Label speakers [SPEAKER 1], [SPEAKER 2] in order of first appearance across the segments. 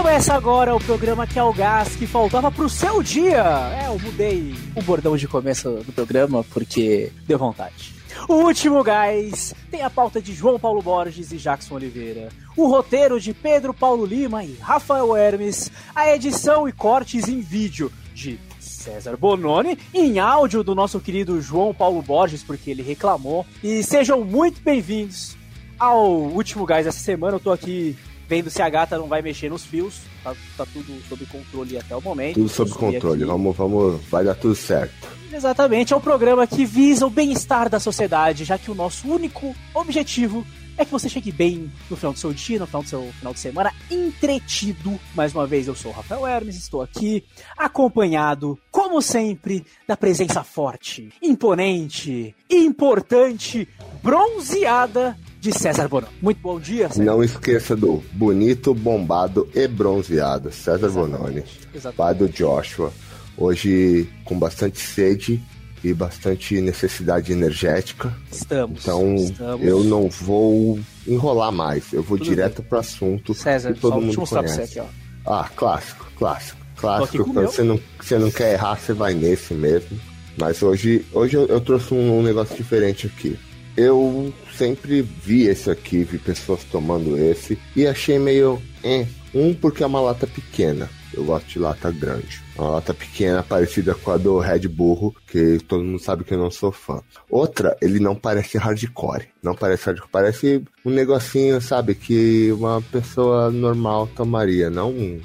[SPEAKER 1] Começa agora o programa que é o gás que faltava pro seu dia. É, eu mudei o bordão de começo do programa porque deu vontade. O último gás tem a pauta de João Paulo Borges e Jackson Oliveira, o roteiro de Pedro Paulo Lima e Rafael Hermes, a edição e cortes em vídeo de César Bononi em áudio do nosso querido João Paulo Borges, porque ele reclamou. E sejam muito bem-vindos ao último gás dessa semana. Eu tô aqui vendo se a gata não vai mexer nos fios. Tá, tá tudo sob controle até o momento.
[SPEAKER 2] Tudo sob controle, vamos, vamos, vai dar tudo certo.
[SPEAKER 1] Exatamente, é um programa que visa o bem-estar da sociedade, já que o nosso único objetivo é que você chegue bem no final do seu dia, no final do seu final de semana, entretido. Mais uma vez, eu sou o Rafael Hermes, estou aqui acompanhado, como sempre, da presença forte, imponente, importante, bronzeada de César Bono. Muito bom dia, César.
[SPEAKER 2] Não esqueça do bonito, bombado e bronzeado César Exatamente. Bononi, Exatamente. pai do Joshua. Hoje com bastante sede e bastante necessidade energética.
[SPEAKER 1] Estamos.
[SPEAKER 2] Então
[SPEAKER 1] estamos.
[SPEAKER 2] eu não vou enrolar mais. Eu vou Tudo direto para o assunto.
[SPEAKER 1] César,
[SPEAKER 2] que todo
[SPEAKER 1] só
[SPEAKER 2] mundo
[SPEAKER 1] mostrar
[SPEAKER 2] conhece.
[SPEAKER 1] Você aqui, ó.
[SPEAKER 2] Ah, clássico, clássico, clássico. Quando você não, você não quer errar, você vai nesse mesmo. Mas hoje, hoje eu, eu trouxe um, um negócio diferente aqui. Eu sempre vi esse aqui, vi pessoas tomando esse e achei meio. Eh. Um, porque é uma lata pequena. Eu gosto de lata grande. Uma lata pequena, parecida com a do Red Bull, que todo mundo sabe que eu não sou fã. Outra, ele não parece hardcore. Não parece hardcore. Parece um negocinho, sabe, que uma pessoa normal tomaria, não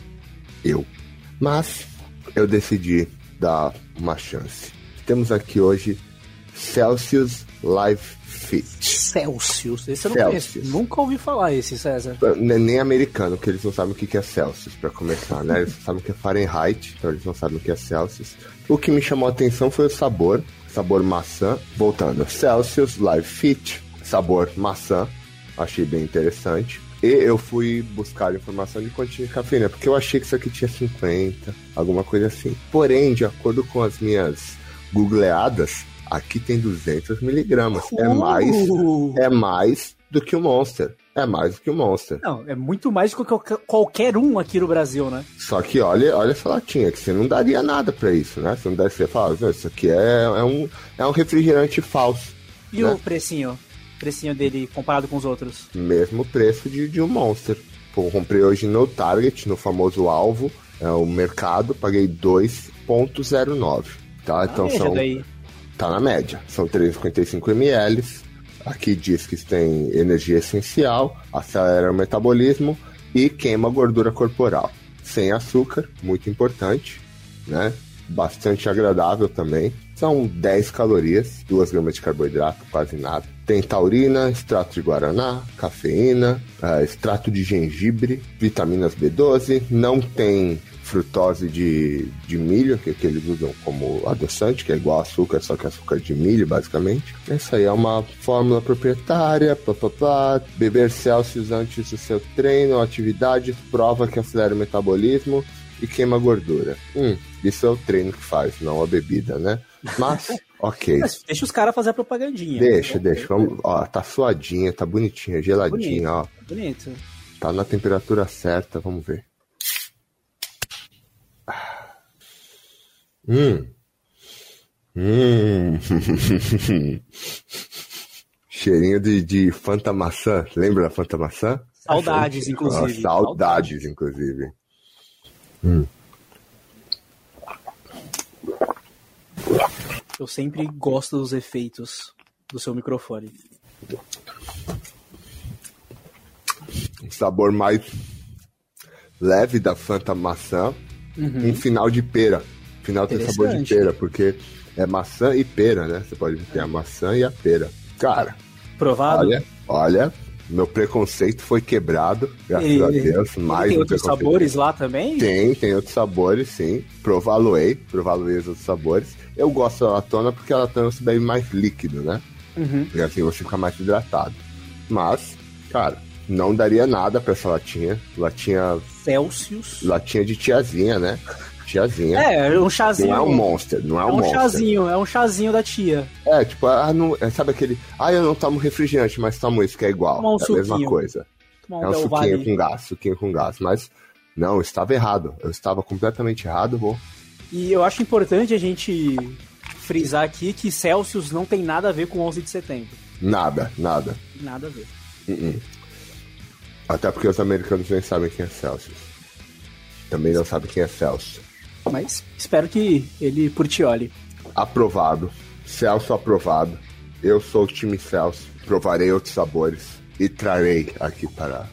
[SPEAKER 2] eu. Mas eu decidi dar uma chance. Temos aqui hoje Celsius Live Fit.
[SPEAKER 1] Celsius. Esse eu não
[SPEAKER 2] Celsius.
[SPEAKER 1] conheço. Nunca ouvi falar esse, César.
[SPEAKER 2] Não é nem americano, que eles não sabem o que é Celsius, para começar, né? Eles sabem o que é Fahrenheit, então eles não sabem o que é Celsius. O que me chamou a atenção foi o sabor, sabor maçã. Voltando, Celsius Live Fit, sabor maçã. Achei bem interessante. E eu fui buscar informação de quantia de cafeína, porque eu achei que isso aqui tinha 50, alguma coisa assim. Porém, de acordo com as minhas googleadas, aqui tem 200 miligramas. É mais, é mais do que o Monster. É mais do que o Monster.
[SPEAKER 1] Não, é muito mais do que qualquer- um aqui no Brasil, né?
[SPEAKER 2] Só que olha, olha essa latinha, que você não daria nada pra isso, né? Você não deve ser falar, "Não, isso aqui é, é, um, é um refrigerante falso.
[SPEAKER 1] E
[SPEAKER 2] Né?
[SPEAKER 1] o precinho? Precinho dele comparado com os outros?
[SPEAKER 2] Mesmo preço de, de um Monster. Eu comprei hoje no Target, no famoso alvo, é o mercado, paguei 2.09. Tá? Então
[SPEAKER 1] Ah, veja
[SPEAKER 2] são.
[SPEAKER 1] daí.
[SPEAKER 2] Tá na média. São 355 ml. Aqui diz que tem energia essencial, acelera o metabolismo e queima gordura corporal. Sem açúcar, muito importante, né? Bastante agradável também. São 10 calorias, 2 gramas de carboidrato, quase nada. Tem taurina, extrato de guaraná, cafeína, eh, extrato de gengibre, vitaminas B12, não tem frutose de, de milho, que, que eles usam como adoçante, que é igual açúcar, só que açúcar de milho, basicamente. Essa aí é uma fórmula proprietária, pá, pá, pá. beber Celsius antes do seu treino atividade, prova que acelera o metabolismo e queima gordura. Hum, isso é o treino que faz, não a bebida, né? Mas, ok.
[SPEAKER 1] Mas deixa os caras fazer a propagandinha.
[SPEAKER 2] Deixa, deixa. Vamos, ó, tá suadinha, tá bonitinha, geladinha, ó.
[SPEAKER 1] Bonito.
[SPEAKER 2] Tá na temperatura certa, vamos ver. Hum. Hum. Cheirinho de, de Fanta maçã. Lembra da Fanta maçã?
[SPEAKER 1] Saudades, inclusive.
[SPEAKER 2] saudades, inclusive.
[SPEAKER 1] Eu sempre gosto dos efeitos do seu microfone.
[SPEAKER 2] Um sabor mais leve da Fanta maçã. Um final de pera. Final tem sabor de pera, porque é maçã e pera, né? Você pode ter a maçã e a pera. Cara,
[SPEAKER 1] Provado?
[SPEAKER 2] Olha, olha, meu preconceito foi quebrado, graças
[SPEAKER 1] E-
[SPEAKER 2] a Deus. Mais
[SPEAKER 1] tem outros sabores lá também?
[SPEAKER 2] Tem, tem outros sabores, sim. Provaloei, provaloei os outros sabores. Eu gosto da latona porque a latona se bebe mais líquido, né?
[SPEAKER 1] Uhum.
[SPEAKER 2] E assim você fica mais hidratado. Mas, cara, não daria nada pra essa latinha. Latinha,
[SPEAKER 1] Celsius.
[SPEAKER 2] latinha de tiazinha, né? Tiazinha.
[SPEAKER 1] É, um chazinho.
[SPEAKER 2] Não é um monster, não é
[SPEAKER 1] É
[SPEAKER 2] um,
[SPEAKER 1] um
[SPEAKER 2] monster.
[SPEAKER 1] chazinho, é um chazinho da tia.
[SPEAKER 2] É, tipo, ah, não, é, sabe aquele. Ah, eu não tomo refrigerante, mas tomo isso que é igual.
[SPEAKER 1] Um
[SPEAKER 2] é a mesma
[SPEAKER 1] suquinho.
[SPEAKER 2] coisa.
[SPEAKER 1] Tomar
[SPEAKER 2] É um suquinho
[SPEAKER 1] Valle.
[SPEAKER 2] com gás, suquinho com gás. Mas, Não, eu estava errado. Eu estava completamente errado, vou.
[SPEAKER 1] E eu acho importante a gente frisar aqui que Celsius não tem nada a ver com 11 de setembro.
[SPEAKER 2] Nada, nada.
[SPEAKER 1] Nada a ver.
[SPEAKER 2] Uh -uh. Até porque os americanos nem sabem quem é Celsius. Também não sabem quem é Celsius.
[SPEAKER 1] Mas espero que ele Portioli.
[SPEAKER 2] Aprovado. Celso aprovado. Eu sou o time Celso. Provarei outros sabores e trarei aqui para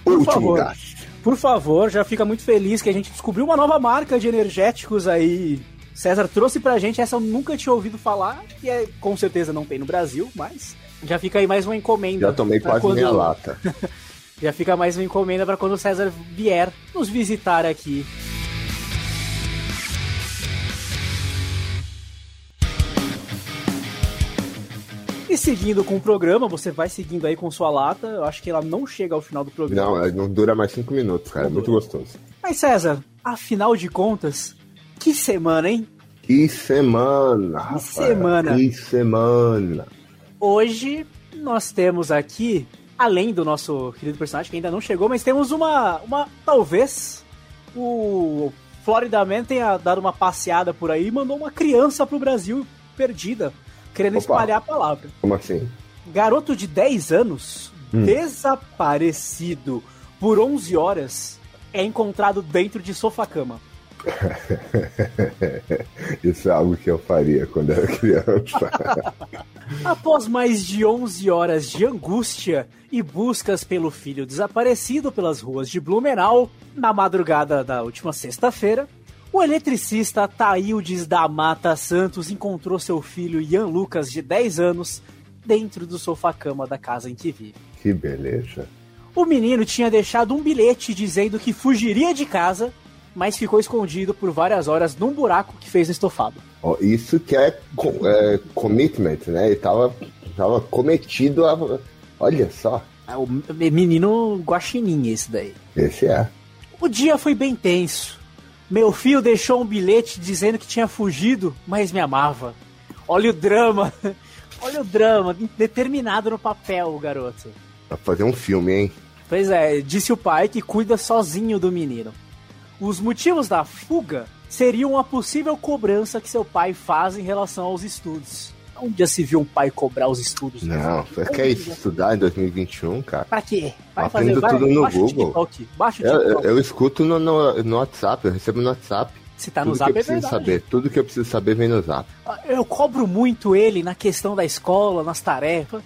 [SPEAKER 2] o
[SPEAKER 1] Por
[SPEAKER 2] último
[SPEAKER 1] favor.
[SPEAKER 2] gás.
[SPEAKER 1] Por favor, já fica muito feliz que a gente descobriu uma nova marca de energéticos aí. César trouxe pra gente, essa eu nunca tinha ouvido falar, e é, com certeza não tem no Brasil, mas já fica aí mais uma encomenda.
[SPEAKER 2] Já tomei quase
[SPEAKER 1] quando-
[SPEAKER 2] meia lata.
[SPEAKER 1] Já fica mais uma encomenda pra quando o César vier nos visitar aqui. E seguindo com o programa, você vai seguindo aí com sua lata. Eu acho que ela não chega ao final do programa.
[SPEAKER 2] Não, é, não dura mais cinco minutos, cara. É muito gostoso.
[SPEAKER 1] Mas César, afinal de contas, que semana, hein?
[SPEAKER 2] Que semana! rapaz.
[SPEAKER 1] semana.
[SPEAKER 2] Que semana!
[SPEAKER 1] Hoje nós temos aqui, além do nosso querido personagem que ainda não chegou, mas temos uma, uma talvez o Florida Man tenha dado uma passeada por aí e mandou uma criança pro Brasil perdida, querendo
[SPEAKER 2] Opa.
[SPEAKER 1] espalhar a palavra.
[SPEAKER 2] Como assim?
[SPEAKER 1] Garoto de 10 anos,
[SPEAKER 2] Hum.
[SPEAKER 1] desaparecido por 11 horas, é encontrado dentro de sofá-cama.
[SPEAKER 2] Isso é algo que eu faria quando era criança.
[SPEAKER 1] Após mais de 11 horas de angústia e buscas pelo filho desaparecido pelas ruas de Blumenau, na madrugada da última sexta-feira, o eletricista Taildes da Mata Santos encontrou seu filho Ian Lucas, de 10 anos, dentro do sofá-cama da casa em que vive.
[SPEAKER 2] que beleza.
[SPEAKER 1] O menino tinha deixado um bilhete dizendo que fugiria de casa, mas ficou escondido por várias horas num buraco que fez no estofado.
[SPEAKER 2] Ó, isso que é, é, commitment, né? Ele tava, tava cometido a. Olha só,
[SPEAKER 1] É o menino guaxinim esse daí.
[SPEAKER 2] esse é.
[SPEAKER 1] O dia foi bem tenso. Meu filho deixou um bilhete dizendo que tinha fugido, mas me amava. Olha o drama. Olha o drama, determinado no papel, o garoto.
[SPEAKER 2] Pra fazer um filme, hein?
[SPEAKER 1] Pois é, disse o pai que cuida sozinho do menino. Os motivos da fuga seriam a possível cobrança que seu pai faz em relação aos estudos. Onde já se viu um pai cobrar os estudos?
[SPEAKER 2] Não, você quer estudar em 2021, cara?
[SPEAKER 1] Pra quê? Vai
[SPEAKER 2] Aprendo
[SPEAKER 1] vai-
[SPEAKER 2] tudo no
[SPEAKER 1] baixa o
[SPEAKER 2] Google.
[SPEAKER 1] Baixa o
[SPEAKER 2] Eu,
[SPEAKER 1] TikTok.
[SPEAKER 2] eu, eu escuto no, no, no WhatsApp, eu recebo no WhatsApp.
[SPEAKER 1] Se tá no
[SPEAKER 2] tudo
[SPEAKER 1] zap
[SPEAKER 2] que eu
[SPEAKER 1] é
[SPEAKER 2] preciso
[SPEAKER 1] verdade.
[SPEAKER 2] saber, tudo que eu preciso saber vem no Zap.
[SPEAKER 1] Eu cobro muito ele na questão da escola, nas tarefas.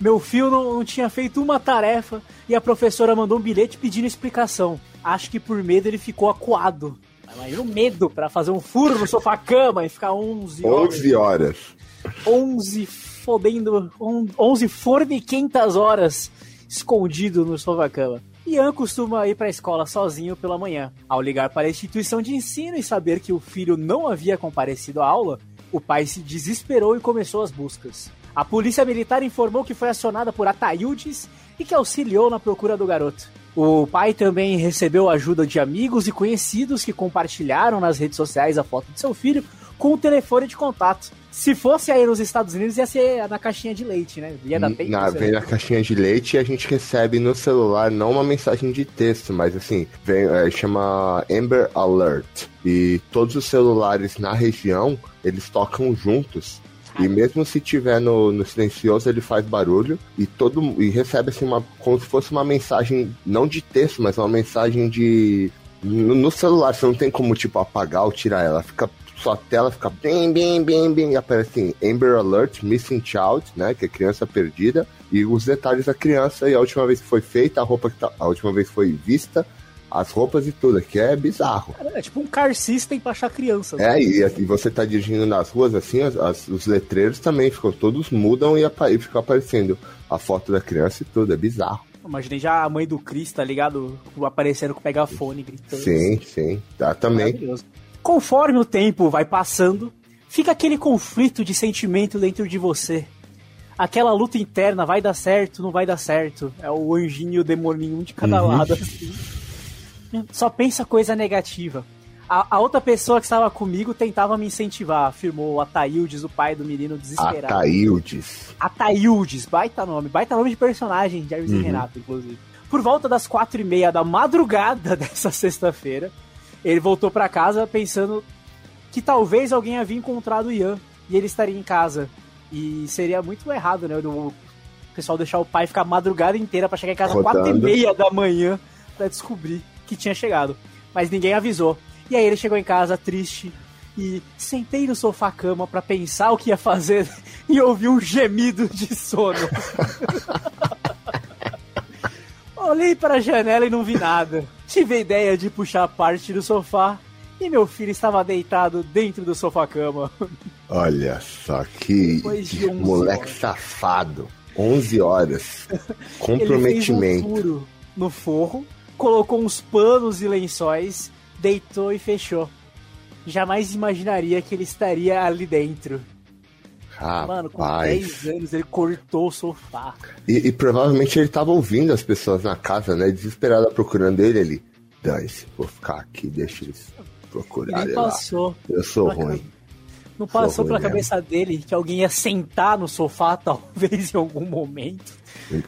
[SPEAKER 1] Meu filho não, não tinha feito uma tarefa e a professora mandou um bilhete pedindo explicação. Acho que por medo ele ficou acuado. Imagina o medo pra fazer um furo no sofá-cama e ficar 11 horas.
[SPEAKER 2] 11 horas.
[SPEAKER 1] 11 fodendo. on- 11 forniquentas horas escondido no sofá-cama. Ian costuma ir para a escola sozinho pela manhã. Ao ligar para a instituição de ensino e saber que o filho não havia comparecido à aula, o pai se desesperou e começou as buscas. A polícia militar informou que foi acionada por Ataildes e que auxiliou na procura do garoto. O pai também recebeu ajuda de amigos e conhecidos que compartilharam nas redes sociais a foto de seu filho com o telefone de contato. Se fosse aí nos Estados Unidos, ia ser na caixinha de leite, né? Ia dar bem
[SPEAKER 2] Na,
[SPEAKER 1] aí.
[SPEAKER 2] vem na caixinha de leite e a gente recebe no celular não uma mensagem de texto, mas assim, vem, é, chama Amber Alert. E todos os celulares na região, eles tocam juntos. E mesmo se tiver no, no silencioso, ele faz barulho e todo e recebe assim uma como se fosse uma mensagem não de texto, mas uma mensagem de no, no celular. Você não tem como tipo apagar ou tirar ela, fica sua tela fica bem, bem, bem, bem, e aparece assim, Amber Alert, Missing Child, né, que é criança perdida, e os detalhes da criança, e a última vez que foi feita, a roupa que tá, a última vez que foi vista, as roupas e tudo, que é bizarro.
[SPEAKER 1] É tipo um car system pra achar criança. né?
[SPEAKER 2] É, e, e você tá dirigindo nas ruas, assim, as- as- os letreiros também ficam, todos mudam e, apa, e fica aparecendo a foto da criança e tudo, é bizarro.
[SPEAKER 1] Imaginei já a mãe do Chris, tá ligado? Aparecendo com o megafone, gritando.
[SPEAKER 2] Sim, sim, tá também.
[SPEAKER 1] Maravilhoso. Conforme o tempo vai passando, fica aquele conflito de sentimento dentro de você. Aquela luta interna, vai dar certo, não vai dar certo. É o anjinho e o demoninho um de cada
[SPEAKER 2] Uhum.
[SPEAKER 1] lado. assim. Só pensa coisa negativa. A, a outra pessoa que estava comigo tentava me incentivar, afirmou Ataildes, o pai do menino desesperado.
[SPEAKER 2] Ataildes.
[SPEAKER 1] Ataildes, baita nome, baita nome de personagem de Hermes e
[SPEAKER 2] Uhum.
[SPEAKER 1] Renato, inclusive. Por volta das quatro e meia da madrugada dessa sexta-feira, ele voltou para casa pensando que talvez alguém havia encontrado o Ian e ele estaria em casa. E seria muito errado, né? O pessoal deixar o pai ficar a madrugada inteira para chegar em casa às quatro e meia da manhã para descobrir que tinha chegado. Mas ninguém avisou. E aí ele chegou em casa triste e sentei no sofá cama para pensar o que ia fazer e ouvi um gemido de sono. Olhei para a janela e não vi nada. Tive a ideia de puxar a parte do sofá e meu filho estava deitado dentro do sofá-cama.
[SPEAKER 2] Olha só que moleque horas. safado. 11 horas. Comprometimento. Ele fez um
[SPEAKER 1] no forro, colocou uns panos e lençóis, deitou e fechou. Jamais imaginaria que ele estaria ali dentro.
[SPEAKER 2] Rapaz. Mano, com
[SPEAKER 1] 10 anos ele cortou o sofá.
[SPEAKER 2] E, e provavelmente ele estava ouvindo as pessoas na casa, né? Desesperada procurando ele ali. Dane-se, vou ficar aqui, deixa eles procurar.
[SPEAKER 1] Ele passou.
[SPEAKER 2] Eu sou ruim.
[SPEAKER 1] Não passou pela cabeça dele que alguém ia sentar no sofá, talvez, em algum momento.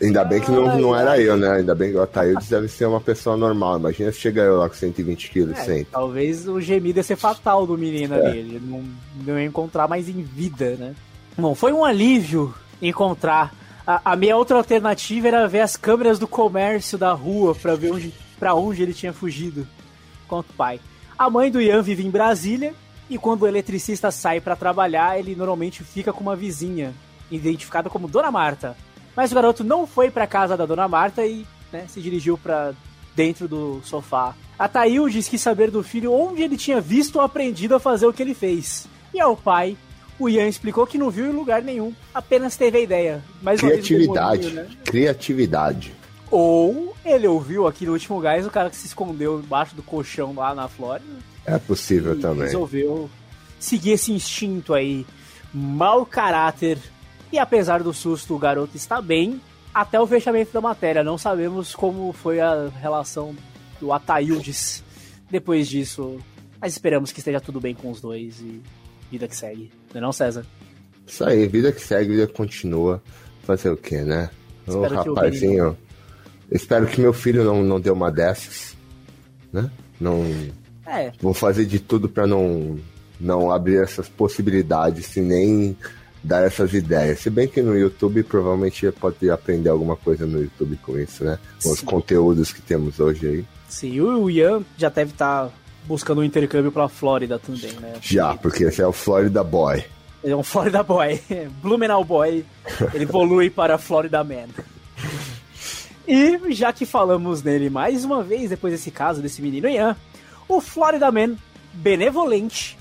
[SPEAKER 2] Ainda bem que não, não era eu, né? Ainda bem que o Ataídes deve ser uma pessoa normal. Imagina se chega eu lá com 120 quilos é.
[SPEAKER 1] Talvez o gemido ia ser fatal do menino é. ali. Ele não, não ia encontrar mais em vida, né? Bom, foi um alívio encontrar. A, a minha outra alternativa era ver as câmeras do comércio da rua para ver onde, pra onde ele tinha fugido. Conto o pai. A mãe do Ian vive em Brasília e quando o eletricista sai para trabalhar, ele normalmente fica com uma vizinha, identificada como Dona Marta. Mas o garoto não foi para casa da Dona Marta e né, se dirigiu para dentro do sofá. A Taildes quis saber do filho onde ele tinha visto ou aprendido a fazer o que ele fez. E ao pai, o Ian explicou que não viu em lugar nenhum, apenas teve a ideia.
[SPEAKER 2] Mais Criatividade. Né? Criatividade.
[SPEAKER 1] Ou ele ouviu aqui no último gás o cara que se escondeu embaixo do colchão lá na Flórida.
[SPEAKER 2] É possível também.
[SPEAKER 1] Resolveu seguir esse instinto aí, mau caráter. E apesar do susto, o garoto está bem. Até o fechamento da matéria. Não sabemos como foi a relação do Ataildes depois disso. Mas esperamos que esteja tudo bem com os dois e vida que segue. Não é não, César?
[SPEAKER 2] Isso aí, vida que segue, vida continua. Fazer o quê, né? o rapazinho. Espero que meu filho não, não dê uma dessas, né? Não. É. Vou fazer de tudo para não não abrir essas possibilidades e nem dar essas ideias. Se bem que no YouTube provavelmente pode aprender alguma coisa no YouTube com isso, né? Com Sim. os conteúdos que temos hoje aí.
[SPEAKER 1] Sim, o Ian já deve estar tá buscando um intercâmbio pra Flórida também, né?
[SPEAKER 2] Já, porque esse é o Florida Boy.
[SPEAKER 1] Ele é um Florida Boy. Blumenau Boy. Ele evolui para Florida Man. E já que falamos nele mais uma vez, depois desse caso desse menino Ian, o Florida Man benevolente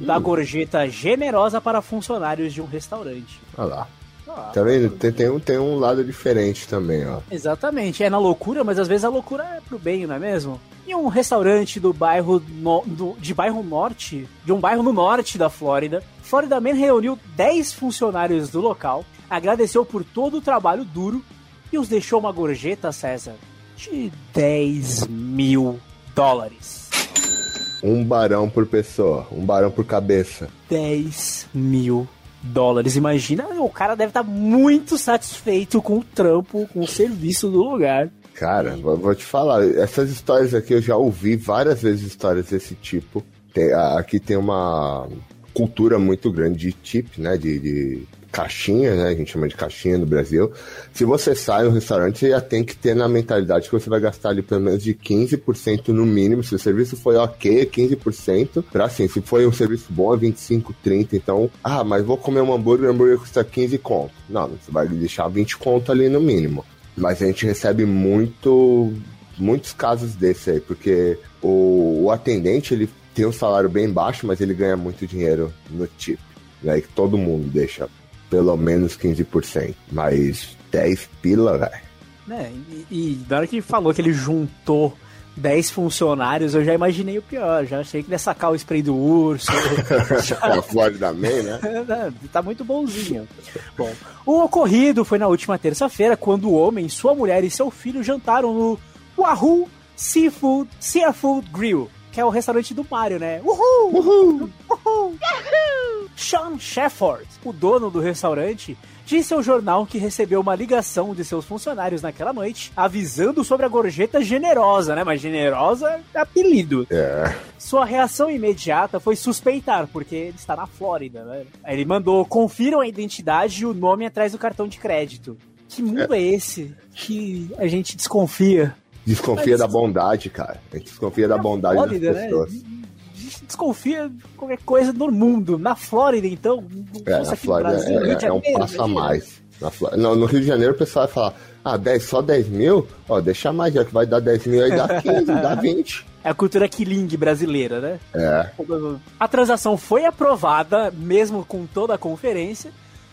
[SPEAKER 1] hum. gorjeta generosa para funcionários de um restaurante.
[SPEAKER 2] Olha lá. Ah, tá vendo? Tem, tem, um, tem um lado diferente também, ó.
[SPEAKER 1] Exatamente. É na loucura, mas às vezes a loucura é pro bem, não é mesmo? E um restaurante do bairro no, do, de bairro norte, de um bairro no norte da Flórida, Florida Man reuniu 10 funcionários do local, agradeceu por todo o trabalho duro e os deixou uma gorjeta, César, de 10 mil dólares.
[SPEAKER 2] Um barão por pessoa, um barão por cabeça.
[SPEAKER 1] 10 mil dólares. Imagina, o cara deve estar tá muito satisfeito com o trampo, com o serviço do lugar.
[SPEAKER 2] Cara, e... vou te falar, essas histórias aqui eu já ouvi várias vezes histórias desse tipo. Tem, aqui tem uma cultura muito grande de tip, né? De, de caixinha, né? A gente chama de caixinha no Brasil. Se você sai no restaurante, você já tem que ter na mentalidade que você vai gastar ali pelo menos de 15% no mínimo. Se o serviço foi ok, 15%. Pra assim, se foi um serviço bom, é 25, 30. Então, ah, mas vou comer um hambúrguer, o hambúrguer custa 15 conto. Não, você vai deixar 20 conto ali no mínimo. Mas a gente recebe muito muitos casos desse aí, porque o, o atendente ele tem um salário bem baixo, mas ele ganha muito dinheiro no tip. Né, que todo mundo deixa pelo menos 15%. Mas 10 pila, velho.
[SPEAKER 1] É, e, e na hora que falou que ele juntou 10 funcionários, eu já imaginei o pior. Já achei que ia sacar o spray do urso.
[SPEAKER 2] a Florida Man, né?
[SPEAKER 1] tá muito bonzinho. Bom, o ocorrido foi na última terça-feira, quando o homem, sua mulher e seu filho jantaram no Wahoo Seafood, Seafood Grill, que é o restaurante do Mario, né? Uhul! Uhul! Uhul! Sean Shefford, o dono do restaurante, disse ao jornal que recebeu uma ligação de seus funcionários naquela noite, avisando sobre a gorjeta generosa, né? Mas generosa é apelido.
[SPEAKER 2] É.
[SPEAKER 1] Sua reação imediata foi suspeitar, porque ele está na Flórida, né? Aí ele mandou: confiram a identidade e o nome atrás do cartão de crédito. Que mundo é, é esse que a gente desconfia?
[SPEAKER 2] Desconfia Mas, da bondade, cara. A gente desconfia da bondade Flórida, das né? pessoas. Né?
[SPEAKER 1] Desconfia de qualquer coisa no mundo. Na Flórida, então.
[SPEAKER 2] É, na Flórida Brasil, é, é, um passo a mais. Na no, no Rio de Janeiro o pessoal vai falar: ah, 10, só 10 mil? Ó, deixa mais, já que vai dar 10 mil aí dá 15, dá 20.
[SPEAKER 1] É a cultura killing brasileira, né?
[SPEAKER 2] É.
[SPEAKER 1] A transação foi aprovada, mesmo com toda a conferência.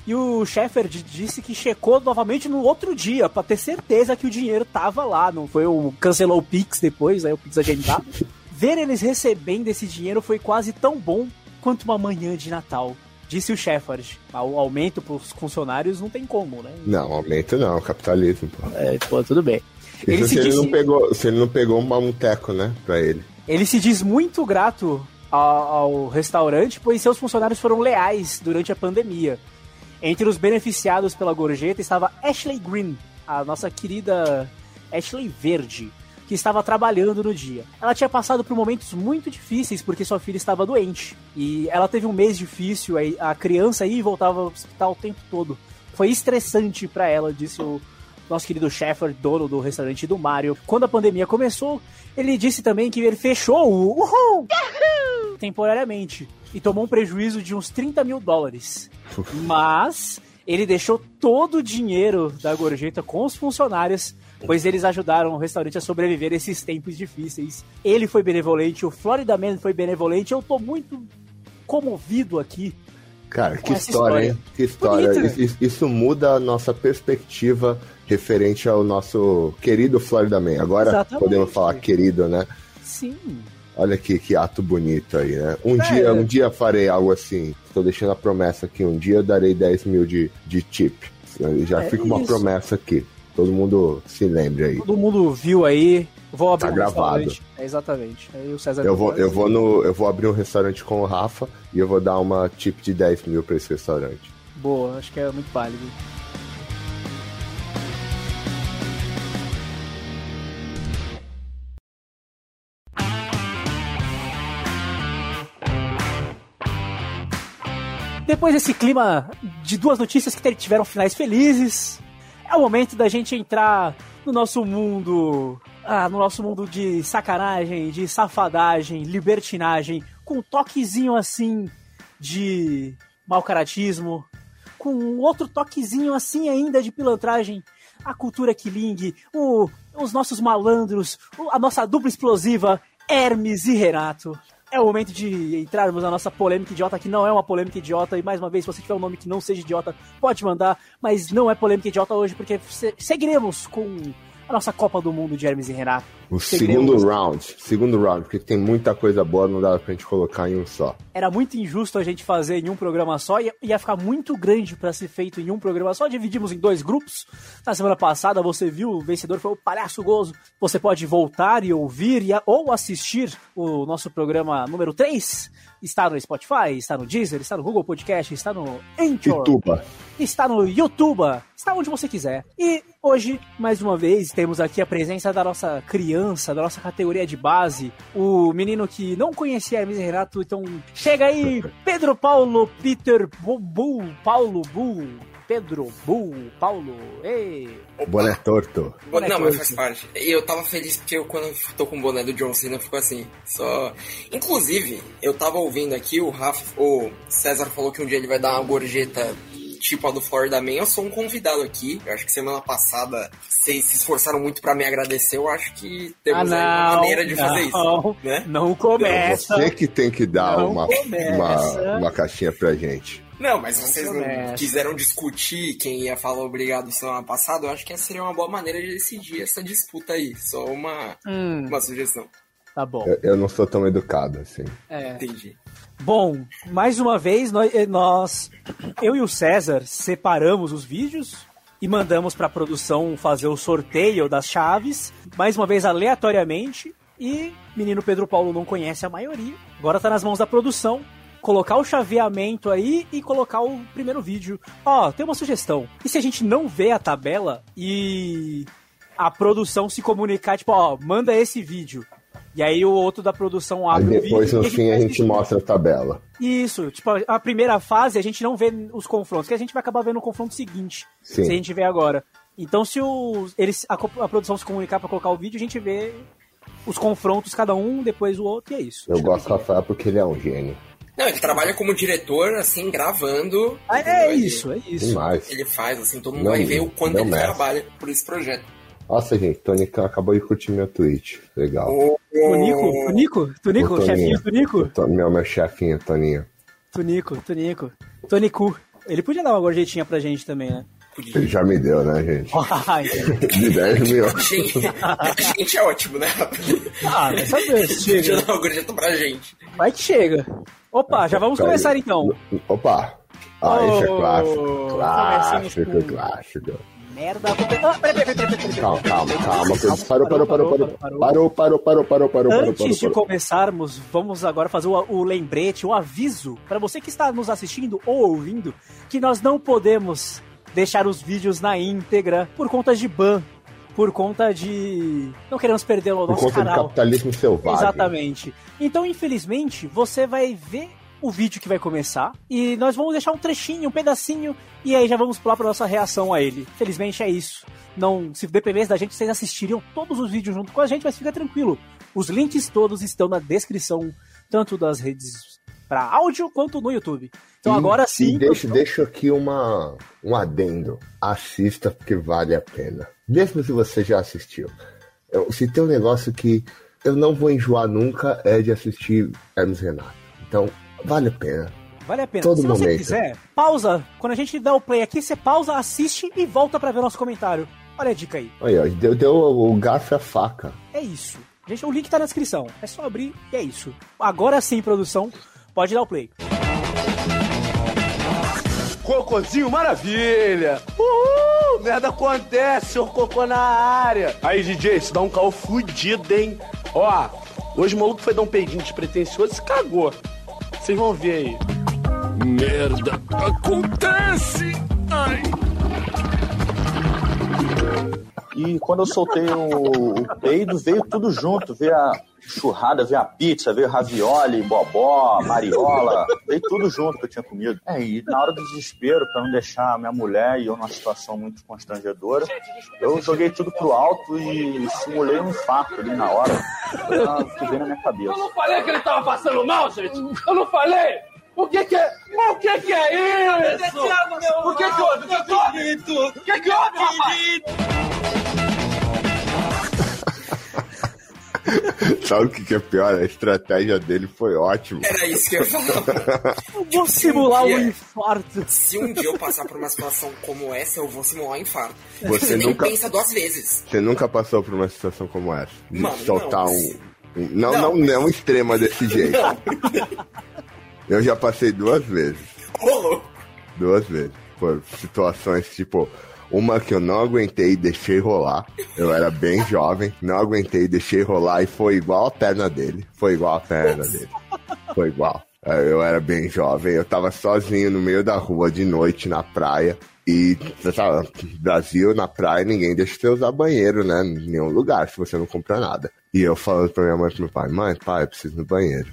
[SPEAKER 1] E o Shepard disse que checou novamente no outro dia, para ter certeza que o dinheiro tava lá. Não foi o. cancelou o Pix depois, aí o Pix agendado. Ver eles recebendo esse dinheiro foi quase tão bom quanto uma manhã de Natal. Disse o Shepard. O aumento para os funcionários não tem como, né?
[SPEAKER 2] Não, aumento não, capitalismo, pô.
[SPEAKER 1] É, pô, tudo bem.
[SPEAKER 2] Ele se, se, ele não pegou, se ele não pegou um mamuteco, né, pra ele.
[SPEAKER 1] Ele se diz muito grato ao, ao restaurante, pois seus funcionários foram leais durante a pandemia. Entre os beneficiados pela gorjeta estava Ashley Green, a nossa querida Ashley Verde que estava trabalhando no dia. Ela tinha passado por momentos muito difíceis porque sua filha estava doente. E ela teve um mês difícil, a criança aí voltava ao hospital o tempo todo. Foi estressante para ela, disse o nosso querido Shepard, dono do restaurante do Mario. Quando a pandemia começou, ele disse também que ele fechou o Uhul! temporariamente e tomou um prejuízo de uns 30 mil dólares. Mas ele deixou todo o dinheiro da gorjeta com os funcionários pois eles ajudaram o restaurante a sobreviver a esses tempos difíceis. Ele foi benevolente, o Florida Man foi benevolente. Eu tô muito comovido aqui.
[SPEAKER 2] Cara, que história, história, hein? Que história. Isso, isso, muda a nossa perspectiva referente ao nosso querido Florida Man. Agora Exatamente. podemos falar querido, né?
[SPEAKER 1] Sim.
[SPEAKER 2] Olha que, que ato bonito aí, né? Um é. dia, um dia farei algo assim. Estou deixando a promessa aqui. Um dia eu darei 10 mil de, de tip. Já é fica uma promessa aqui todo mundo se lembre aí.
[SPEAKER 1] Todo mundo viu aí. Vou abrir
[SPEAKER 2] tá um gravado.
[SPEAKER 1] É, exatamente. Aí o César
[SPEAKER 2] eu vou, eu vou no, eu vou abrir um restaurante com o Rafa e eu vou dar uma tip de 10 mil para esse restaurante.
[SPEAKER 1] Boa, acho que é muito válido. Depois desse clima de duas notícias que tiveram finais felizes, é o momento da gente entrar no nosso mundo. Ah, no nosso mundo de sacanagem, de safadagem, libertinagem, com um toquezinho assim de mau caratismo, com outro toquezinho assim ainda de pilantragem, a cultura Killing, o, os nossos malandros, a nossa dupla explosiva, Hermes e Renato. É o momento de entrarmos na nossa polêmica idiota, que não é uma polêmica idiota. E mais uma vez, se você tiver um nome que não seja idiota, pode mandar. Mas não é polêmica idiota hoje, porque seguiremos com a nossa Copa do Mundo de Hermes e Renato.
[SPEAKER 2] O segundo round, segundo round, porque tem muita coisa boa, não dá pra gente colocar em um só.
[SPEAKER 1] Era muito injusto a gente fazer em um programa só, ia, ia ficar muito grande para ser feito em um programa só. Dividimos em dois grupos. Na semana passada você viu, o vencedor foi o Palhaço Gozo. Você pode voltar e ouvir e, ou assistir o nosso programa número 3 Está no Spotify, está no Deezer, está no Google Podcast, está no Anchor.
[SPEAKER 2] YouTube.
[SPEAKER 1] Está no YouTube. Está onde você quiser. E hoje, mais uma vez, temos aqui a presença da nossa criança, da nossa categoria de base, o menino que não conhecia Hermes e Renato. Então, chega aí, Pedro Paulo Peter Bull, Paulo Bull. Pedro, Bull, Paulo, ei.
[SPEAKER 2] Boné torto.
[SPEAKER 3] Boné não, torto. mas faz parte. E eu tava feliz porque eu, quando eu tô com o boné do John Cena, ficou assim. Só. Inclusive, eu tava ouvindo aqui, o Rafa, o César falou que um dia ele vai dar uma gorjeta tipo a do Florida Man, eu sou um convidado aqui. Eu acho que semana passada vocês se esforçaram muito para me agradecer. Eu acho que temos ah, não, uma maneira de
[SPEAKER 1] não,
[SPEAKER 3] fazer isso. Né?
[SPEAKER 1] Não começa.
[SPEAKER 2] Você que tem que dar uma, uma, uma caixinha pra gente.
[SPEAKER 3] Não, mas se vocês não quiseram discutir quem ia falar obrigado semana passada, eu acho que essa seria uma boa maneira de decidir essa disputa aí. Só uma, hum. uma sugestão.
[SPEAKER 1] Tá bom.
[SPEAKER 2] Eu, eu, não sou tão educado assim.
[SPEAKER 3] É. Entendi.
[SPEAKER 1] Bom, mais uma vez, nós, eh, nós, eu e o César separamos os vídeos e mandamos para a produção fazer o sorteio das chaves, mais uma vez aleatoriamente. E menino Pedro Paulo não conhece a maioria. Agora tá nas mãos da produção colocar o chaveamento aí e colocar o primeiro vídeo. Ó, tem uma sugestão. E se a gente não vê a tabela e a produção se comunicar, tipo, ó, manda esse vídeo. E aí o outro da produção abre
[SPEAKER 2] Aí depois,
[SPEAKER 1] o vídeo.
[SPEAKER 2] no
[SPEAKER 1] e
[SPEAKER 2] fim, a gente mostra a tabela.
[SPEAKER 1] Isso, tipo, a primeira fase a gente não vê os confrontos, que a gente vai acabar vendo o confronto seguinte,
[SPEAKER 2] Sim.
[SPEAKER 1] se a gente vê agora. Então, se o, eles, a, a produção se comunicar pra colocar o vídeo, a gente vê os confrontos, cada um, depois o outro, e é isso.
[SPEAKER 2] Eu gosto do Rafael porque ele é um gênio.
[SPEAKER 3] Não, ele trabalha como diretor, assim, gravando.
[SPEAKER 1] Ah, é
[SPEAKER 3] Ele-
[SPEAKER 1] isso, é isso.
[SPEAKER 2] Demais.
[SPEAKER 3] Ele faz, assim, todo mundo
[SPEAKER 2] Não,
[SPEAKER 3] vai ver o quanto ele
[SPEAKER 2] mexe.
[SPEAKER 3] trabalha por esse projeto.
[SPEAKER 2] Nossa, gente, Tonicão acabou de curtir meu tweet. Legal.
[SPEAKER 1] Tunico, Tunico, Tunico,
[SPEAKER 2] O Toninho.
[SPEAKER 1] chefinho Tunico,
[SPEAKER 2] To- Meu, meu chefinho, Toninho.
[SPEAKER 1] Tunico, Tunico, Tonicu. Ele podia dar uma gorjetinha pra gente também, né?
[SPEAKER 2] Ele já me deu, né, gente? De 10 mil.
[SPEAKER 3] Gente, é ótimo, né?
[SPEAKER 1] Ah, vai saber, se chega.
[SPEAKER 3] dar uma gorjeta pra gente.
[SPEAKER 1] Vai que chega. Opa, já vamos começar então.
[SPEAKER 2] Opa! Ah, é
[SPEAKER 1] Oh,
[SPEAKER 2] clássico.
[SPEAKER 1] começamos
[SPEAKER 2] Clássico,
[SPEAKER 1] com-
[SPEAKER 2] clássico.
[SPEAKER 1] Merda. Ah, peraí, peraí, peraí.
[SPEAKER 2] Calma, calma, calma. Parou, parou, parou, parou. Parou, parou, parou, parou, parou,
[SPEAKER 1] Antes de começarmos, vamos agora fazer o, lembrete, o aviso para você que está nos assistindo ou ouvindo que nós não podemos deixar os vídeos na íntegra por conta de ban, por conta de não queremos perder o
[SPEAKER 2] Por
[SPEAKER 1] nosso
[SPEAKER 2] conta do
[SPEAKER 1] canal.
[SPEAKER 2] capitalismo selvagem.
[SPEAKER 1] Exatamente. Então, infelizmente, você vai ver o vídeo que vai começar e nós vamos deixar um trechinho, um pedacinho e aí já vamos pular para nossa reação a ele. Felizmente é isso. Não, se dependesse da gente, vocês assistiriam todos os vídeos junto com a gente, mas fica tranquilo. Os links todos estão na descrição, tanto das redes para áudio quanto no YouTube. Então
[SPEAKER 2] E-
[SPEAKER 1] agora sim.
[SPEAKER 2] E deixo, deixo aqui uma, um adendo. Assista porque vale a pena. Mesmo se você já assistiu. Eu- se tem um negócio que eu não vou enjoar nunca é de assistir Hermes Renato. Então, vale a pena.
[SPEAKER 1] Vale a pena.
[SPEAKER 2] Todo
[SPEAKER 1] Se você
[SPEAKER 2] momento.
[SPEAKER 1] quiser, pausa. Quando a gente dá o play aqui, você pausa, assiste e volta para ver o nosso comentário. Olha a dica aí.
[SPEAKER 2] Olha, ó, deu, deu o garfo e a faca.
[SPEAKER 1] É isso. Gente, o link tá na descrição. É só abrir e é isso. Agora sim, produção, pode dar o play.
[SPEAKER 4] Cocôzinho maravilha! Uhul! Merda acontece, senhor cocô na área! Aí, DJ, isso dá um caô fudido, hein? Ó, hoje o maluco foi dar um peidinho despretensioso e se cagou. Vocês vão ver aí. Merda acontece! Ai!
[SPEAKER 5] E quando eu soltei o, o peido, veio tudo junto. Veio a churrada, veio a pizza, veio ravioli, bobó, mariola. Veio tudo junto que eu tinha comido. É, e na hora do desespero, pra não deixar a minha mulher e eu numa situação muito constrangedora, eu joguei tudo pro alto e simulei um infarto ali na hora. Que veio na minha cabeça.
[SPEAKER 6] Eu não falei que ele tava passando mal, gente? Eu não falei? O que que é? O que que é isso? O que que houve? O que que houve? O que que houve, rapaz?
[SPEAKER 2] Sabe o que, que é pior? A estratégia dele foi ótima.
[SPEAKER 3] Era isso que eu ia falar.
[SPEAKER 1] Eu vou simular um
[SPEAKER 3] dia-
[SPEAKER 1] infarto.
[SPEAKER 3] Se um dia eu passar por uma situação como essa, eu vou simular um infarto.
[SPEAKER 2] Você
[SPEAKER 3] nem
[SPEAKER 2] nunca-
[SPEAKER 3] pensa duas vezes.
[SPEAKER 2] Você nunca passou por uma situação como essa? De
[SPEAKER 3] Mano,
[SPEAKER 2] soltar
[SPEAKER 3] não.
[SPEAKER 2] um. um- Não,
[SPEAKER 3] Não.
[SPEAKER 2] não, não extrema desse jeito. Eu já passei duas vezes.
[SPEAKER 3] Ô, louco.
[SPEAKER 2] Duas vezes. Por situações tipo. Uma que eu não aguentei e deixei rolar. Eu era bem jovem, não aguentei e deixei rolar e foi igual a perna dele. Foi igual a perna dele. Foi igual. É, Eu era bem jovem, eu tava sozinho no meio da rua de noite na praia. E, sabe, Brasil, na praia, ninguém deixa você usar banheiro, né? Em nenhum lugar, se você não compra nada. E eu falando pra minha mãe e pro meu pai, mãe, pai, eu preciso ir no banheiro.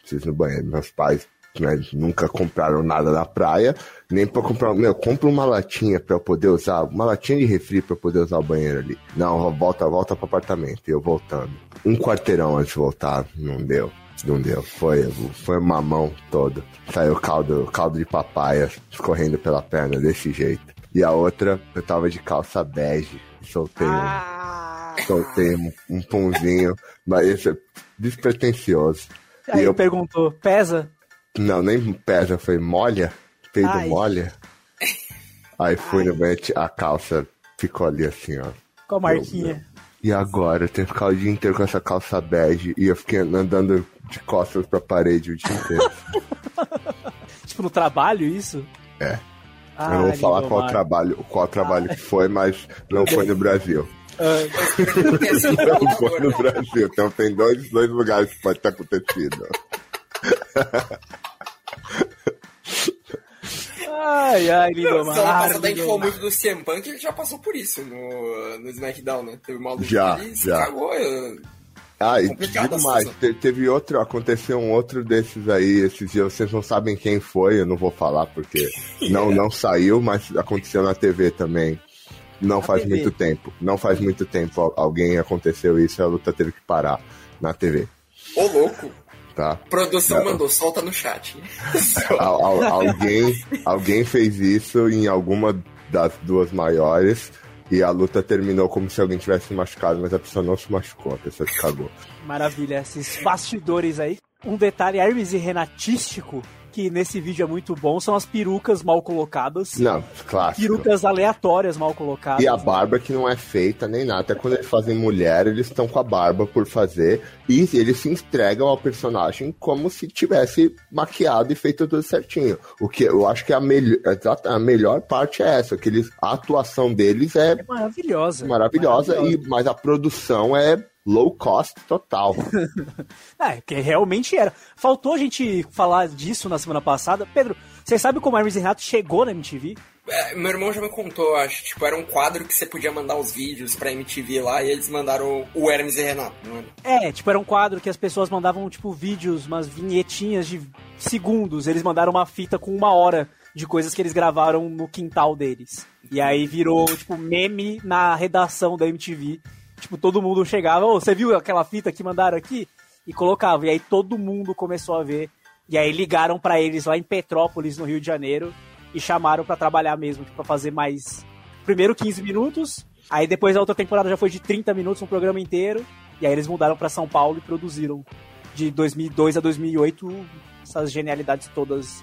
[SPEAKER 2] Preciso ir no banheiro. Meus pais né, nunca compraram nada na praia, nem pra comprar. Meu, compra uma latinha pra eu poder usar, uma latinha de refri pra eu poder usar o banheiro ali. Não, volta, volta pro apartamento. E eu voltando. Um quarteirão antes de voltar, não deu. Não deu. Foi, foi uma mão toda. Saiu caldo, caldo de papaya escorrendo pela perna desse jeito. E a outra, eu tava de calça bege. Soltei um, soltei um, um punzinho, mas esse é despretensioso.
[SPEAKER 1] Aí
[SPEAKER 2] E
[SPEAKER 1] eu
[SPEAKER 2] eu
[SPEAKER 1] perguntou, pesa?
[SPEAKER 2] Não, nem pesa, foi molha. Peido
[SPEAKER 1] Ai.
[SPEAKER 2] molha. Aí fui no banheiro, a calça ficou ali assim, ó.
[SPEAKER 1] Com a marquinha.
[SPEAKER 2] E agora? Eu tenho que ficar o dia inteiro com essa calça bege e eu fiquei andando de costas pra parede o dia inteiro.
[SPEAKER 1] Tipo, no trabalho, isso?
[SPEAKER 2] É.
[SPEAKER 1] Ah,
[SPEAKER 2] eu não vou falar qual trabalho, qual trabalho que foi, mas não foi no Brasil.
[SPEAKER 3] Não sido
[SPEAKER 2] Não foi no Brasil. Então tem dois, dois lugares que pode ter acontecido.
[SPEAKER 1] Ai, ai, Lindomar.
[SPEAKER 3] Semana passada a gente falou muito do CM Punk, ele já passou por isso no, no SmackDown, né? Teve uma luta
[SPEAKER 2] Já,
[SPEAKER 3] se
[SPEAKER 2] já.
[SPEAKER 3] cagou. eu-
[SPEAKER 2] Ah, e digo mais, te- teve outro, aconteceu um outro desses aí, esses dias, vocês não sabem quem foi, eu não vou falar porque não, não saiu, mas aconteceu na TV também. Não faz
[SPEAKER 1] TV.
[SPEAKER 2] muito tempo, não faz muito tempo al- alguém aconteceu isso e a luta teve que parar na TV,
[SPEAKER 3] Ô, louco.
[SPEAKER 2] Tá?
[SPEAKER 3] Produção
[SPEAKER 2] Não.
[SPEAKER 3] mandou, solta no chat.
[SPEAKER 2] Al- al- alguém, alguém fez isso em alguma das duas maiores e a luta terminou como se alguém tivesse se machucado, mas a pessoa não se machucou, a pessoa se cagou.
[SPEAKER 1] Maravilha, esses bastidores aí. Um detalhe Hermes e Renatístico, que nesse vídeo é muito bom, são as perucas mal colocadas.
[SPEAKER 2] Não, clássico.
[SPEAKER 1] Perucas aleatórias mal colocadas.
[SPEAKER 2] E a barba que não é feita nem nada. Até quando eles fazem mulher, eles estão com a barba por fazer. E eles se entregam ao personagem como se tivesse maquiado e feito tudo certinho. O que eu acho que a, melhor a melhor parte é essa, que eles, a atuação deles é
[SPEAKER 1] É maravilhosa.
[SPEAKER 2] maravilhosa,
[SPEAKER 1] Maravilhosa.
[SPEAKER 2] E, mas a produção é low cost total.
[SPEAKER 1] É, que realmente era. Faltou a gente falar disso na semana passada. Pedro, você sabe como Hermes e Renato chegou na MTV?
[SPEAKER 3] É, meu irmão já me contou, acho. Tipo, era um quadro que você podia mandar os vídeos pra MTV lá e eles mandaram o Hermes e Renato, não era?
[SPEAKER 1] É, tipo, era um quadro que as pessoas mandavam, tipo, vídeos, umas vinhetinhas de segundos. Eles mandaram uma fita com uma hora de coisas que eles gravaram no quintal deles. E aí virou, tipo, meme na redação da MTV. Tipo, todo mundo chegava, você viu aquela fita que mandaram aqui? E colocava. E aí todo mundo começou a ver. E aí ligaram pra eles lá em Petrópolis, no Rio de Janeiro, e chamaram pra trabalhar mesmo, tipo, pra fazer mais. Primeiro 15 minutos, aí depois a outra temporada já foi de 30 minutos, um programa inteiro. E aí eles mudaram pra São Paulo e produziram de 2002 a 2008 essas genialidades todas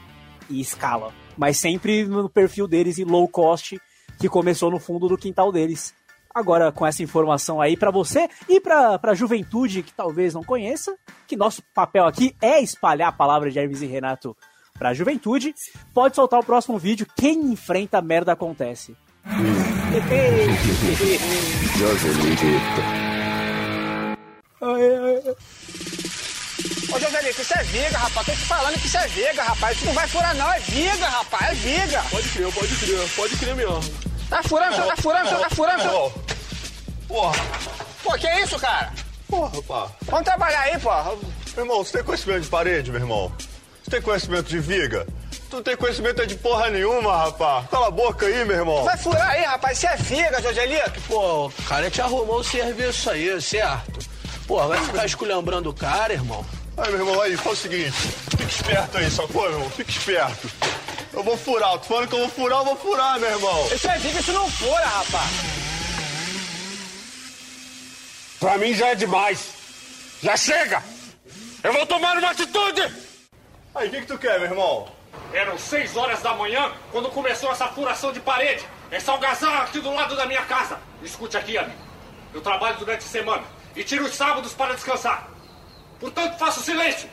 [SPEAKER 1] em escala. Mas sempre no perfil deles em low cost, que começou no fundo do quintal deles. Agora, com essa informação aí pra você e pra, pra juventude que talvez não conheça, que nosso papel aqui é espalhar a palavra de Hermes e Renato pra juventude, pode soltar o próximo vídeo. Quem enfrenta a merda acontece.
[SPEAKER 7] Ô, Joselito, isso é viga, rapaz. Tô te falando que isso é viga, rapaz. Isso não vai furar, não. É viga, rapaz. É viga.
[SPEAKER 6] Pode crer, pode crer, pode crer mesmo.
[SPEAKER 7] Tá furando, senhor, tá furando, senhor, tá furando. senhor.
[SPEAKER 6] Porra,
[SPEAKER 7] Pô, que isso, cara?
[SPEAKER 6] porra, pá.
[SPEAKER 7] Vamos trabalhar aí, pô.
[SPEAKER 8] Meu irmão, você tem conhecimento de parede, meu irmão? Você tem conhecimento de viga? Tu não tem conhecimento é de porra nenhuma, rapaz. Cala a boca aí, meu irmão.
[SPEAKER 7] Vai furar aí, rapaz. Isso é viga, Joselito.
[SPEAKER 6] Pô, o cara te arrumou o serviço aí, certo? Pô, vai ficar esculhambrando o cara, irmão.
[SPEAKER 8] Aí, meu irmão, aí, faz o seguinte. Fica esperto aí, sacou, meu irmão? Fica esperto. Eu vou furar. Tu falando que eu vou furar, eu vou furar, meu irmão.
[SPEAKER 7] Isso é viga, isso não fura, rapaz.
[SPEAKER 6] Pra mim já é demais. Já chega! Eu vou tomar uma atitude!
[SPEAKER 8] Aí, o que que tu quer, meu irmão?
[SPEAKER 6] Eram seis horas da manhã quando começou essa furação de parede. Essa algazarra aqui do lado da minha casa. Escute aqui, amigo. Eu trabalho durante a semana e tiro os sábados para descansar. Portanto, faço silêncio.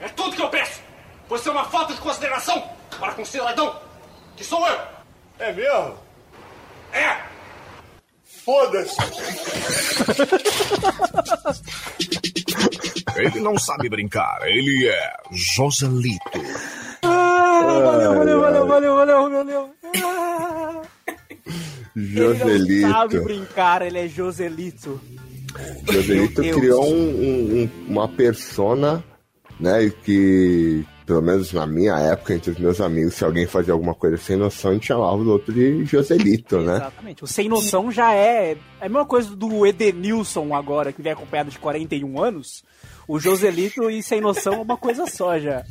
[SPEAKER 6] É tudo que eu peço. Pois é uma falta de consideração para com o cidadão, que sou eu.
[SPEAKER 8] É mesmo?
[SPEAKER 6] É!
[SPEAKER 8] Foda-se.
[SPEAKER 9] Ele não sabe brincar, ele é Joselito.
[SPEAKER 1] Ah, valeu, valeu, valeu, valeu, valeu, valeu. Ah, Ele não sabe
[SPEAKER 2] Joselito.
[SPEAKER 1] brincar, ele é Joselito.
[SPEAKER 2] Joselito criou um- um- um- uma persona, né, que, pelo menos na minha época, entre os meus amigos, se alguém fazia alguma coisa sem noção, a gente chamava o outro de Joselito, né?
[SPEAKER 1] Exatamente. O sem noção já é. É a mesma coisa do Edenilson agora, que vem acompanhado de 41 anos. O Joselito e sem noção é uma coisa só já.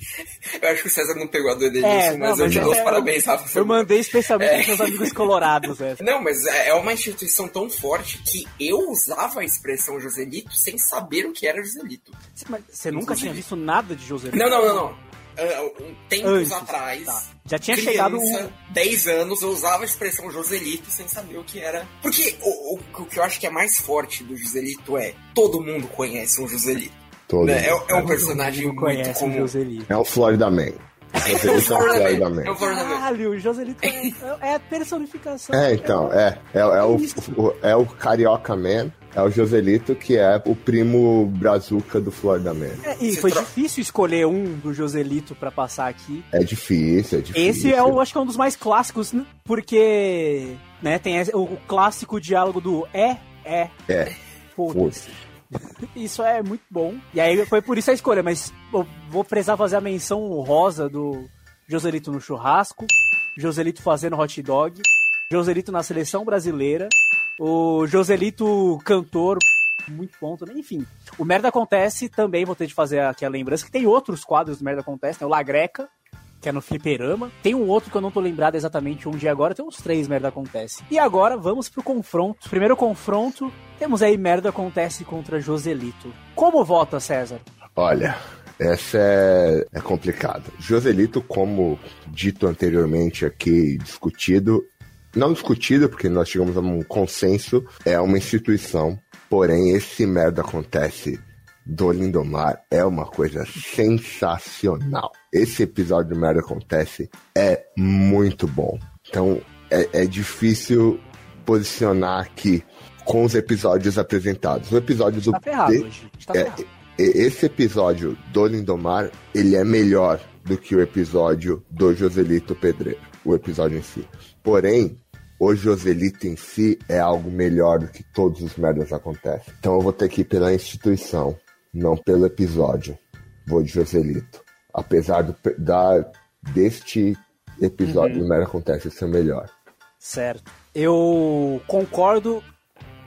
[SPEAKER 3] Eu acho que o César não pegou a do Edenilson,
[SPEAKER 1] É,
[SPEAKER 3] mas
[SPEAKER 1] não,
[SPEAKER 3] eu te dou os
[SPEAKER 1] é-
[SPEAKER 3] parabéns, Rafa.
[SPEAKER 1] Eu mandei especialmente
[SPEAKER 3] É.
[SPEAKER 1] pros meus amigos colorados essa.
[SPEAKER 3] Não, mas é é uma instituição tão forte que eu usava a expressão Joselito sem saber o que era Joselito.
[SPEAKER 1] Mas Você nunca tinha visto nada de Joselito?
[SPEAKER 3] Não, não, não, não. Ah, um tempos
[SPEAKER 1] Antes,
[SPEAKER 3] atrás,
[SPEAKER 1] tá. Já tinha
[SPEAKER 3] criança,
[SPEAKER 1] chegado um-
[SPEAKER 3] 10 anos, eu usava a expressão Joselito sem saber o que era. Porque o, o- o que eu acho que é mais forte do Joselito é todo mundo conhece um Joselito.
[SPEAKER 2] Todo
[SPEAKER 3] né? É,
[SPEAKER 2] mundo.
[SPEAKER 3] é um personagem muito
[SPEAKER 1] conhece o
[SPEAKER 3] comum.
[SPEAKER 1] Joselito.
[SPEAKER 2] É o Florida Man. Joselito é o Florida Man.
[SPEAKER 3] É o.
[SPEAKER 1] Caralho, o Joselito é, é a personificação.
[SPEAKER 2] É, então, é. É, é o, o- é o Carioca Man, é o Joselito, que é o primo brazuca do Florida Man.
[SPEAKER 1] É, e
[SPEAKER 3] Se
[SPEAKER 1] foi
[SPEAKER 3] tro-
[SPEAKER 1] difícil escolher um do Joselito pra passar aqui.
[SPEAKER 2] É difícil, é difícil.
[SPEAKER 1] Esse é o, acho que é um dos mais clássicos, né? porque né, tem o, clássico diálogo do é, é,
[SPEAKER 2] É,
[SPEAKER 1] foda-se. Isso é muito bom. E aí foi por isso a escolha, mas eu vou precisar fazer a menção rosa do Joselito no churrasco, Joselito fazendo hot dog, Joselito na seleção brasileira, o Joselito cantor, muito também. Enfim, o Merda Acontece também vou ter de fazer aqui a lembrança que tem outros quadros do Merda Acontece, né? O Lagreca, que é no Fliperama. Tem um outro que eu não tô lembrado exatamente onde é agora, tem uns três Merda Acontece. E agora vamos pro confronto. Primeiro confronto, temos aí Merda Acontece contra Joselito. Como vota, César?
[SPEAKER 2] Olha, essa é, é complicada. Joselito, como dito anteriormente aqui, discutido, não discutido, porque nós chegamos a um consenso, é uma instituição, porém esse merda acontece do Lindomar é uma coisa sensacional. Esse episódio do merda acontece é muito bom. Então é, é difícil posicionar aqui com os episódios apresentados. O episódio do
[SPEAKER 1] Tá ferrado
[SPEAKER 2] de-
[SPEAKER 1] tá
[SPEAKER 2] é,
[SPEAKER 1] ferrado.
[SPEAKER 2] esse episódio do Lindomar, ele é melhor do que o episódio do Joselito Pedreiro, o episódio em si. Porém, o Joselito em si é algo melhor do que todos os merdas acontecem. Então eu vou ter que ir pela instituição, não pelo episódio. Vou de Joselito. Apesar do, da, deste episódio do Merda Acontece ser melhor.
[SPEAKER 1] Certo. Eu concordo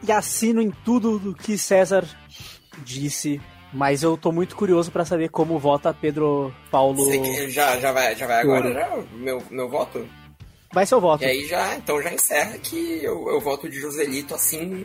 [SPEAKER 1] e assino em tudo do que César disse, mas eu tô muito curioso pra saber como vota Pedro Paulo.
[SPEAKER 3] Sei que já, já vai, já vai agora, já? Meu, meu voto?
[SPEAKER 1] Vai seu voto.
[SPEAKER 3] E aí já, então já encerra que eu, eu voto de Joselito assim,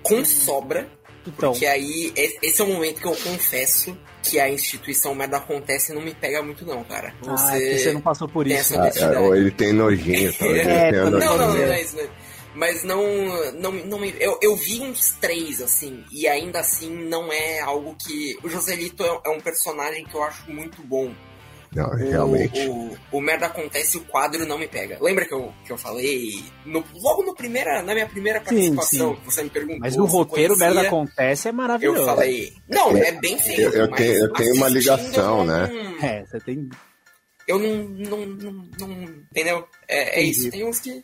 [SPEAKER 3] com sobra.
[SPEAKER 1] Então.
[SPEAKER 3] Porque aí, esse é o momento que eu confesso que a instituição merda acontece e não me pega muito não, cara.
[SPEAKER 1] Ah, é que você não passou por
[SPEAKER 3] tem
[SPEAKER 1] isso.
[SPEAKER 2] Ah,
[SPEAKER 3] honestidade.
[SPEAKER 2] é, ou ele tem nojinho, talvez
[SPEAKER 1] É, também.
[SPEAKER 3] Não, não, não, é isso, não é. Mas não, não, não me, eu, eu vi uns três, assim, e ainda assim não é algo que... O Joselito é, é um personagem que eu acho muito bom.
[SPEAKER 2] Não,
[SPEAKER 3] O-
[SPEAKER 2] realmente.
[SPEAKER 3] O, o, Merda Acontece, o quadro não me pega. Lembra que eu, que eu falei no- logo no primeira, na minha primeira participação,
[SPEAKER 1] sim.
[SPEAKER 3] que você me perguntou
[SPEAKER 1] Mas
[SPEAKER 3] eu
[SPEAKER 1] roteiro,
[SPEAKER 3] conhecia,
[SPEAKER 1] Merda Acontece é maravilhoso.
[SPEAKER 3] Eu falei... Não, é bem feito.
[SPEAKER 2] Eu- eu
[SPEAKER 3] mas
[SPEAKER 2] tenho- eu tenho uma ligação,
[SPEAKER 3] eu
[SPEAKER 2] né?
[SPEAKER 3] não-
[SPEAKER 1] É, você tem.
[SPEAKER 3] eu não, não, não, não- entendeu? É, é isso, tem uns que,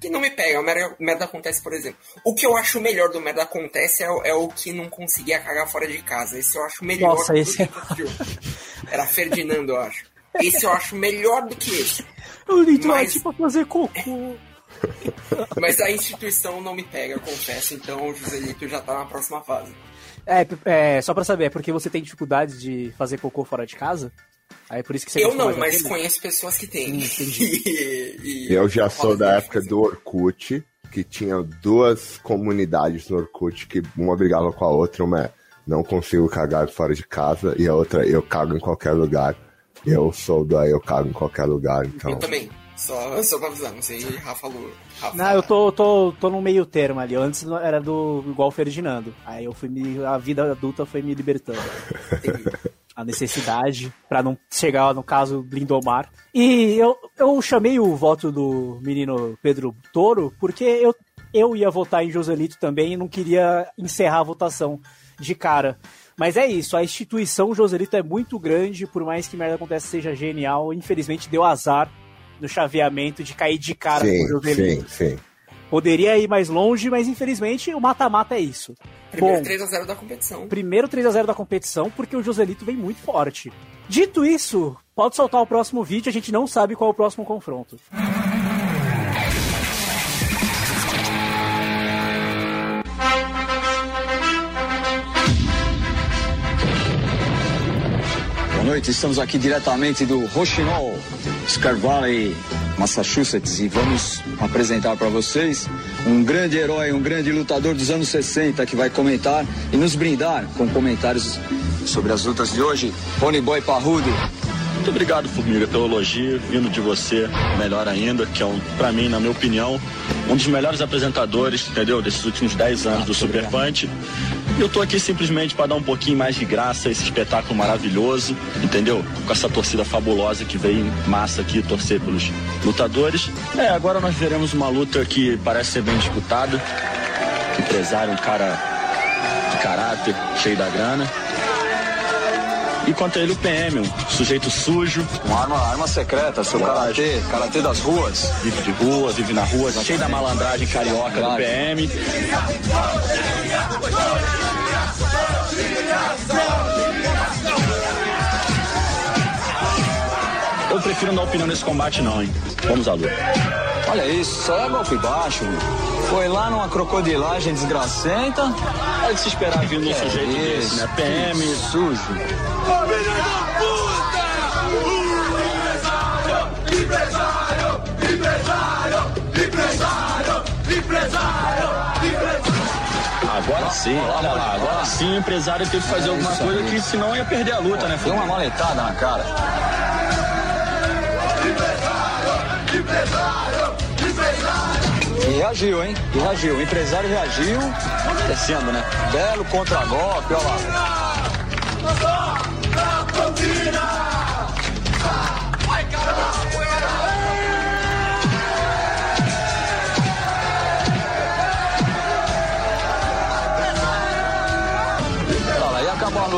[SPEAKER 3] que não me pegam. Merda, merda acontece, por exemplo. O que eu acho melhor do merda acontece é, o- é o que não conseguia cagar fora de casa. Esse eu acho melhor.
[SPEAKER 1] Nossa,
[SPEAKER 3] do
[SPEAKER 1] esse
[SPEAKER 3] que
[SPEAKER 1] é-
[SPEAKER 3] o. Era Ferdinando, eu acho. Esse eu acho melhor do que esse.
[SPEAKER 1] Eu nem tô
[SPEAKER 3] Mas-
[SPEAKER 1] pra fazer cocô.
[SPEAKER 3] Mas a instituição não me pega, eu confesso. Então o Joselito já tá na próxima fase.
[SPEAKER 1] É, é, só pra saber, é porque você tem dificuldade de fazer cocô fora de casa? Aí é por isso que você
[SPEAKER 3] Eu não,
[SPEAKER 1] mais
[SPEAKER 3] mas
[SPEAKER 1] daquele?
[SPEAKER 3] conheço pessoas que têm.
[SPEAKER 1] Entendi.
[SPEAKER 3] E- e-
[SPEAKER 2] Eu já sou da
[SPEAKER 3] assim,
[SPEAKER 2] época do Orkut, que tinha duas comunidades no Orkut que uma brigava com a outra, uma é não consigo cagar fora de casa e a outra eu cago em qualquer lugar. Eu sou da eu cago em qualquer lugar, então.
[SPEAKER 3] Eu também. Só, só pra avisar, não sei, Rafa Lu. Rafa,
[SPEAKER 1] Não, eu tô, tô, tô no meio termo ali. Antes era do igual o Ferdinando. Aí eu fui me. A vida adulta foi me libertando. a necessidade pra não chegar no caso Lindomar. E eu, eu chamei o voto do menino Pedro Toro porque eu, eu ia votar em Joselito também e não queria encerrar a votação de cara. Mas é isso, a instituição Joselito é muito grande, por mais que merda aconteça seja genial, infelizmente deu azar no chaveamento de cair de cara com o
[SPEAKER 2] Sim,
[SPEAKER 1] Joselito.
[SPEAKER 2] sim, sim.
[SPEAKER 1] Poderia ir mais longe, mas infelizmente o mata-mata é isso.
[SPEAKER 3] Primeiro
[SPEAKER 1] Bom,
[SPEAKER 3] 3x0 da competição.
[SPEAKER 1] primeiro 3 a 0 da competição, porque o Joselito vem muito forte. Dito isso, pode soltar o próximo vídeo, a gente não sabe qual é o próximo confronto.
[SPEAKER 10] Noite, estamos aqui diretamente do Rochinol, Scar Valley, Massachusetts, e vamos apresentar para vocês um grande herói, um grande lutador dos anos 60 que vai comentar e nos brindar com comentários sobre as lutas de hoje, Pony Boy Parrudo. Muito obrigado, Formiga, pelo elogio, vindo de você, melhor ainda, que é, um, pra mim, na minha opinião, um dos melhores apresentadores, entendeu? Desses últimos 10 anos do Super Punch. E eu tô aqui simplesmente para dar um pouquinho mais de graça a esse espetáculo maravilhoso, entendeu? Com essa torcida fabulosa que veio em massa aqui torcer pelos lutadores. É, agora nós veremos uma luta que parece ser bem disputada. Empresário, um cara de caráter, cheio da grana. E quanto a ele, o PM, um sujeito sujo.
[SPEAKER 11] Uma arma, arma secreta, seu karatê, karatê das ruas.
[SPEAKER 10] Vive de rua, vive na rua, cheio da malandragem carioca do PM. Eu prefiro não dar opinião nesse combate não, hein? Vamos à luta.
[SPEAKER 11] Olha isso, só é golpe baixo. meu. Foi lá numa crocodilagem desgracenta.
[SPEAKER 10] É de se esperar vindo um
[SPEAKER 11] Que
[SPEAKER 10] sujeito
[SPEAKER 11] isso,
[SPEAKER 10] desse, né? PM.
[SPEAKER 11] que sujo.
[SPEAKER 10] Agora sim, olha lá, agora sim o empresário teve que fazer alguma coisa que senão ia perder a luta, né?
[SPEAKER 11] Deu uma maletada na cara. E reagiu, hein? E reagiu. O empresário reagiu.
[SPEAKER 10] Descendo, né?
[SPEAKER 11] Belo contra-golpe, olha lá.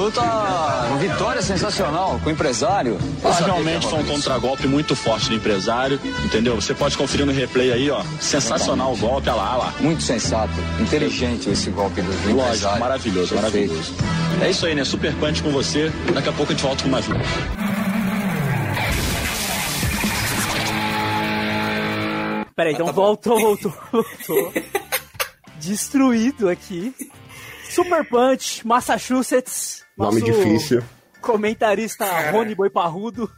[SPEAKER 11] Uma vitória sensacional com o empresário. Sabia
[SPEAKER 10] realmente
[SPEAKER 11] que
[SPEAKER 10] foi um contragolpe muito forte do empresário, entendeu? Você pode conferir no replay aí, ó. Sensacional o golpe, olha lá, olha lá.
[SPEAKER 11] Muito sensato, inteligente esse golpe do do
[SPEAKER 10] Lógico,
[SPEAKER 11] empresário.
[SPEAKER 10] maravilhoso,
[SPEAKER 11] Perfeito.
[SPEAKER 10] maravilhoso. É isso aí, né? Super punch com você. Daqui a pouco a gente volta com mais luta.
[SPEAKER 1] Peraí, então voltou, voltou, voltou. Destruído aqui. Super Punch, Massachusetts.
[SPEAKER 2] Nome
[SPEAKER 1] Nosso
[SPEAKER 2] difícil.
[SPEAKER 1] Comentarista Rony Boi Parrudo.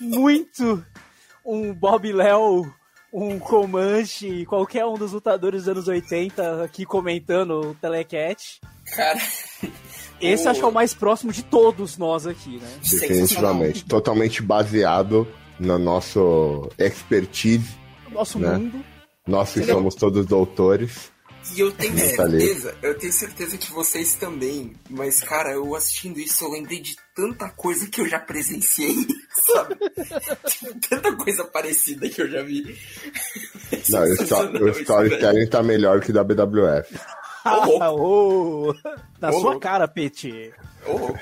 [SPEAKER 1] Muito um Bob Léo, um Comanche, qualquer um dos lutadores dos anos 80 aqui comentando o Telecat.
[SPEAKER 3] Cara.
[SPEAKER 1] Esse
[SPEAKER 3] o-
[SPEAKER 1] acho que é o mais próximo de todos nós aqui, né?
[SPEAKER 2] Definitivamente. Totalmente baseado no nosso expertise,
[SPEAKER 1] Nosso
[SPEAKER 2] né?
[SPEAKER 1] mundo.
[SPEAKER 2] Nós que somos todos doutores.
[SPEAKER 3] E eu tenho certeza, eu tenho certeza que vocês também. Mas, cara, eu assistindo isso, eu lembrei de tanta coisa que eu já presenciei, sabe? tanta coisa parecida que eu já vi.
[SPEAKER 2] Não, o, sto- o storytelling tá melhor que da BWF.
[SPEAKER 1] Ah, ô, na
[SPEAKER 3] Ô,
[SPEAKER 1] sua
[SPEAKER 3] louco.
[SPEAKER 1] cara, Pete.
[SPEAKER 3] Oh,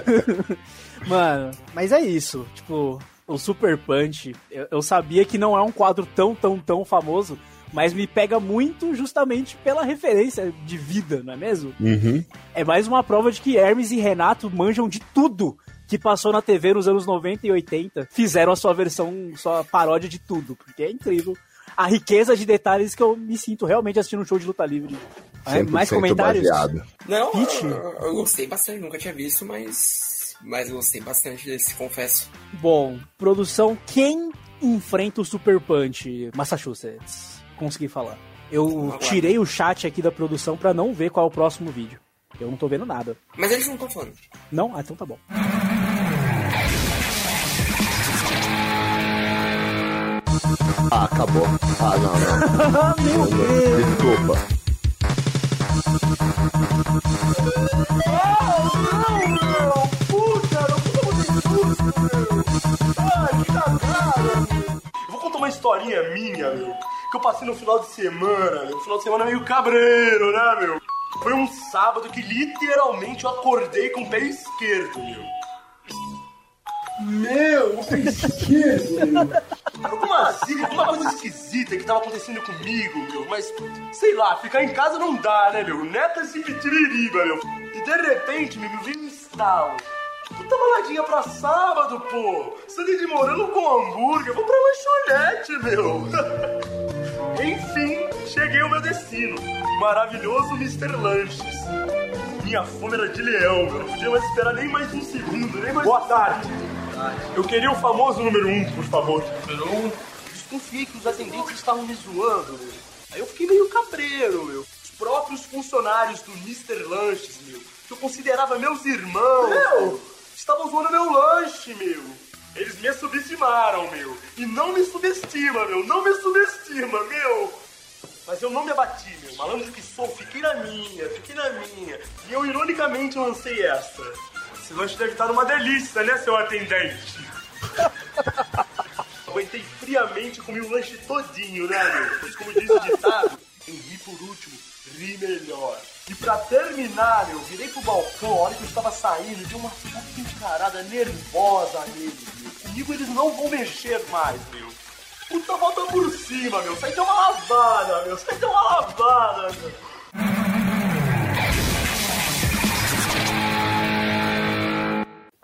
[SPEAKER 1] Mano, mas é isso. Tipo, o Super Punch, eu, eu sabia que não é um quadro tão, tão, tão famoso, mas me pega muito justamente pela referência de vida, não é mesmo?
[SPEAKER 2] Uhum.
[SPEAKER 1] É mais uma prova de que Hermes e Renato manjam de tudo que passou na TV nos anos 90 e 80. Fizeram a sua versão, sua paródia de tudo, porque é incrível. A riqueza de detalhes que eu me sinto realmente assistindo um show de luta livre. É, mais
[SPEAKER 2] 100%
[SPEAKER 1] comentários?
[SPEAKER 2] baseado.
[SPEAKER 3] Não, eu, eu gostei bastante, nunca tinha visto, mas. Mas eu gostei bastante desse, confesso.
[SPEAKER 1] Bom, produção, quem enfrenta o Super Punch? Massachusetts. Consegui falar. Eu tirei o chat aqui da produção pra não ver qual é o próximo vídeo. Eu não tô vendo nada.
[SPEAKER 3] Mas eles não estão falando.
[SPEAKER 1] Não? Ah, então tá bom.
[SPEAKER 2] Ah, acabou. Ah, não, não.
[SPEAKER 1] Meu Deus!
[SPEAKER 2] Desculpa.
[SPEAKER 4] Eu historinha minha, meu, que eu passei no final de semana, meu. Final de semana meio cabreiro, né, meu? Foi um sábado que literalmente eu acordei com o pé esquerdo, meu. Meu, o pé esquerdo, meu. Alguma alguma coisa esquisita que tava acontecendo comigo, meu. Mas, sei lá, ficar em casa não dá, né, meu? Neta esse pitiririba, meu. E de repente, meu, me veio um estalo. Puta baladinha pra sábado, pô! Sangue de morango com hambúrguer, vou pra lanchonete, meu! Enfim, cheguei ao meu destino. Maravilhoso Mr. Lanches. Minha fome era de leão, meu. Não podia mais esperar nem mais um segundo, nem mais. Boa tarde. Eu queria o famoso número um, por favor. Número um? Desconfiei que os atendentes estavam me zoando, meu. Aí eu fiquei meio cabreiro, meu. Os próprios funcionários do Mr. Lanches, meu. Que eu considerava meus irmãos. Meu!
[SPEAKER 12] Estavam zoando meu lanche, meu. Eles me subestimaram, meu. E não me subestima, meu. Não me subestima, meu. Mas eu não me abati, meu. Malandro que sou, fiquei na minha, fiquei na minha. E eu, ironicamente, lancei essa. Esse lanche deve estar uma delícia, né, seu atendente? Aguentei friamente comi o lanche todinho, né, meu? Pois como diz o ditado, quem ri por último, ri melhor. E pra terminar, eu virei pro balcão, a hora que eu estava saindo, dei uma puta encarada nervosa neles, meu. Comigo eles não vão mexer mais, meu. Puta volta por cima, meu. Sai de uma lavada, meu. Sai de uma lavada, meu.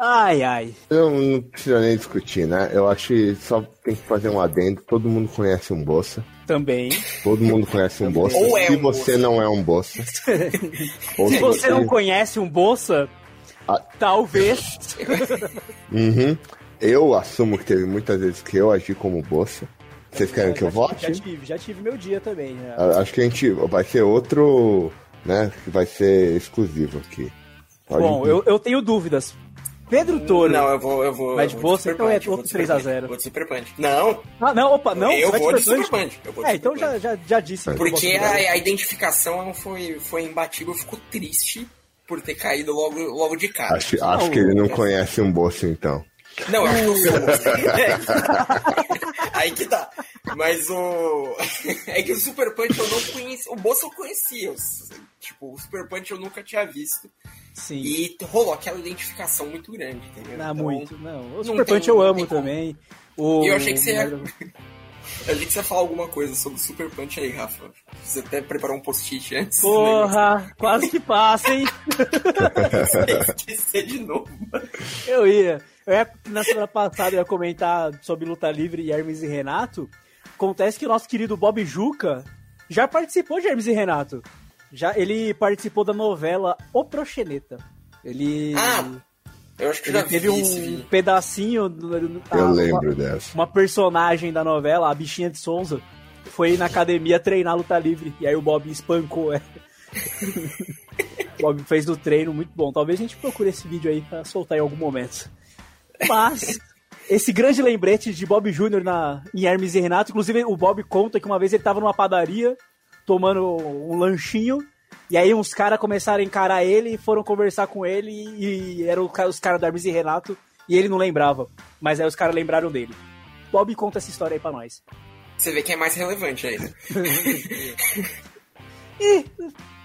[SPEAKER 1] Ai, ai.
[SPEAKER 2] Eu não precisa nem discutir, né? Eu acho que só tem que fazer um adendo. Todo mundo conhece um Bolsa.
[SPEAKER 1] Também.
[SPEAKER 2] Todo mundo conhece um Bolsa.
[SPEAKER 1] Ou é
[SPEAKER 2] Se
[SPEAKER 1] um
[SPEAKER 2] você não é um Bolsa. ou
[SPEAKER 1] Se você não conhece um Bolsa,
[SPEAKER 2] Ah.
[SPEAKER 1] talvez.
[SPEAKER 2] Uhum. Eu assumo que teve muitas vezes que eu agi como Bolsa. Vocês querem que eu
[SPEAKER 1] Já
[SPEAKER 2] vote?
[SPEAKER 1] tive, já tive meu dia também. né?
[SPEAKER 2] A- Acho que a gente vai ser outro, né? Que vai ser exclusivo aqui. Pode-
[SPEAKER 1] Bom, eu, eu tenho dúvidas. Pedro Toro.
[SPEAKER 3] Não, eu vou. Eu vou
[SPEAKER 1] Vai de bolsa, então é
[SPEAKER 3] Punch, vou
[SPEAKER 1] outro
[SPEAKER 3] de Super
[SPEAKER 1] 3x0.
[SPEAKER 3] Punch, Vou de Super Punch. Não,
[SPEAKER 1] Ah, não, opa, não.
[SPEAKER 3] Eu vou de
[SPEAKER 1] Super
[SPEAKER 3] Punch, eu vou de
[SPEAKER 1] É, então já, já, já disse.
[SPEAKER 3] porque a, a identificação foi, foi imbatível. Eu fico triste por ter caído logo, logo de cara.
[SPEAKER 2] Acho, acho que ele não conhece um Bolsa, então.
[SPEAKER 3] Não, eu acho que sou Aí que tá. Mas o. É que o Super Punch eu não conhecia. O Bolsa eu conhecia. eu- Tipo, o Super Punch eu nunca tinha visto.
[SPEAKER 1] Sim.
[SPEAKER 3] E rolou aquela identificação muito grande, entendeu?
[SPEAKER 1] Não,
[SPEAKER 3] Então,
[SPEAKER 1] muito. Não, o Super Punch eu amo também. O...
[SPEAKER 3] E eu achei que você ia. Eu achei que você ia falar alguma coisa sobre o Super Punch aí, Rafa. Você até preparou um post-it antes. né?
[SPEAKER 1] Porra, quase que passa, hein?
[SPEAKER 3] Esquecer de novo.
[SPEAKER 1] Eu ia. Eu ia, na semana passada, eu ia comentar sobre luta livre e Hermes e Renato. Acontece que o nosso querido Bob Juca já participou de Hermes e Renato. Já, ele participou da novela O Proxeneta. Ele.
[SPEAKER 3] Ah, eu acho que
[SPEAKER 1] ele
[SPEAKER 3] já vi
[SPEAKER 1] teve
[SPEAKER 3] esse
[SPEAKER 1] um pedacinho. do-
[SPEAKER 2] Eu
[SPEAKER 1] uma-
[SPEAKER 2] lembro dessa.
[SPEAKER 1] Uma personagem da novela, a bichinha de Sonza, foi na academia treinar luta livre. E aí o Bob espancou ela. o Bob fez no treino muito bom. Talvez a gente procure esse vídeo aí pra soltar em algum momento. Mas. Esse grande lembrete de Bob Jr. Na, em Hermes e Renato, inclusive o Bob conta que uma vez ele tava numa padaria tomando um lanchinho, e aí uns caras começaram a encarar ele e foram conversar com ele, e, e eram os ca- os caras do Hermes e Renato, e ele não lembrava. Mas aí os caras lembraram dele. Bob conta essa história aí pra nós.
[SPEAKER 3] Você vê quem é mais relevante aí.
[SPEAKER 1] E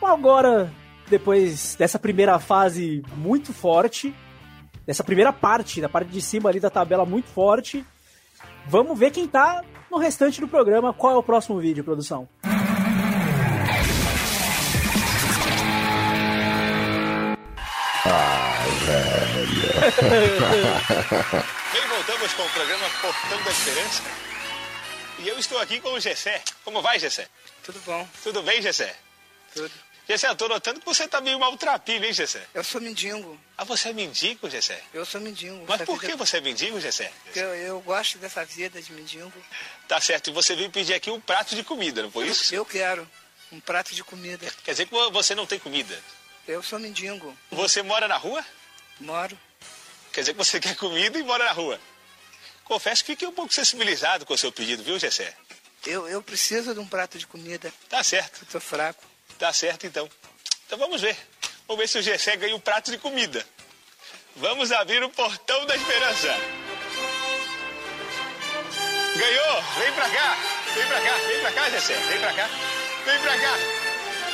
[SPEAKER 1] agora, depois dessa primeira fase muito forte, dessa primeira parte, da parte de cima ali da tabela muito forte, vamos ver quem tá no restante do programa. Qual é o próximo vídeo, produção?
[SPEAKER 13] Bem, voltamos com o programa Portão da Esperança. E eu estou aqui com o Gessé. Como vai, Gessé?
[SPEAKER 14] Tudo bom.
[SPEAKER 13] Tudo bem, Gessé?
[SPEAKER 14] Tudo.
[SPEAKER 13] Gessé, eu tô notando que você tá meio maltrapilho, hein, Gessé?
[SPEAKER 14] Eu sou mendigo.
[SPEAKER 13] Ah, você é mendigo, Gessé?
[SPEAKER 14] Eu sou mendigo.
[SPEAKER 13] Mas por
[SPEAKER 14] vida-
[SPEAKER 13] que você é mendigo, Gessé?
[SPEAKER 14] Porque eu, eu gosto dessa vida de mendigo.
[SPEAKER 13] Tá certo, e você veio pedir aqui um prato de comida, não foi isso?
[SPEAKER 14] Eu quero um prato de comida.
[SPEAKER 13] Quer dizer que você não tem comida.
[SPEAKER 14] Eu sou mendigo.
[SPEAKER 13] Você mora na rua?
[SPEAKER 14] Moro.
[SPEAKER 13] Quer dizer que você quer comida e mora na rua. Confesso que fiquei um pouco sensibilizado com o seu pedido, viu, Gessé?
[SPEAKER 14] Eu, eu preciso de um prato de comida.
[SPEAKER 13] Tá certo.
[SPEAKER 14] Eu tô fraco.
[SPEAKER 13] Tá certo, então. Então vamos ver. Vamos ver se o Gessé ganha um prato de comida. Vamos abrir o portão da esperança. Ganhou! Vem pra cá! Vem pra cá! Vem pra cá, Gessé! Vem pra cá! Vem pra cá!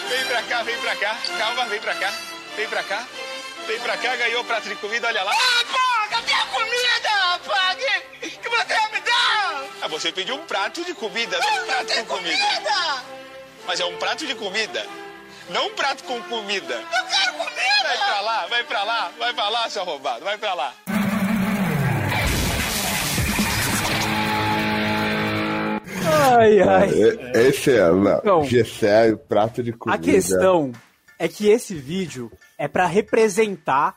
[SPEAKER 13] Vem pra cá, vem pra cá! Calma, vem pra cá! Vem pra cá! Vem pra cá, ganhou o prato de comida, olha lá!
[SPEAKER 7] Ah, pô, cadê a comida, rapaz? Que, que você vai me dar?
[SPEAKER 13] Ah, você pediu um prato de comida, não um prato com comida.
[SPEAKER 7] Comida!
[SPEAKER 13] Mas é um prato de comida, não um prato com comida.
[SPEAKER 7] Eu quero comida!
[SPEAKER 13] Vai pra lá, vai pra lá, vai pra lá, seu roubado, vai pra lá.
[SPEAKER 1] Ai, ai.
[SPEAKER 2] E- Esse é, não,
[SPEAKER 1] Então,
[SPEAKER 2] Gessé, prato de comida.
[SPEAKER 1] A questão é que esse vídeo é pra representar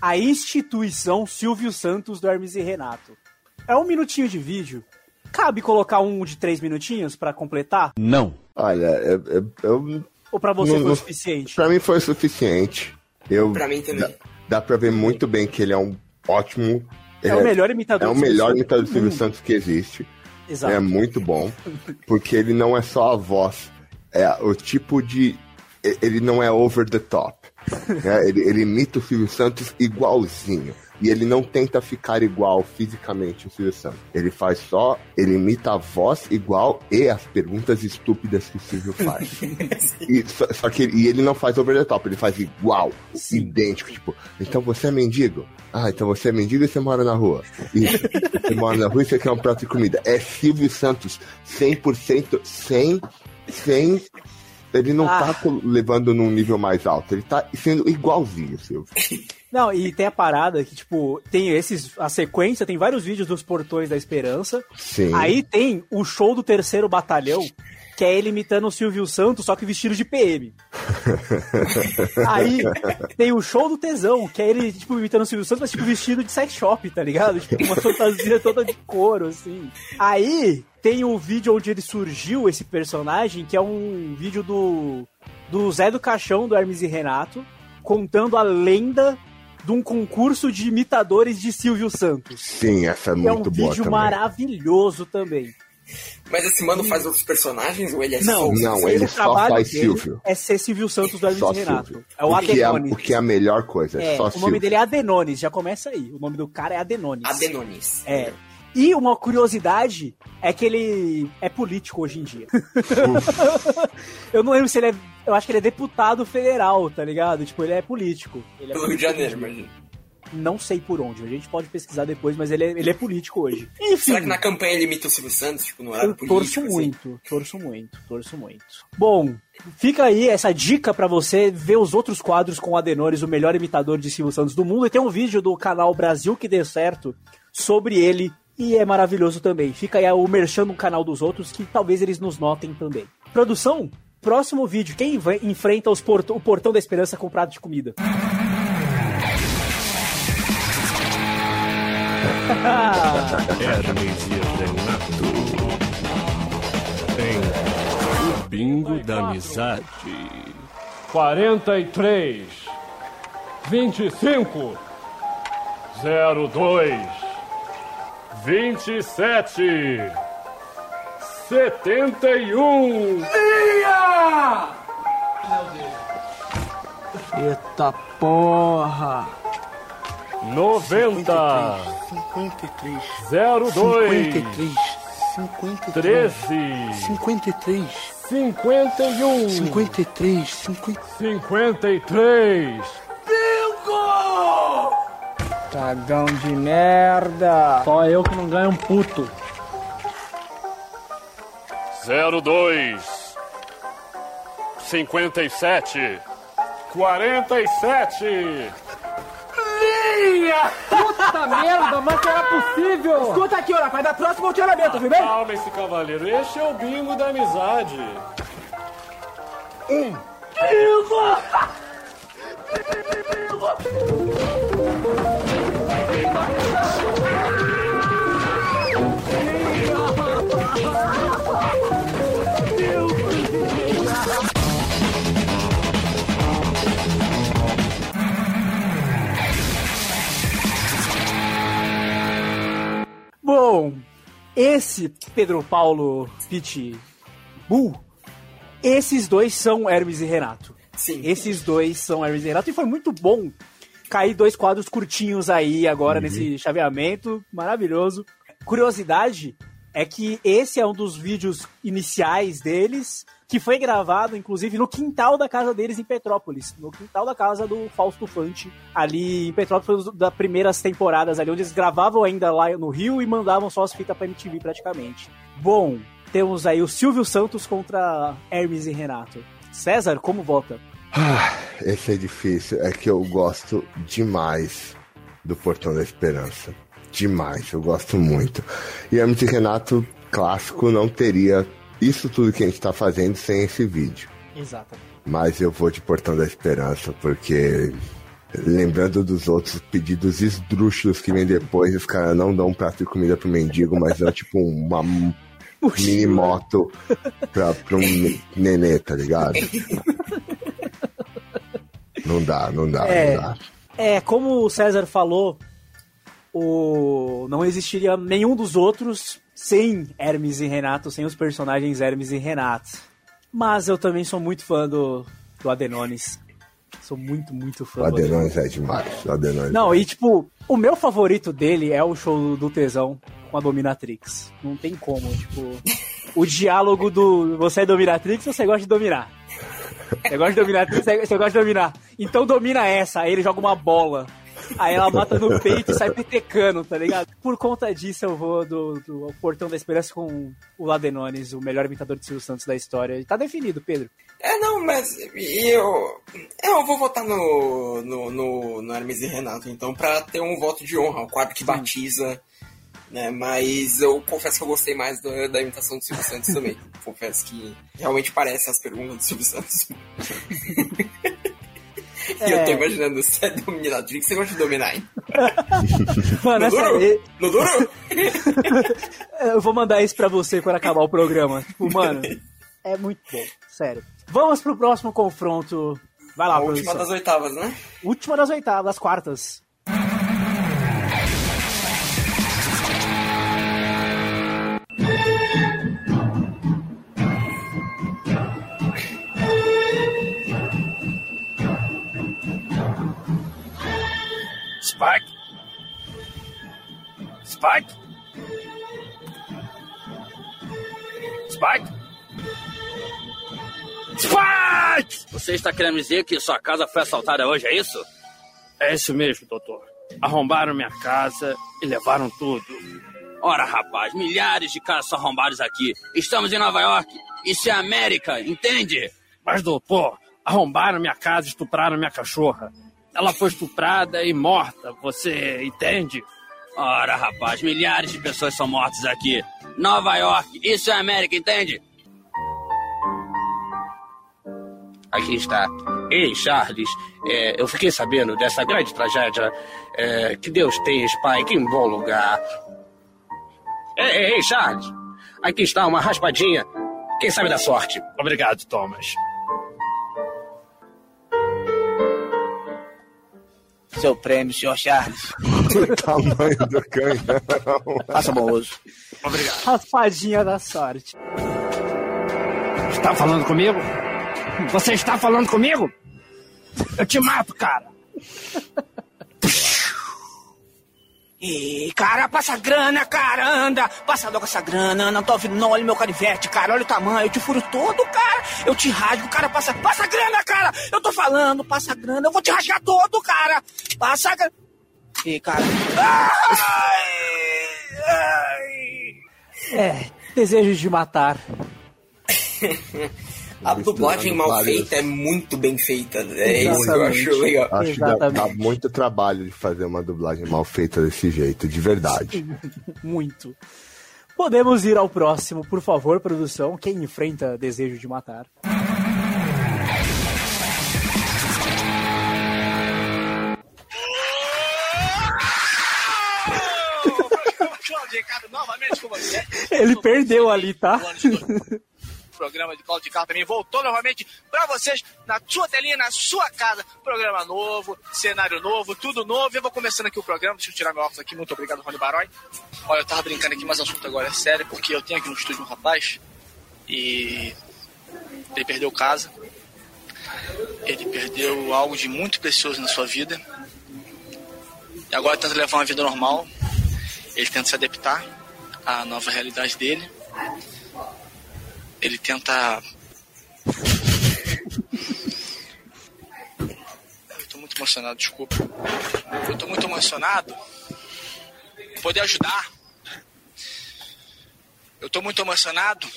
[SPEAKER 1] a instituição Silvio Santos do Hermes e Renato. É um minutinho de vídeo. Cabe colocar um de três minutinhos pra completar?
[SPEAKER 2] Não. Olha, eu. eu, eu
[SPEAKER 1] Ou pra você
[SPEAKER 2] não-
[SPEAKER 1] foi o suficiente?
[SPEAKER 2] Pra mim foi o suficiente. Eu,
[SPEAKER 3] Pra mim também.
[SPEAKER 2] Dá, dá pra ver muito bem que ele é um ótimo.
[SPEAKER 1] É
[SPEAKER 2] Ele
[SPEAKER 1] o melhor imitador
[SPEAKER 2] É o melhor imitador do Silvio
[SPEAKER 1] mundo.
[SPEAKER 2] Santos que existe.
[SPEAKER 1] Exato.
[SPEAKER 2] É muito bom. Porque ele não é só a voz. É o tipo de. Ele não é over the top. né? ele, ele imita o Silvio Santos igualzinho. E ele não tenta ficar igual fisicamente o Silvio Santos. Ele faz só. Ele imita a voz igual e as perguntas estúpidas que o Silvio faz. E, só, só que ele, e ele não faz over the top, ele faz igual, idêntico. Tipo, então você é mendigo? Ah, então você é mendigo e você mora na rua. Isso. Você mora na rua e você quer um prato de comida. É Silvio Santos, 100% sem. sem ele não
[SPEAKER 1] Ah.
[SPEAKER 2] tá levando num nível mais alto, ele tá sendo igualzinho, Silvio.
[SPEAKER 1] Não, e tem a parada que, tipo, tem esses. A sequência, tem vários vídeos dos Portões da Esperança.
[SPEAKER 2] Sim.
[SPEAKER 1] Aí tem o show do terceiro batalhão, que é ele imitando o Silvio Santos, só que vestido de PM. Aí tem o show do tesão, que é ele, tipo, imitando o Silvio Santos, mas tipo vestido de sex shop, tá ligado? Tipo, uma fantasia toda de couro, assim. Aí tem o vídeo onde ele surgiu, esse personagem, que é um vídeo do, do Zé do Caixão, do Hermes e Renato, contando a lenda de um concurso de imitadores de Silvio Santos.
[SPEAKER 2] Sim, essa é
[SPEAKER 1] é um
[SPEAKER 2] muito boa
[SPEAKER 1] vídeo
[SPEAKER 2] também.
[SPEAKER 1] maravilhoso também.
[SPEAKER 3] Mas esse mano faz outros personagens ou ele é
[SPEAKER 1] Não,
[SPEAKER 3] só
[SPEAKER 2] Não,
[SPEAKER 3] o
[SPEAKER 2] ele
[SPEAKER 1] o
[SPEAKER 2] só
[SPEAKER 1] trabalho
[SPEAKER 2] faz Silvio.
[SPEAKER 1] É ser Silvio Santos do Hermes
[SPEAKER 2] Só
[SPEAKER 1] e Renato.
[SPEAKER 2] Silvio.
[SPEAKER 1] É o,
[SPEAKER 2] que é,
[SPEAKER 1] Adenones.
[SPEAKER 2] o que é a melhor coisa, é,
[SPEAKER 1] É,
[SPEAKER 2] só
[SPEAKER 1] o
[SPEAKER 2] Silvio.
[SPEAKER 1] nome dele é Adenones, já começa aí. O nome do cara é Adenones.
[SPEAKER 3] Adenones.
[SPEAKER 1] É. E uma curiosidade é que ele é político hoje em dia. eu não lembro se ele é. Eu acho que ele é deputado federal, tá ligado? Tipo, ele é político. Ele é
[SPEAKER 3] Rio de Janeiro, imagina.
[SPEAKER 1] Não sei por onde. A gente pode pesquisar depois, mas ele é, ele é político hoje. Enfim.
[SPEAKER 3] Será que na campanha ele imita o Silvio Santos, tipo, no horário político?
[SPEAKER 1] torço
[SPEAKER 3] assim?
[SPEAKER 1] muito, torço muito, torço muito. Bom, fica aí essa dica pra você ver os outros quadros com o Adenores, o melhor imitador de Silvio Santos do mundo. E tem um vídeo do canal Brasil que dê certo sobre ele e é maravilhoso também. Fica aí o merchan no canal dos outros que talvez eles nos notem também. Produção, próximo vídeo. Quem enfrenta os port- o portão da esperança com prato de comida?
[SPEAKER 15] Hermes e Renato. Em O Bingo da Amizade.
[SPEAKER 6] 43 25 02 27 71
[SPEAKER 7] Ia! Eita porra!
[SPEAKER 6] 90
[SPEAKER 7] 53
[SPEAKER 6] 02
[SPEAKER 7] 53 53
[SPEAKER 6] 13
[SPEAKER 7] 53
[SPEAKER 6] 51
[SPEAKER 7] 53 50
[SPEAKER 6] 53
[SPEAKER 7] Bingo! Cagão de merda! Só eu que não ganho um puto.
[SPEAKER 6] 02 57 47
[SPEAKER 7] Linha! Puta merda, mas que era possível! Escuta aqui, ó, vai dar próximo ao treinamento, viu bem?
[SPEAKER 6] Calma esse cavaleiro, este é o bingo da amizade.
[SPEAKER 7] Um. Bingo!
[SPEAKER 1] Bom, esse Pedro Paulo Pitbull, esses dois são Hermes e Renato.
[SPEAKER 3] Sim.
[SPEAKER 1] Esses dois são Hermes e Renato e foi muito bom cair dois quadros curtinhos aí agora nesse chaveamento, maravilhoso. Curiosidade é que esse é um dos vídeos iniciais deles, que foi gravado, inclusive, no quintal da casa deles em Petrópolis. No quintal da casa do Fausto Fante, ali em Petrópolis, das primeiras temporadas ali, onde eles gravavam ainda lá no Rio e mandavam só as fitas pra MTV praticamente. Bom, temos aí o Silvio Santos contra Hermes e Renato. César, como vota?
[SPEAKER 2] Ah, esse é difícil. É que eu gosto demais do Portão da Esperança. Demais, eu gosto muito. E Hermes e Renato, clássico, não teria isso tudo que a gente tá fazendo sem esse vídeo.
[SPEAKER 1] Exatamente.
[SPEAKER 2] Mas eu vou de Portão da Esperança, porque lembrando dos outros pedidos esdrúxulos que vem depois, os caras não dão um prato de comida pro mendigo, mas dão tipo uma mini moto pra, pra um nenê, tá ligado? Não dá, não dá,
[SPEAKER 1] É.
[SPEAKER 2] não dá.
[SPEAKER 1] É, como o César falou, o não existiria nenhum dos outros sem Hermes e Renato, sem os personagens Hermes e Renato. Mas eu também sou muito fã do, do Adenones. Sou muito, muito fã
[SPEAKER 2] O
[SPEAKER 1] do
[SPEAKER 2] Adenones é demais. O Adenones
[SPEAKER 1] Não, e tipo, o meu favorito dele é o show do Tesão com a Dominatrix. Não tem como, tipo. O diálogo do você é Dominatrix ou você gosta de dominar? Você gosta de Dominatrix, você você gosta de dominar. Então domina essa. Aí ele joga uma bola. Aí ela mata no peito e sai petecando, tá ligado? Por conta disso, eu vou do, do Portão da Esperança com o Ladenones, o melhor imitador de Silvio Santos da história. E Tá definido, Pedro.
[SPEAKER 3] É, não, mas eu. Eu vou votar no, no, no, no Hermes e Renato, então, pra ter um voto de honra, o quadro que batiza. Né, mas eu confesso que eu gostei mais da, da imitação do Silvio Santos também. confesso que realmente parece as perguntas do Silvio Santos. E eu tô
[SPEAKER 1] É.
[SPEAKER 3] imaginando, você é dominatrix, você gosta de dominar, hein?
[SPEAKER 1] Mano,
[SPEAKER 3] no
[SPEAKER 1] essa
[SPEAKER 3] duro?
[SPEAKER 1] aí-
[SPEAKER 3] No duro?
[SPEAKER 1] Eu vou mandar isso pra você quando acabar o programa. Tipo, mano, é muito bom, sério. Vamos pro próximo confronto. Vai lá,
[SPEAKER 3] A última
[SPEAKER 1] produção.
[SPEAKER 3] das oitavas, né?
[SPEAKER 1] Última das oitavas, das quartas.
[SPEAKER 16] Spike? Spike? Spike? Spike!
[SPEAKER 17] Você está querendo dizer que sua casa foi assaltada hoje, é isso?
[SPEAKER 16] É isso mesmo, doutor. Arrombaram minha casa e levaram tudo.
[SPEAKER 17] Ora, rapaz, milhares de caras são arrombados aqui. Estamos em Nova York. Isso é América, entende?
[SPEAKER 16] Mas, doutor, arrombaram minha casa e estupraram minha cachorra. Ela foi estuprada e morta, você entende?
[SPEAKER 17] Ora, rapaz, milhares de pessoas são mortas aqui. Nova York, isso é América, entende?
[SPEAKER 16] Aqui está. Ei, Charles, é, eu fiquei sabendo dessa grande tragédia. É, que Deus tenha Spike em bom lugar. Ei, ei, ei, Charles, aqui está uma raspadinha. Quem sabe da sorte? Obrigado, Thomas.
[SPEAKER 18] Seu prêmio, senhor Charles.
[SPEAKER 2] O tamanho do canhão.
[SPEAKER 18] Faça bom uso.
[SPEAKER 16] Obrigado.
[SPEAKER 1] Raspadinha da sorte.
[SPEAKER 16] Está falando comigo? Você está falando comigo? Eu te mato, cara.
[SPEAKER 18] Ih, cara, passa grana, cara, anda. Passa logo essa grana, não tô ouvindo, não. Olha meu canivete, cara, olha o tamanho. Eu te furo todo, cara. Eu te rasgo, cara, passa. Passa grana, cara. Eu tô falando, passa grana. Eu vou te rasgar todo, cara. Passa grana. Ih, cara.
[SPEAKER 1] É, desejo de matar.
[SPEAKER 3] A dublagem mal
[SPEAKER 2] vários-
[SPEAKER 3] feita é muito bem feita. É isso que eu
[SPEAKER 1] Exatamente.
[SPEAKER 3] acho legal.
[SPEAKER 2] Acho que dá, dá
[SPEAKER 1] Exatamente.
[SPEAKER 2] muito trabalho de fazer uma dublagem mal feita desse jeito, de verdade.
[SPEAKER 1] Muito. Podemos ir ao próximo, por favor, produção. Quem enfrenta desejo de matar?
[SPEAKER 19] Cláudio Ricardo, novamente com você.
[SPEAKER 1] Ele perdeu ali, tá?
[SPEAKER 19] Programa de Cláudio Ricardo também voltou novamente pra vocês na sua telinha, na sua casa. Programa novo, cenário novo, tudo novo. Eu vou começando aqui o programa. Deixa eu tirar meu óculos aqui. Muito obrigado, Rony Barói. Olha, eu tava brincando aqui, mas o assunto agora é sério, porque eu tenho aqui no estúdio um rapaz e ele perdeu casa. Ele perdeu algo de muito precioso na sua vida. E agora tenta levar uma vida normal. Ele tenta se adaptar à nova realidade dele. Ele tenta. Eu tô muito emocionado, desculpa. Eu tô muito emocionado em poder ajudar. Eu tô muito emocionado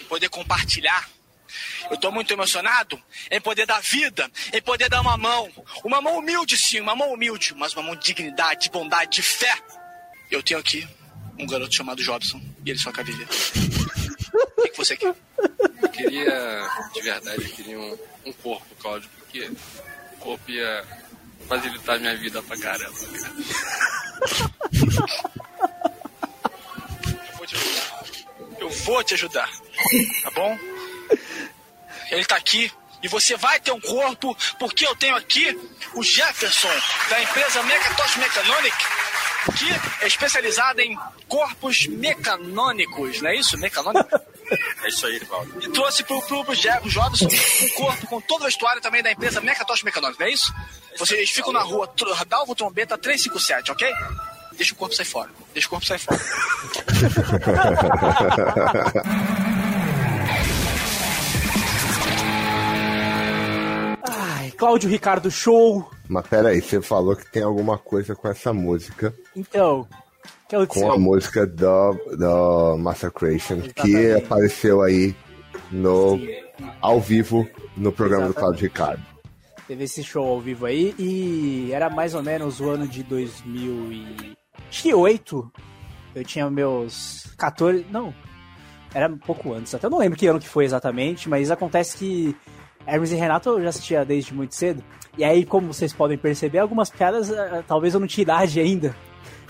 [SPEAKER 19] em poder compartilhar. Eu tô muito emocionado em poder dar vida, em poder dar uma mão. Uma mão humilde, sim, uma mão humilde, mas uma mão de dignidade, de bondade, de fé. Eu tenho aqui um garoto chamado Jobson e ele só quer viver. Você quer?
[SPEAKER 20] Eu queria, de verdade, eu queria um, um corpo, Cláudio, porque o corpo ia facilitar minha vida pra caramba, cara.
[SPEAKER 19] Eu vou te ajudar. Eu vou te ajudar. Tá bom? Ele tá aqui e você vai ter um corpo, porque eu tenho aqui o Jefferson, da empresa Megatos Mechanonic.
[SPEAKER 7] que é especializada em corpos mecanônicos, não é isso? Mecanônicos?
[SPEAKER 19] É isso aí, Cláudio.
[SPEAKER 7] E trouxe pro, pro, pro Jobson um corpo com todo o vestuário também da empresa Mecatosh Mecanônicos, não é isso? Vocês ficam na rua Dalvo Trombeta 357, ok? Deixa o corpo sair fora. Deixa o corpo sair fora.
[SPEAKER 1] Ai, Cláudio Ricardo Show.
[SPEAKER 2] Mas peraí, você falou que tem alguma coisa com essa música.
[SPEAKER 1] Então, que
[SPEAKER 2] Com a música do, do Massacration, que apareceu aí no ao vivo no programa do Claudio Ricardo.
[SPEAKER 1] Teve esse show ao vivo aí e era mais ou menos o ano de 2008. Eu tinha meus 14. Não, era um pouco antes. Até eu não lembro que ano que foi exatamente, mas acontece que Hermes e Renato eu já assistia desde muito cedo. E aí, como vocês podem perceber, algumas piadas eh, talvez eu não tinha idade ainda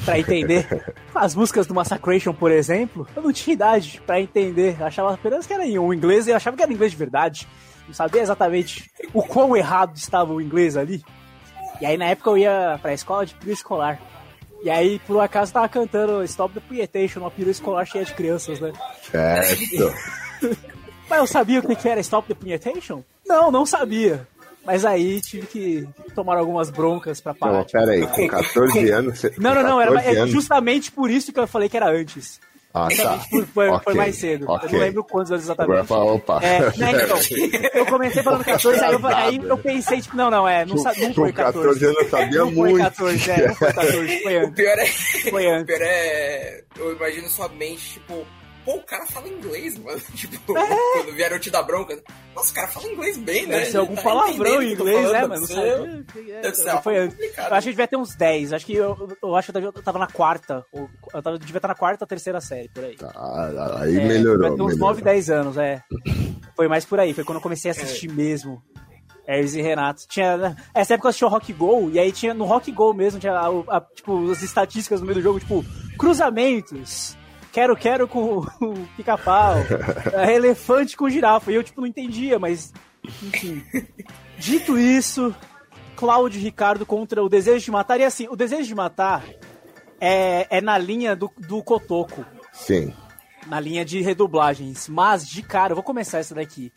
[SPEAKER 1] pra entender. As músicas do Massacration, por exemplo, eu não tinha idade pra entender. Eu achava apenas que era em um inglês e eu achava que era inglês de verdade. Não sabia exatamente o quão errado estava o inglês ali. E aí, na época, eu ia pra escola de período escolar. E aí, por um acaso, tava cantando Stop the Punhetation, uma período escolar cheia de crianças, né?
[SPEAKER 2] Certo.
[SPEAKER 1] Mas eu sabia o que era Stop the Punhetation? Não, não sabia. Mas aí tive que tomar algumas broncas pra parar.
[SPEAKER 2] Não, peraí, com 14 anos. você-
[SPEAKER 1] Não, não, não, era
[SPEAKER 2] 14
[SPEAKER 1] é justamente por isso que eu falei que era antes.
[SPEAKER 2] Ah, tá.
[SPEAKER 1] Foi, foi
[SPEAKER 2] Ok,
[SPEAKER 1] mais cedo. Eu
[SPEAKER 2] ok.
[SPEAKER 1] não lembro quantos anos exatamente.
[SPEAKER 2] Agora fala, opa.
[SPEAKER 1] É, né, então, eu comecei falando 14, aí eu, aí eu pensei, tipo, não, não, é, não, sa- não foi 14.
[SPEAKER 2] 14 anos eu sabia
[SPEAKER 1] não
[SPEAKER 2] muito.
[SPEAKER 1] Foi 14, é, não foi 14, foi
[SPEAKER 3] O
[SPEAKER 1] antes.
[SPEAKER 3] pior é.
[SPEAKER 1] Foi
[SPEAKER 3] O
[SPEAKER 1] antes.
[SPEAKER 3] pior é. Eu imagino sua mente, tipo. Pô, o cara fala inglês, mano. Tipo,
[SPEAKER 1] É.
[SPEAKER 3] quando vieram te dar bronca. Nossa, o cara fala inglês bem, né?
[SPEAKER 1] Deve ser algum
[SPEAKER 3] tá
[SPEAKER 1] palavrão em inglês, né, mano? Não
[SPEAKER 3] deve ser-. Deve ser
[SPEAKER 1] É,
[SPEAKER 3] algo
[SPEAKER 1] foi. Eu acho que devia ter uns 10. Acho que eu, eu acho que eu tava na quarta. ou- Eu tava, devia estar na quarta ou terceira série, por aí.
[SPEAKER 2] Ah, aí
[SPEAKER 1] É,
[SPEAKER 2] melhorou.
[SPEAKER 1] Uns
[SPEAKER 2] melhorou.
[SPEAKER 1] 9, 10 anos, é. Foi mais por aí, foi quando eu comecei a assistir mesmo. Hermes e Renato. Tinha, essa época eu assistia o Rock Go, e aí tinha no Rock Go mesmo, tinha a- a- tipo, as estatísticas no meio do jogo, tipo, cruzamentos. Quero, quero com o pica-pau. é, elefante com girafa. E eu, tipo, não entendia, mas. Enfim. Dito isso, Cláudio Ricardo contra o Desejo de Matar. E assim, o Desejo de Matar é, é na linha do, do Cotoco
[SPEAKER 2] Sim.
[SPEAKER 1] na linha de redublagens. Mas, de cara, eu vou começar essa daqui.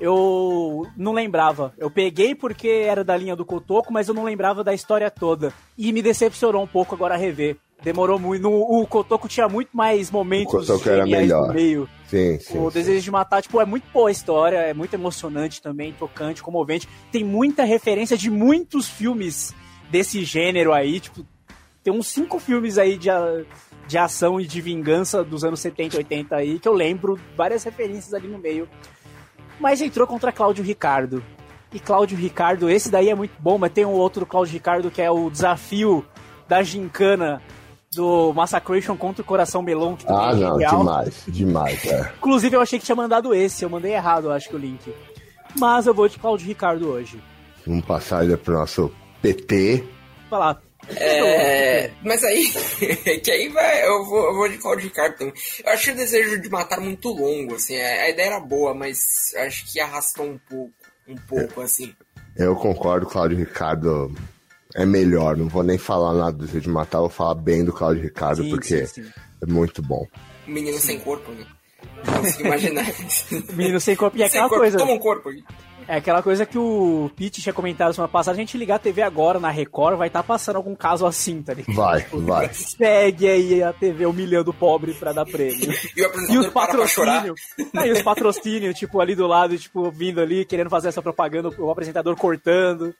[SPEAKER 1] Eu não lembrava. Eu peguei porque era da linha do Cotoco, mas eu não lembrava da história toda. E me decepcionou um pouco agora a rever. Demorou muito. No, o Cotoco tinha muito mais
[SPEAKER 2] O
[SPEAKER 1] momentos
[SPEAKER 2] Cotoco era
[SPEAKER 1] geniais no
[SPEAKER 2] melhor.
[SPEAKER 1] meio.
[SPEAKER 2] Sim, sim.
[SPEAKER 1] O Desejo de Matar, tipo, é muito boa a história, é muito emocionante também, tocante, comovente. Tem muita referência de muitos filmes desse gênero aí, tipo, tem uns cinco filmes aí de, de ação e de vingança dos anos 70, 80 aí, que eu lembro várias referências ali no meio. Mas entrou contra Cláudio Ricardo. E Cláudio Ricardo, esse daí é muito bom, mas tem um outro Cláudio Ricardo que é o desafio da gincana do Massacration contra o Coração Melon. Que
[SPEAKER 2] Ah,
[SPEAKER 1] também é
[SPEAKER 2] não,
[SPEAKER 1] genial.
[SPEAKER 2] demais, demais, é.
[SPEAKER 1] Inclusive, eu achei que tinha mandado esse, eu mandei errado, eu acho que o link. Mas eu vou de Cláudio Ricardo hoje.
[SPEAKER 2] Vamos passar ele pro nosso PT.
[SPEAKER 1] Vai lá.
[SPEAKER 3] É, mas aí, que aí vai, eu vou, eu vou de Claudio Ricardo também. Eu achei o desejo de matar muito longo, assim, a, a ideia era boa, mas acho que arrastou um pouco, um pouco, assim.
[SPEAKER 2] Eu concordo, Cláudio Ricardo é melhor. Não vou nem falar nada do Desejo de Matar, vou falar bem do Cláudio Ricardo,
[SPEAKER 3] Sim,
[SPEAKER 2] porque
[SPEAKER 3] sim, sim.
[SPEAKER 2] é muito bom.
[SPEAKER 3] Menino sem corpo, né? Não consigo imaginar.
[SPEAKER 1] Menino sem corpo. E é
[SPEAKER 3] Sem
[SPEAKER 1] aquela
[SPEAKER 3] corpo,
[SPEAKER 1] coisa.
[SPEAKER 3] toma um corpo aí.
[SPEAKER 1] É aquela coisa que o Pete tinha comentado semana passada. A gente ligar a TV agora na Record, vai estar passando algum caso assim, tá ligado?
[SPEAKER 2] Vai, vai.
[SPEAKER 1] Segue aí a TV humilhando o pobre pra dar prêmio.
[SPEAKER 3] E o apresentador para pra chorar.
[SPEAKER 1] patrocínios. E os patrocínios, tipo, ali do lado, tipo, vindo ali, querendo fazer essa propaganda, o apresentador cortando.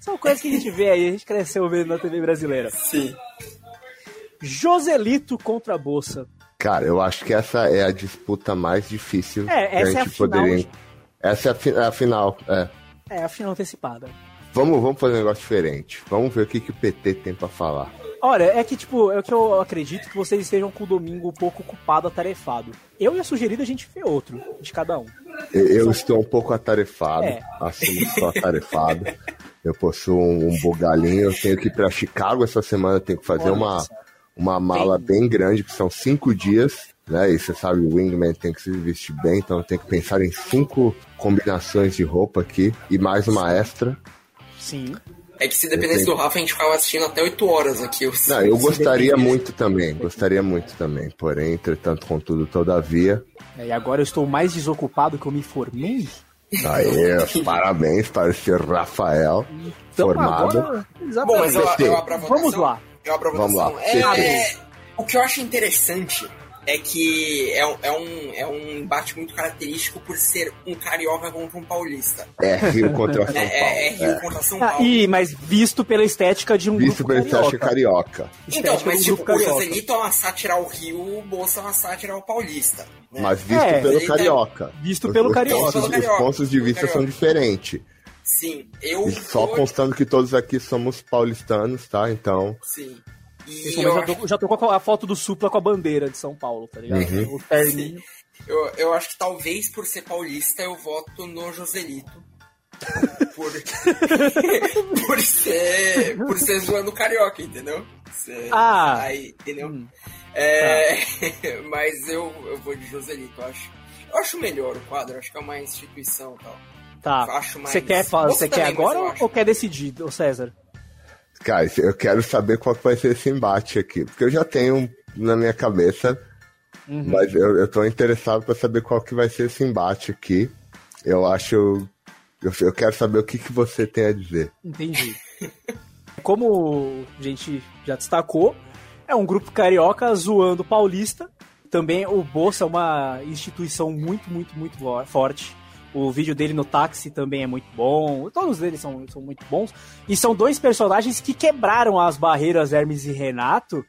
[SPEAKER 1] São coisas que a gente vê aí, a gente cresceu vendo na TV brasileira.
[SPEAKER 3] Sim.
[SPEAKER 1] Joselito contra a Bolsa.
[SPEAKER 2] Cara, eu acho que essa é a disputa mais difícil
[SPEAKER 1] É,
[SPEAKER 2] que
[SPEAKER 1] é
[SPEAKER 2] a
[SPEAKER 1] a
[SPEAKER 2] gente
[SPEAKER 1] final
[SPEAKER 2] poderia.
[SPEAKER 1] de-
[SPEAKER 2] Essa é a, fi- é a final, é.
[SPEAKER 1] É, a final antecipada.
[SPEAKER 2] Vamos, vamos fazer um negócio diferente. Vamos ver o que, que o PT tem pra falar.
[SPEAKER 1] Olha, é que, tipo, é que eu acredito que vocês estejam com o domingo um pouco ocupado, atarefado. Eu ia sugerir a gente ver outro, de cada um.
[SPEAKER 2] Eu, eu estou um pouco atarefado,
[SPEAKER 1] É.
[SPEAKER 2] assumo que estou atarefado. Eu possuo um, um bugalinho, eu tenho que ir pra Chicago essa semana, tenho que fazer uma, uma mala bem grande, que são cinco dias, né? E você sabe, o Wingman tem que se vestir bem, então eu tenho que pensar em cinco combinações de roupa aqui e mais uma extra.
[SPEAKER 1] Sim.
[SPEAKER 3] É que se dependesse do Rafa, a gente ficava assistindo até 8 horas aqui. Eu,
[SPEAKER 2] Não, eu gostaria muito também, gostaria muito também. Porém, entretanto, contudo, todavia.
[SPEAKER 1] É, E agora eu estou mais desocupado que eu me formei.
[SPEAKER 2] Aí, parabéns para o senhor Rafael,
[SPEAKER 1] Então,
[SPEAKER 2] formado.
[SPEAKER 1] agora-
[SPEAKER 3] Bom, mas eu, eu abro a votação.
[SPEAKER 1] Vamos lá.
[SPEAKER 3] Eu abro a
[SPEAKER 2] Vamos lá,
[SPEAKER 3] É,
[SPEAKER 2] CT.
[SPEAKER 3] o que eu acho interessante é que é, um- é, um, é um embate muito característico por ser um carioca contra um paulista.
[SPEAKER 2] É Rio contra São
[SPEAKER 3] É,
[SPEAKER 2] Paulo.
[SPEAKER 3] é, é Rio
[SPEAKER 2] é.
[SPEAKER 3] contra São
[SPEAKER 1] Ah,
[SPEAKER 3] Paulo.
[SPEAKER 1] e, mas visto pela estética de um
[SPEAKER 2] Visto
[SPEAKER 1] grupo
[SPEAKER 2] pela
[SPEAKER 1] carioca.
[SPEAKER 2] estética carioca.
[SPEAKER 3] Então,
[SPEAKER 1] estética
[SPEAKER 3] mas tipo,
[SPEAKER 1] grupo
[SPEAKER 3] o
[SPEAKER 1] carioca.
[SPEAKER 3] Joselito é uma sátira ao Rio, o Bolsa é uma sátira ao paulista. né?
[SPEAKER 2] Mas visto
[SPEAKER 1] É,
[SPEAKER 2] pelo carioca.
[SPEAKER 1] Visto
[SPEAKER 2] Os-
[SPEAKER 1] pelo
[SPEAKER 2] os
[SPEAKER 1] carioca.
[SPEAKER 2] Os
[SPEAKER 3] carioca,
[SPEAKER 2] pontos de vista são
[SPEAKER 3] carioca.
[SPEAKER 2] diferentes.
[SPEAKER 3] Sim, eu
[SPEAKER 2] E só
[SPEAKER 3] vou-
[SPEAKER 2] constando que todos aqui somos paulistanos, tá? Então.
[SPEAKER 3] Sim.
[SPEAKER 1] Já, tô, já tô com a foto do Supla com a bandeira de São Paulo, tá ligado?
[SPEAKER 2] Uhum.
[SPEAKER 1] O terninho.
[SPEAKER 3] eu, eu acho que talvez por ser paulista eu voto no Joselito. Por, por ser. Por ser zoando carioca, entendeu? Ser-
[SPEAKER 1] Ah.
[SPEAKER 3] Aí, entendeu?
[SPEAKER 1] Hum.
[SPEAKER 3] É, mas eu, eu vou de Joselito, eu acho. Eu acho melhor o quadro, acho que é uma instituição e tal.
[SPEAKER 1] Tá.
[SPEAKER 3] Acho mais-
[SPEAKER 1] Você quer,
[SPEAKER 3] Você
[SPEAKER 1] você quer agora ou-
[SPEAKER 3] acho.
[SPEAKER 1] ou quer decidir, ô César?
[SPEAKER 2] Cara, eu quero saber qual vai ser esse embate aqui. Porque eu já tenho na minha cabeça.
[SPEAKER 1] Uhum.
[SPEAKER 2] Mas eu, eu tô interessado pra saber qual que vai ser esse embate aqui. Eu acho. Eu, eu quero saber o que, que você tem a dizer.
[SPEAKER 1] Entendi. Como a gente já destacou, é um grupo carioca zoando paulista. Também o Bolsa é uma instituição muito, muito, muito forte. O vídeo dele no táxi também é muito bom. Todos eles são, são muito bons. E são dois personagens que quebraram as barreiras Hermes e Renato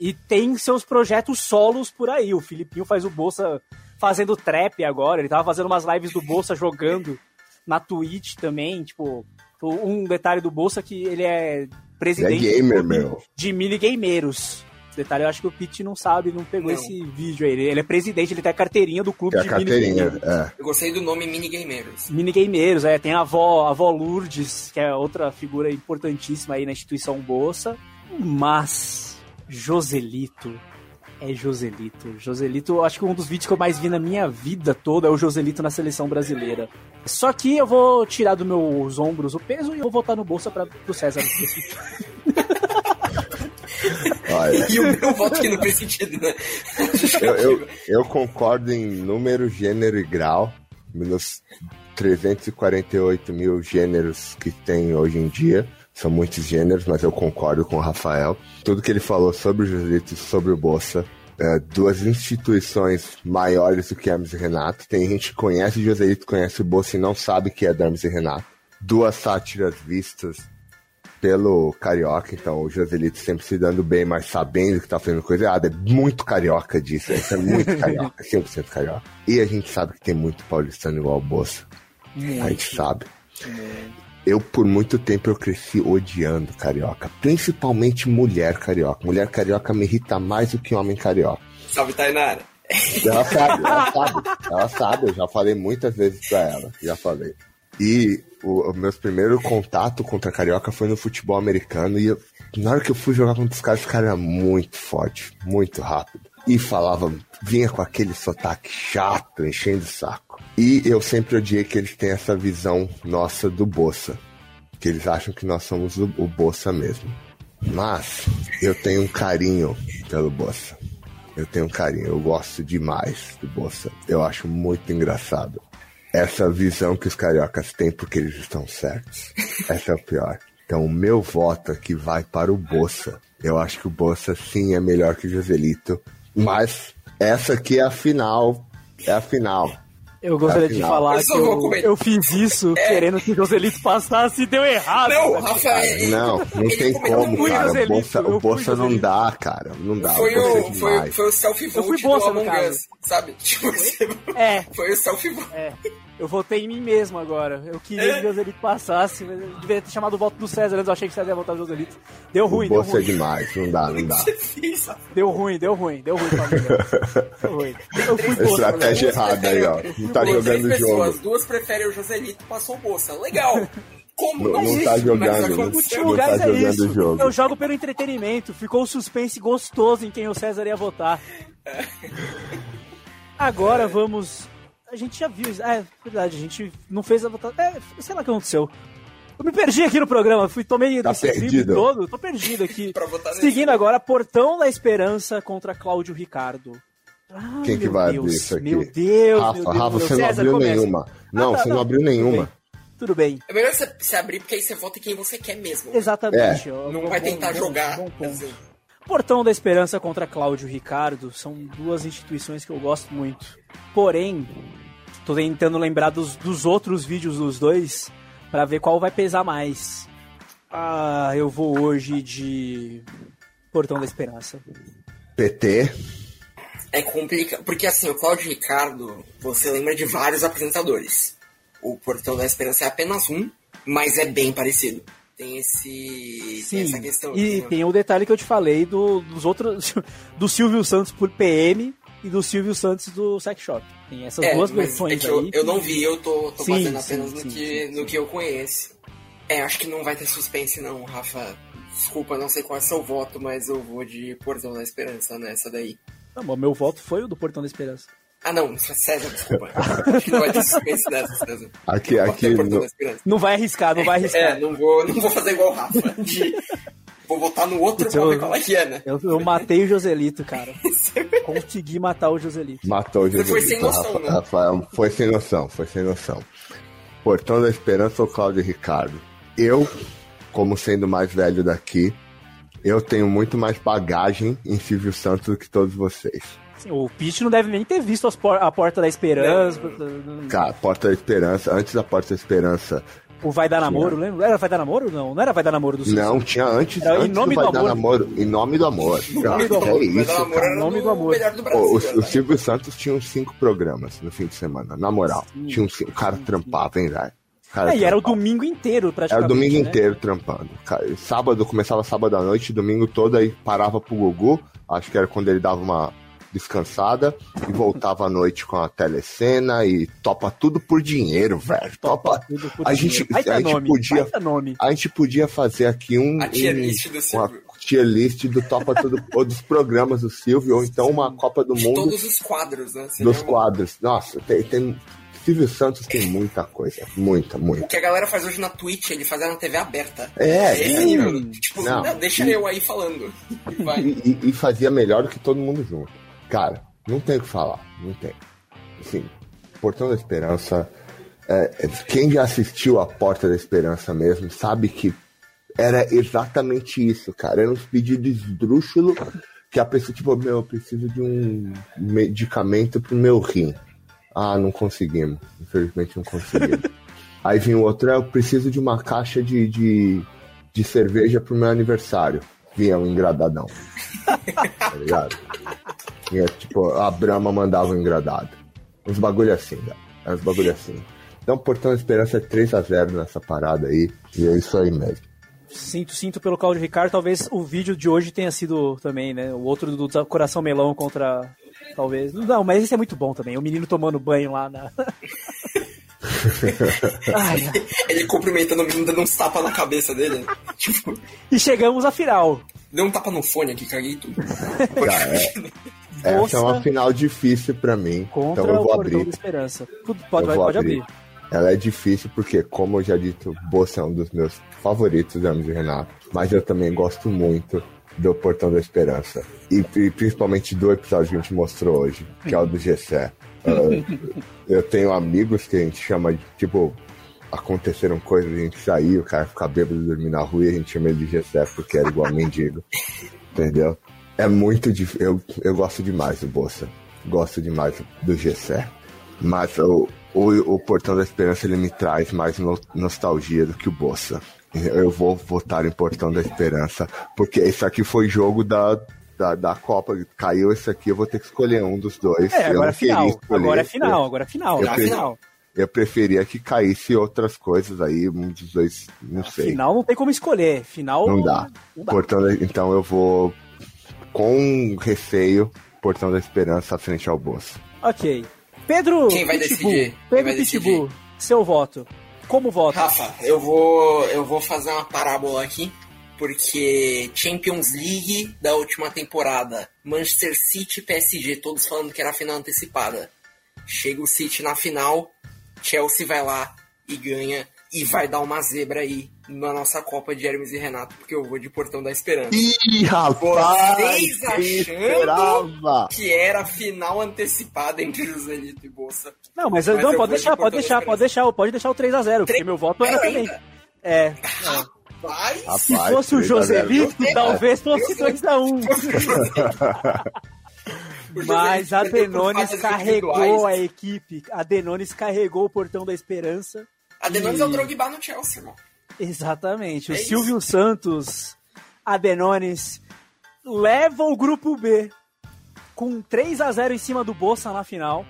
[SPEAKER 1] e tem seus projetos solos por aí. O Filipinho faz o Bolsa fazendo trap agora. Ele tava fazendo umas lives do Bolsa jogando na Twitch também. Tipo, um detalhe do Bolsa que ele é presidente
[SPEAKER 2] Ele é gamer,
[SPEAKER 1] clube
[SPEAKER 2] meu.
[SPEAKER 1] de minigameiros. Detalhe eu acho que o Pete não sabe, não pegou
[SPEAKER 3] Não.
[SPEAKER 1] esse vídeo aí. Ele, ele é presidente, ele tem a carteirinha do clube
[SPEAKER 2] a
[SPEAKER 1] de
[SPEAKER 2] carteirinha,
[SPEAKER 1] minigameiros.
[SPEAKER 2] é.
[SPEAKER 3] Eu gostei do nome Minigameiros.
[SPEAKER 1] Minigameiros, é. Tem a avó, a avó Lourdes, que é outra figura importantíssima aí na instituição Bolsa. Mas Joselito é Joselito. Joselito, acho que um dos vídeos que eu mais vi na minha vida toda é o Joselito na seleção brasileira. Só que eu vou tirar dos meus ombros o peso e eu vou voltar no bolsa para pro César.
[SPEAKER 2] Olha,
[SPEAKER 3] E o meu voto que não fez sentido, né?
[SPEAKER 2] eu, eu, eu concordo em número, gênero e grau. Nos 348 mil gêneros que tem hoje em dia. São muitos gêneros, mas eu concordo com o Rafael. Tudo que ele falou sobre o Joselito e sobre o Bolsa. é, duas instituições maiores do que Hermes e Renato. Tem gente que conhece o Joselito, conhece o Bolsa e não sabe que é do Hermes e Renato. Duas sátiras vistas pelo carioca, então o Joselito sempre se dando bem, mas sabendo que tá fazendo coisa errada. É muito carioca disso, isso é muito carioca, 100% carioca. E a gente sabe que tem muito paulistano igual o Bolsa. A gente sabe. Eu, por muito tempo, eu cresci odiando carioca. Principalmente mulher carioca. Mulher carioca me irrita mais do que homem carioca.
[SPEAKER 3] Salve, Tainara.
[SPEAKER 2] Ela sabe, ela sabe. Ela sabe, eu já falei muitas vezes pra ela. Já falei. E o, o meu primeiro contato contra carioca foi no futebol americano. E eu- na hora que eu fui jogar contra os caras, os caras eram muito forte, muito rápido. E falava, vinha com aquele sotaque chato, enchendo o saco. E eu sempre odiei que eles têm essa visão nossa do Bolsa. Que eles acham que nós somos o, o Bolsa mesmo. Mas eu tenho um carinho pelo Bolsa. Eu tenho um carinho, eu gosto demais do Bolsa. Eu acho muito engraçado. Essa visão que os cariocas têm porque eles estão certos. Essa é o pior. Então o meu voto aqui vai para o Bolsa. Eu acho que o Bolsa sim é melhor que o Joselito. Mas essa aqui é a final. É a final.
[SPEAKER 1] Eu gostaria de
[SPEAKER 2] Afinal.
[SPEAKER 1] falar
[SPEAKER 3] Eu
[SPEAKER 1] que eu, eu fiz isso querendo que o Joselito passasse e deu errado.
[SPEAKER 3] Não,
[SPEAKER 1] cara.
[SPEAKER 3] Rafael.
[SPEAKER 2] Não, não tem como, cara. O Bolsa, o Bolsa não dá, cara. Não dá.
[SPEAKER 3] Foi
[SPEAKER 2] o é
[SPEAKER 3] foi, foi o selfie
[SPEAKER 1] Eu fui
[SPEAKER 3] vote do Among. Us, sabe? Tipo,
[SPEAKER 1] É,
[SPEAKER 3] foi o selfie vote.
[SPEAKER 1] é. Eu votei em mim mesmo agora. Eu queria que o Joselito passasse, mas eu deveria ter chamado o voto do César antes. Eu achei que o César ia votar no Joselito. Deu ruim,
[SPEAKER 2] o
[SPEAKER 1] deu
[SPEAKER 2] Bolsa é
[SPEAKER 1] ruim.
[SPEAKER 2] demais. Não dá, não dá.
[SPEAKER 1] Deu ruim, deu ruim, deu ruim pra mim. Deu ruim. Eu fui bolsa.
[SPEAKER 2] Estratégia errada aí, ó. Não tá
[SPEAKER 3] Duas
[SPEAKER 2] jogando o jogo.
[SPEAKER 3] duas preferem o Joselito, passou o Bolsa. Legal. Como
[SPEAKER 2] Não- não
[SPEAKER 3] existe,
[SPEAKER 2] tá
[SPEAKER 3] mas
[SPEAKER 2] jogando, não-
[SPEAKER 1] O último
[SPEAKER 2] não tá
[SPEAKER 1] é
[SPEAKER 2] jogando
[SPEAKER 1] isso.
[SPEAKER 2] o jogo.
[SPEAKER 1] Eu jogo pelo entretenimento. Ficou um suspense gostoso em quem o César ia votar. Agora vamos. A gente já viu. isso. É, verdade, a gente não fez a votação. É, sei lá o que aconteceu. Eu me perdi aqui no programa, fui tomei
[SPEAKER 2] Tá perdido.
[SPEAKER 1] todo, tô perdido aqui.
[SPEAKER 3] nesse.
[SPEAKER 1] Seguindo agora, Portão da Esperança contra Cláudio Ricardo. Ah,
[SPEAKER 2] Quem que vai
[SPEAKER 1] Deus,
[SPEAKER 2] abrir isso aqui?
[SPEAKER 1] Meu Deus,
[SPEAKER 2] Rafa,
[SPEAKER 1] meu Deus.
[SPEAKER 2] Rafa, você não abriu
[SPEAKER 1] começa.
[SPEAKER 2] nenhuma. Não,
[SPEAKER 1] Ah, tá,
[SPEAKER 2] você não
[SPEAKER 1] não,
[SPEAKER 2] abriu
[SPEAKER 1] tudo
[SPEAKER 2] nenhuma.
[SPEAKER 1] bem, Tudo bem.
[SPEAKER 3] É melhor você, abrir, porque aí você vota em quem você quer mesmo.
[SPEAKER 1] Exatamente.
[SPEAKER 2] É.
[SPEAKER 1] ó,
[SPEAKER 3] Não
[SPEAKER 1] bom-
[SPEAKER 3] vai tentar
[SPEAKER 1] bom-
[SPEAKER 3] jogar.
[SPEAKER 1] bom ponto.
[SPEAKER 3] assim.
[SPEAKER 1] Portão da Esperança contra Cláudio Ricardo são duas instituições que eu gosto muito. Porém, tô tentando lembrar dos, dos outros vídeos dos dois pra ver qual vai pesar mais. Ah, eu vou hoje de Portão da Esperança.
[SPEAKER 2] PT.
[SPEAKER 3] É complicado. Porque assim, o Cláudio Ricardo, você lembra de vários apresentadores. O Portão da Esperança é apenas um, mas é bem parecido. Tem esse. tem essa questão.
[SPEAKER 1] e tem o detalhe que eu te falei do, dos outros. Do Silvio Santos por PM e do Silvio Santos do Sex Shop. Tem essas
[SPEAKER 3] É,
[SPEAKER 1] duas versões
[SPEAKER 3] é eu,
[SPEAKER 1] aí.
[SPEAKER 3] eu não vi, eu tô, tô
[SPEAKER 1] Sim,
[SPEAKER 3] fazendo
[SPEAKER 1] sim,
[SPEAKER 3] apenas no,
[SPEAKER 1] sim,
[SPEAKER 3] que, no que eu conheço. É, acho que não vai ter suspense não, Rafa. Desculpa, não sei qual é seu voto, mas eu vou de Portão da Esperança nessa daí.
[SPEAKER 1] Não, mas meu voto foi o do Portão da Esperança.
[SPEAKER 3] Ah não, César, desculpa. acho que não vai ter suspense nessa, César.
[SPEAKER 2] Aqui,
[SPEAKER 3] Vou
[SPEAKER 2] aqui.
[SPEAKER 3] da Esperança.
[SPEAKER 1] Não vai arriscar, não vai arriscar.
[SPEAKER 3] É, não vou, não vou fazer igual o Rafa. de- Vou votar no outro pra ver qual é que é, né?
[SPEAKER 1] Eu, eu matei o Joselito, cara. Consegui matar o Joselito.
[SPEAKER 2] Matou o
[SPEAKER 3] Você foi sem noção,
[SPEAKER 2] Rafa-
[SPEAKER 3] né?
[SPEAKER 2] Rafael, foi sem noção, foi sem noção. Portão da Esperança ou Cláudio Ricardo? Eu, como sendo mais velho daqui, eu tenho muito mais bagagem em Silvio Santos do que todos vocês.
[SPEAKER 1] O Pete não deve nem ter visto as por- a Porta da Esperança.
[SPEAKER 2] Cara, Porta da Esperança, antes da Porta da Esperança,
[SPEAKER 1] O Vai Dar Namoro, lembra? Era Vai Dar Namoro? Não, não era Vai Dar Namoro do
[SPEAKER 2] não, tinha antes,
[SPEAKER 1] Era Em
[SPEAKER 2] antes
[SPEAKER 1] Nome
[SPEAKER 2] do Vai
[SPEAKER 1] do
[SPEAKER 2] Dar
[SPEAKER 1] Amor.
[SPEAKER 2] namoro. Em nome do amor.
[SPEAKER 1] Do
[SPEAKER 2] Que
[SPEAKER 1] Amor.
[SPEAKER 2] é isso, cara.
[SPEAKER 1] Em nome do amor.
[SPEAKER 3] Do
[SPEAKER 2] Pô,
[SPEAKER 3] Brasil.
[SPEAKER 2] o,
[SPEAKER 3] né?
[SPEAKER 2] o Silvio Santos tinha uns cinco programas no fim de semana, na moral. Tinha uns cinco, o cara trampava, hein, velho? O cara
[SPEAKER 1] É, e era o domingo inteiro,
[SPEAKER 2] Era o
[SPEAKER 1] praticamente.
[SPEAKER 2] domingo
[SPEAKER 1] né?
[SPEAKER 2] inteiro trampando. Sábado, começava sábado à noite, domingo todo, aí parava pro Gugu. Acho que era quando ele dava uma descansada e voltava à noite com a telecena e topa tudo por dinheiro, velho. Topa.
[SPEAKER 1] Tudo por
[SPEAKER 2] A
[SPEAKER 1] dinheiro.
[SPEAKER 2] gente, a gente
[SPEAKER 1] nome,
[SPEAKER 2] podia, a gente podia fazer aqui um,
[SPEAKER 3] A tier
[SPEAKER 2] um-
[SPEAKER 3] list do
[SPEAKER 2] uma
[SPEAKER 3] Silvio.
[SPEAKER 2] tier list do Topa Tudo, ou dos programas do Silvio, ou então uma Copa do
[SPEAKER 3] De
[SPEAKER 2] Mundo
[SPEAKER 3] todos os quadros, né? Seria
[SPEAKER 2] dos
[SPEAKER 3] um-
[SPEAKER 2] quadros. Nossa, tem, tem Silvio Santos tem muita coisa, muita,
[SPEAKER 3] O
[SPEAKER 2] muita.
[SPEAKER 3] que a galera faz hoje na Twitch, ele faz na TV aberta.
[SPEAKER 2] É, é.
[SPEAKER 3] nível. Tipo,
[SPEAKER 2] Não.
[SPEAKER 3] não, deixa eu aí falando. Vai.
[SPEAKER 2] E, e- e fazia melhor do que todo mundo junto. Cara, não tem o que falar, não tem. Assim, Portão da Esperança, é, é, quem já assistiu a Porta da Esperança mesmo, sabe que era exatamente isso, cara. Era uns pedidos esdrúxulos que a pessoa, tipo, meu, eu preciso de um medicamento pro meu rim. Ah, não conseguimos. Infelizmente não conseguimos. Aí vinha o outro, "É, eu preciso de uma caixa de, de, de cerveja pro meu aniversário. Vinha um engradadão. Tá ligado? Vinha, tipo, a Brahma mandava um engradado. Uns bagulho assim, velho. É uns bagulho assim. Então, Portão da Esperança é 3x0 nessa parada aí. E é isso aí mesmo.
[SPEAKER 1] Sinto, sinto pelo Claudio Ricardo. Talvez o vídeo de hoje tenha sido também, né? O outro do Coração Melão contra. Talvez. Não, mas esse é muito bom também. O menino tomando banho lá na. Ai,
[SPEAKER 3] Ele cumprimentando o menino, dando uns tapas na cabeça dele. Tipo,
[SPEAKER 1] e chegamos à final.
[SPEAKER 3] deu um tapa no fone aqui, caguei tudo.
[SPEAKER 2] Cara, é, essa é uma final difícil pra mim.
[SPEAKER 1] Contra
[SPEAKER 2] Então eu
[SPEAKER 1] o
[SPEAKER 2] vou
[SPEAKER 1] Portão
[SPEAKER 2] abrir.
[SPEAKER 1] da Esperança. Pode, pode,
[SPEAKER 2] vou
[SPEAKER 1] pode abrir.
[SPEAKER 2] Ela é difícil porque, como eu já disse, o Bolsa é um dos meus favoritos do Hermes e Renato. Mas eu também gosto muito do Portão da Esperança. E, e principalmente do episódio que a gente mostrou hoje, que é o do Gessé. Ah, eu tenho amigos que a gente chama de, tipo, aconteceram coisas, a gente sair, o cara ficar bêbado e dormir na rua e a gente chama ele de Gessé porque era igual mendigo. Entendeu? É muito difícil. Eu, eu gosto demais do Bolsa. Gosto demais do Gessé. Mas o, o, o Portão da Esperança ele me traz mais no- nostalgia do que o Bolsa. Eu vou votar em Portão da Esperança, porque esse aqui foi jogo da, da, da Copa. Caiu esse aqui, eu vou ter que escolher um dos dois.
[SPEAKER 1] É, agora é final. Agora é final, agora é final.
[SPEAKER 2] Eu
[SPEAKER 1] é
[SPEAKER 2] pre-
[SPEAKER 1] final.
[SPEAKER 2] Eu preferia que caísse outras coisas aí, um dos dois, não sei.
[SPEAKER 1] Final não tem como escolher. Final.
[SPEAKER 2] Não dá.
[SPEAKER 1] Não dá.
[SPEAKER 2] Portão da- então eu vou com receio, Portão da Esperança à frente ao bolso.
[SPEAKER 1] Ok. Pedro
[SPEAKER 3] Quem vai
[SPEAKER 1] Pitbull.
[SPEAKER 3] decidir? Quem
[SPEAKER 1] Pedro
[SPEAKER 3] vai
[SPEAKER 1] Pitbull, seu voto. Como vota?
[SPEAKER 3] Rafa, eu vou, eu vou fazer uma parábola aqui, porque Champions League da última temporada, Manchester City e PSG, todos falando que era a final antecipada. Chega o City na final, Chelsea vai lá e ganha E vai dar uma zebra aí na nossa Copa de Hermes e Renato, porque eu vou de Portão da Esperança.
[SPEAKER 2] Ih, rapaz!
[SPEAKER 3] Vocês achando que era a final antecipada entre Joselito e Bolsa.
[SPEAKER 1] Não, mas,
[SPEAKER 3] Mas
[SPEAKER 1] não, pode
[SPEAKER 3] vou de
[SPEAKER 1] deixar,
[SPEAKER 3] Portão
[SPEAKER 1] pode deixar, pode deixar, pode deixar o 3x0, porque meu voto era também. É. é.
[SPEAKER 3] Rapaz,
[SPEAKER 1] Se fosse o
[SPEAKER 2] 3 a 0.
[SPEAKER 1] Joselito, talvez fosse 2x1. Mas a Denones carregou a equipe. A Denones carregou o portão da esperança.
[SPEAKER 3] A Denones
[SPEAKER 1] E-
[SPEAKER 3] é o Drogba no Chelsea, irmão.
[SPEAKER 1] Exatamente. O
[SPEAKER 3] É isso.
[SPEAKER 1] Silvio Santos, a Denones, leva o grupo B com 3 a 0 em cima do Bolsa na final.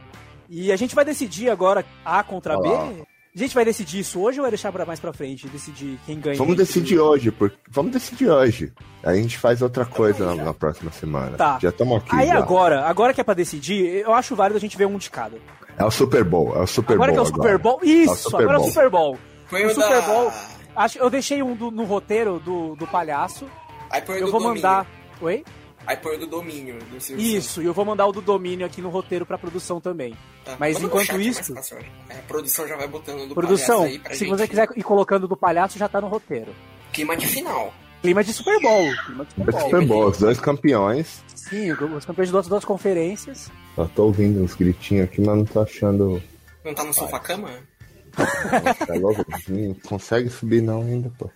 [SPEAKER 1] E a gente vai decidir agora A contra B.
[SPEAKER 2] Olá.
[SPEAKER 1] A gente vai decidir isso hoje ou vai deixar pra mais pra frente? Decidir quem ganha?
[SPEAKER 2] Vamos decidir hoje, porque vamos decidir hoje. Aí a gente faz outra coisa na, na próxima semana.
[SPEAKER 1] Tá.
[SPEAKER 2] Já estamos aqui.
[SPEAKER 1] Aí
[SPEAKER 2] já.
[SPEAKER 1] agora, agora que é pra decidir, eu acho válido a gente ver um de cada.
[SPEAKER 2] É o Super Bowl, é o Super
[SPEAKER 1] agora
[SPEAKER 2] Bowl.
[SPEAKER 1] que é o Super Bowl. Isso,
[SPEAKER 2] É Super
[SPEAKER 1] agora é o
[SPEAKER 2] Bowl.
[SPEAKER 1] Super Bowl.
[SPEAKER 3] Foi
[SPEAKER 1] o
[SPEAKER 3] o
[SPEAKER 1] Super
[SPEAKER 3] da-
[SPEAKER 1] Bowl. Acho, eu deixei um do- no roteiro do, do palhaço.
[SPEAKER 3] Aí o
[SPEAKER 1] Eu
[SPEAKER 3] do
[SPEAKER 1] vou
[SPEAKER 3] domínio.
[SPEAKER 1] mandar. Oi?
[SPEAKER 3] Aí põe o do domínio. Do
[SPEAKER 1] Isso, e eu vou mandar o do domínio aqui no roteiro pra produção também.
[SPEAKER 3] Tá.
[SPEAKER 1] Mas
[SPEAKER 3] Manda
[SPEAKER 1] enquanto isso,
[SPEAKER 3] olha. É, a produção já vai botando do
[SPEAKER 1] produção,
[SPEAKER 3] palhaço aí pra
[SPEAKER 1] se
[SPEAKER 3] gente.
[SPEAKER 1] você quiser ir colocando do palhaço, já tá no roteiro.
[SPEAKER 3] Clima de final.
[SPEAKER 1] Clima de Super Bowl. Clima de Super Bowl.
[SPEAKER 2] Super Bowl, os dois campeões.
[SPEAKER 1] Sim, os campeões das duas conferências.
[SPEAKER 2] Só tô ouvindo uns gritinhos aqui, mas não tô achando.
[SPEAKER 3] Não tá no sofá-cama?
[SPEAKER 2] Tá logo, não consegue subir não ainda, pô.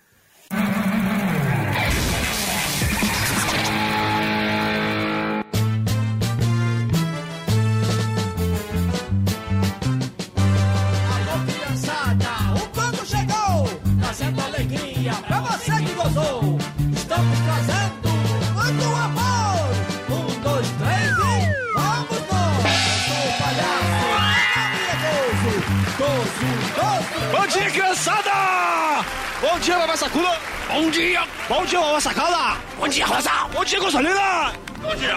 [SPEAKER 7] Sakura! Bom dia! Bom dia, Mamãe Sakala! Bom dia, Rosa! Bom dia, Gonçalina! Bom dia!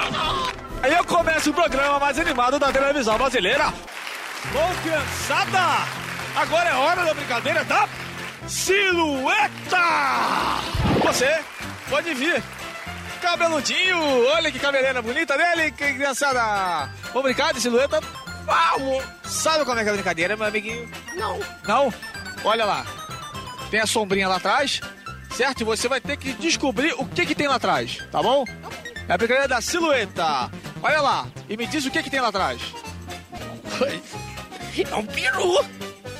[SPEAKER 7] Aí eu começo o programa mais animado da televisão brasileira. Bom, criançada! Agora é hora da brincadeira da silhueta! Você pode vir. Cabeludinho, olha que cabeleira bonita dele, que criançada! Vamos brincar de silhueta? Vamos! Sabe como é que é a brincadeira, meu amiguinho? Não. Não? Olha lá. Tem a sombrinha lá atrás, certo? E você vai ter que descobrir o que que tem lá atrás, tá bom? É a brincadeira da silhueta. Olha lá e me diz o que que tem lá atrás. É um peru.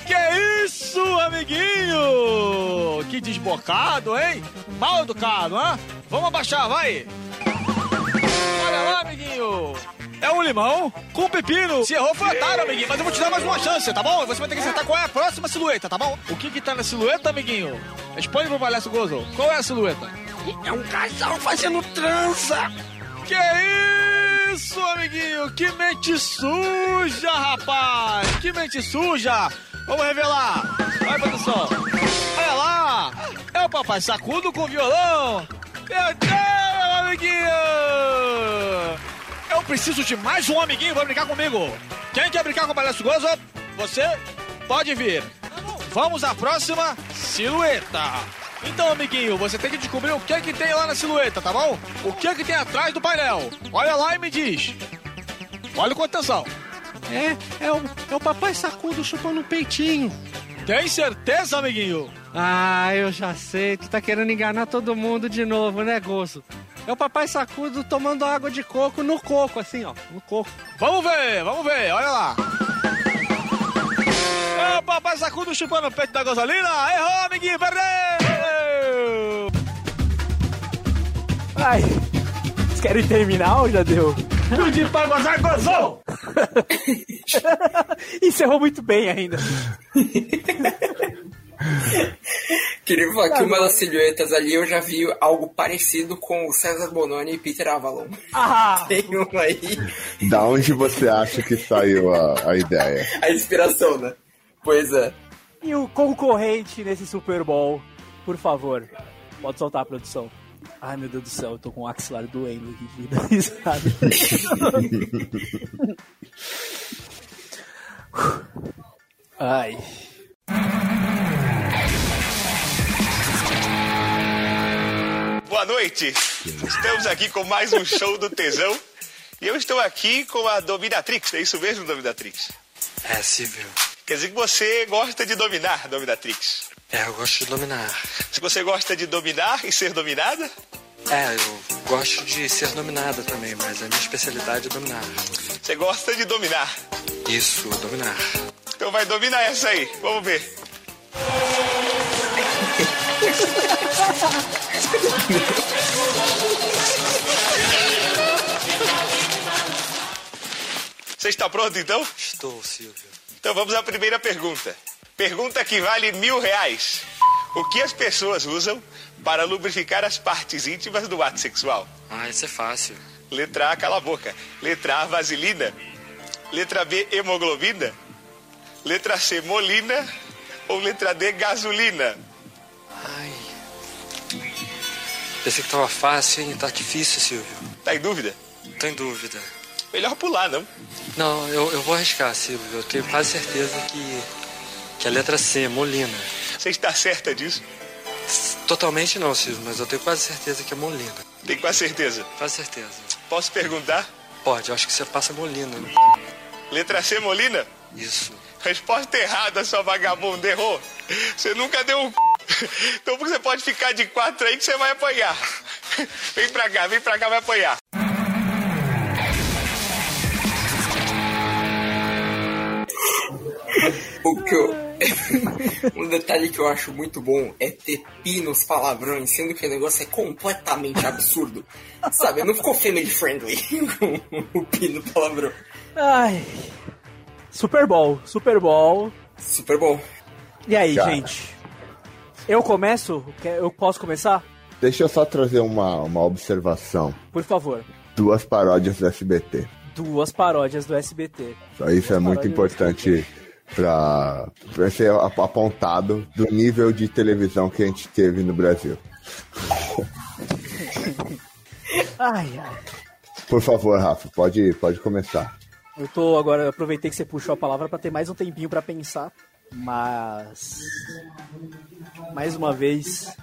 [SPEAKER 7] Que isso, amiguinho? Que desbocado, hein? Mal educado, hã? Vamos abaixar, vai. Olha lá, amiguinho. É um limão com pepino. Se errou, foi otário, amiguinho. Mas eu vou te dar mais uma chance, tá bom? Você vai ter que acertar qual é a próxima silhueta, tá bom? O que que tá na silhueta, amiguinho? Responde pro palhaço Gozo. Qual é a silhueta? É um casal fazendo trança. Que isso, amiguinho? Que mente suja, rapaz! Que mente suja! Vamos revelar! Vai, produção! Olha lá! É o papai sacudo com violão! Meu Deus, amiguinho! Eu preciso de mais um amiguinho pra brincar comigo! Quem quer brincar com o palhaço Gozo? Você pode vir! Vamos à próxima silhueta! Então, amiguinho, você tem que descobrir o que que tem lá na silhueta, tá bom? O que que tem atrás do painel? Olha lá e me diz. Olha com atenção.
[SPEAKER 19] É, é o, é o papai sacudo chupando um peitinho.
[SPEAKER 7] Tem certeza, amiguinho?
[SPEAKER 19] Ah, eu já sei. Tu tá querendo enganar todo mundo de novo, né, Gozo? É o papai sacudo tomando água de coco no coco, assim, ó. No coco.
[SPEAKER 7] Vamos ver, vamos ver, olha lá. É o papai sacudo chupando o peito da Gozalina. Errou, amiguinho, perdeu!
[SPEAKER 1] Ai, vocês querem terminar ou já deu?
[SPEAKER 7] Tudo pra gozar, gozou!
[SPEAKER 1] Encerrou muito bem ainda.
[SPEAKER 3] Queria falar que uma das silhuetas ali eu já vi algo parecido com o César Bononi e Peter Avalon.
[SPEAKER 1] Ah!
[SPEAKER 3] Tem uma aí,
[SPEAKER 2] Da onde você acha que saiu a, a ideia?
[SPEAKER 3] a inspiração, né? Pois é.
[SPEAKER 1] E o concorrente nesse Super Bowl, por favor, pode soltar a produção. Ai meu Deus do céu, eu tô com o axilar doendo aqui de dar risada. Ai.
[SPEAKER 13] Boa noite. Estamos aqui com mais um show do Tesão. E eu estou aqui com a Dominatrix. É isso mesmo, Dominatrix?
[SPEAKER 21] É, Silvio.
[SPEAKER 13] Quer dizer que você gosta de dominar, Dominatrix.
[SPEAKER 20] É, eu gosto de dominar.
[SPEAKER 13] Se você gosta de dominar e ser dominada?
[SPEAKER 20] É, eu gosto de ser dominada também, mas a minha especialidade é dominar.
[SPEAKER 13] Você gosta de dominar?
[SPEAKER 20] Isso, dominar.
[SPEAKER 13] Então vai dominar essa aí. Vamos ver. Você está pronto então?
[SPEAKER 20] Estou, Silvio.
[SPEAKER 13] Então vamos à primeira pergunta. Pergunta que vale mil reais. O que as pessoas usam para lubrificar as partes íntimas do ato sexual?
[SPEAKER 20] Ah, isso é fácil.
[SPEAKER 13] Letra A, cala a boca. Letra A, vaselina. Letra B, hemoglobina. Letra C, molina. Ou letra D, gasolina?
[SPEAKER 20] Ai. Pensei que tava fácil, hein? Tá difícil, Silvio.
[SPEAKER 13] Tá em dúvida?
[SPEAKER 20] Tô em dúvida.
[SPEAKER 13] Melhor pular, não?
[SPEAKER 20] Não, eu, eu vou arriscar, Silvio. Eu tenho quase certeza que, que a letra C, Molina.
[SPEAKER 13] Você está certa disso?
[SPEAKER 20] Totalmente não, Silvio, mas eu tenho quase certeza que é Molina.
[SPEAKER 13] Tem quase certeza?
[SPEAKER 20] Quase certeza.
[SPEAKER 13] Posso perguntar?
[SPEAKER 20] Pode, eu acho que você passa Molina. né?
[SPEAKER 13] Letra C, molina?
[SPEAKER 20] Isso.
[SPEAKER 13] Resposta errada, sua vagabunda. Errou. Você nunca deu um c... Então você pode ficar de quatro aí que você vai apanhar. Vem pra cá, vem pra cá, vai apanhar.
[SPEAKER 3] O que eu... um detalhe que eu acho muito bom é ter pi nos palavrões, sendo que o negócio é completamente absurdo. Sabe, não ficou family friendly com o pi no palavrão.
[SPEAKER 1] Ai. Super Bowl, Super Bowl.
[SPEAKER 3] Super Bowl.
[SPEAKER 1] E aí,
[SPEAKER 2] Cara.
[SPEAKER 1] gente? Eu começo? Eu posso começar?
[SPEAKER 2] Deixa eu só trazer uma, uma observação.
[SPEAKER 1] Por favor.
[SPEAKER 2] Duas paródias do SBT.
[SPEAKER 1] Duas paródias do SBT.
[SPEAKER 2] Só isso é muito
[SPEAKER 1] paródias.
[SPEAKER 2] importante pra, pra ser ap- apontado do nível de televisão que a gente teve no Brasil.
[SPEAKER 1] Ai, ai.
[SPEAKER 2] Por favor, Rafa, pode, pode começar.
[SPEAKER 1] Eu tô agora, eu aproveitei que você puxou a palavra pra ter mais um tempinho pra pensar, mas mais uma vez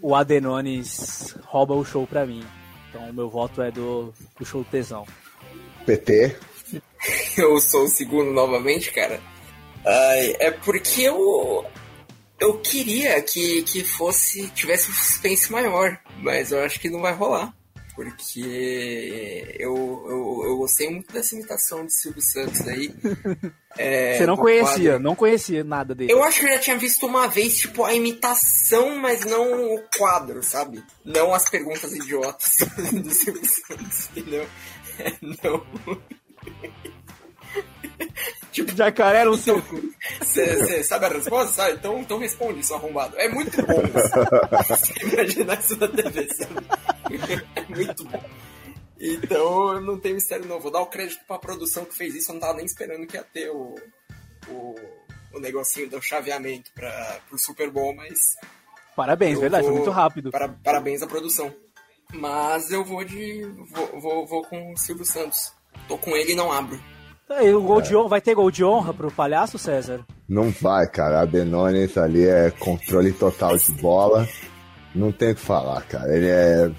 [SPEAKER 1] o Adenones rouba o show pra mim. Então o meu voto é do, do show tesão.
[SPEAKER 2] PT,
[SPEAKER 3] Eu sou o segundo novamente, cara. Ai, é porque eu. Eu queria que, que fosse. tivesse um suspense maior, mas eu acho que não vai rolar. Porque eu, eu, eu gostei muito dessa imitação de Silvio Santos aí. É,
[SPEAKER 1] você não conhecia,
[SPEAKER 3] quadro.
[SPEAKER 1] não conhecia nada dele.
[SPEAKER 3] Eu acho que eu já tinha visto uma vez, tipo, a imitação, mas não o quadro, sabe? Não as perguntas idiotas do Silvio Santos, entendeu? Não.
[SPEAKER 1] Tipo, jacaré no circo.
[SPEAKER 3] Você sabe a resposta? Sabe? Então, então responde, seu arrombado. É muito bom. Você imaginar isso na TV, sabe? É muito bom. Então, não tenho mistério não. Vou dar o crédito pra produção que fez isso. Eu não tava nem esperando que ia ter o, o, o negocinho do chaveamento pra, pro Super Bowl, mas...
[SPEAKER 1] Parabéns, verdade, foi
[SPEAKER 3] vou-
[SPEAKER 1] muito rápido.
[SPEAKER 3] Para, parabéns à produção. Mas eu vou de... Vou, vou, vou com o Silvio Santos. Tô com ele e não abro.
[SPEAKER 1] Aí, o gol de honra, vai ter gol de honra pro palhaço, César?
[SPEAKER 2] não vai, cara. A Denones ali é controle total de bola. Não tem o que falar, cara. Ele é.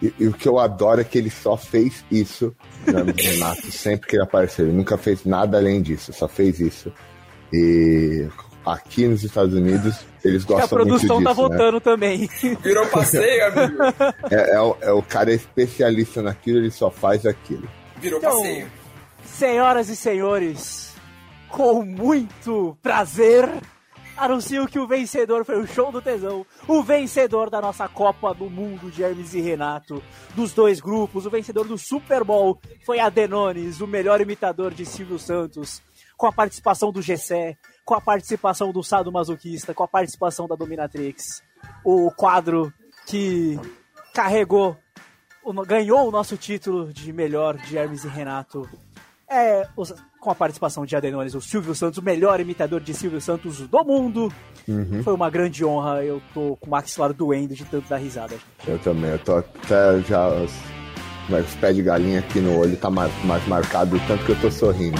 [SPEAKER 2] E, e o que eu adoro é que ele só fez isso no Renato sempre que ele apareceu. Ele nunca fez nada além disso, só fez isso. E aqui nos Estados Unidos, eles
[SPEAKER 1] a
[SPEAKER 2] gostam muito disso.
[SPEAKER 1] produção tá
[SPEAKER 2] né?
[SPEAKER 1] votando também.
[SPEAKER 3] Virou passeio, amigo.
[SPEAKER 2] É, é o, é o cara especialista naquilo, ele só faz aquilo.
[SPEAKER 3] Virou
[SPEAKER 1] Então,
[SPEAKER 3] passeio.
[SPEAKER 1] Senhoras e senhores, com muito prazer, anuncio que o vencedor foi o Show do Tesão, o vencedor da nossa Copa do Mundo de Hermes e Renato, dos dois grupos, o vencedor do Super Bowl foi a Denones, o melhor imitador de Silvio Santos, com a participação do Gessé, com a participação do Sado Masoquista, com a participação da Dominatrix, o quadro que carregou, ganhou o nosso título de melhor de Hermes e Renato é, os- com a participação de Adenones, o Silvio Santos, o melhor imitador de Silvio Santos do mundo.
[SPEAKER 2] Uhum.
[SPEAKER 1] Foi uma grande honra. Eu tô com o maxilar doendo de tanto dar risada.
[SPEAKER 2] Eu também, eu tô até já. Os, é que os pés de galinha aqui no olho tá mais, mais marcado, tanto que eu tô sorrindo.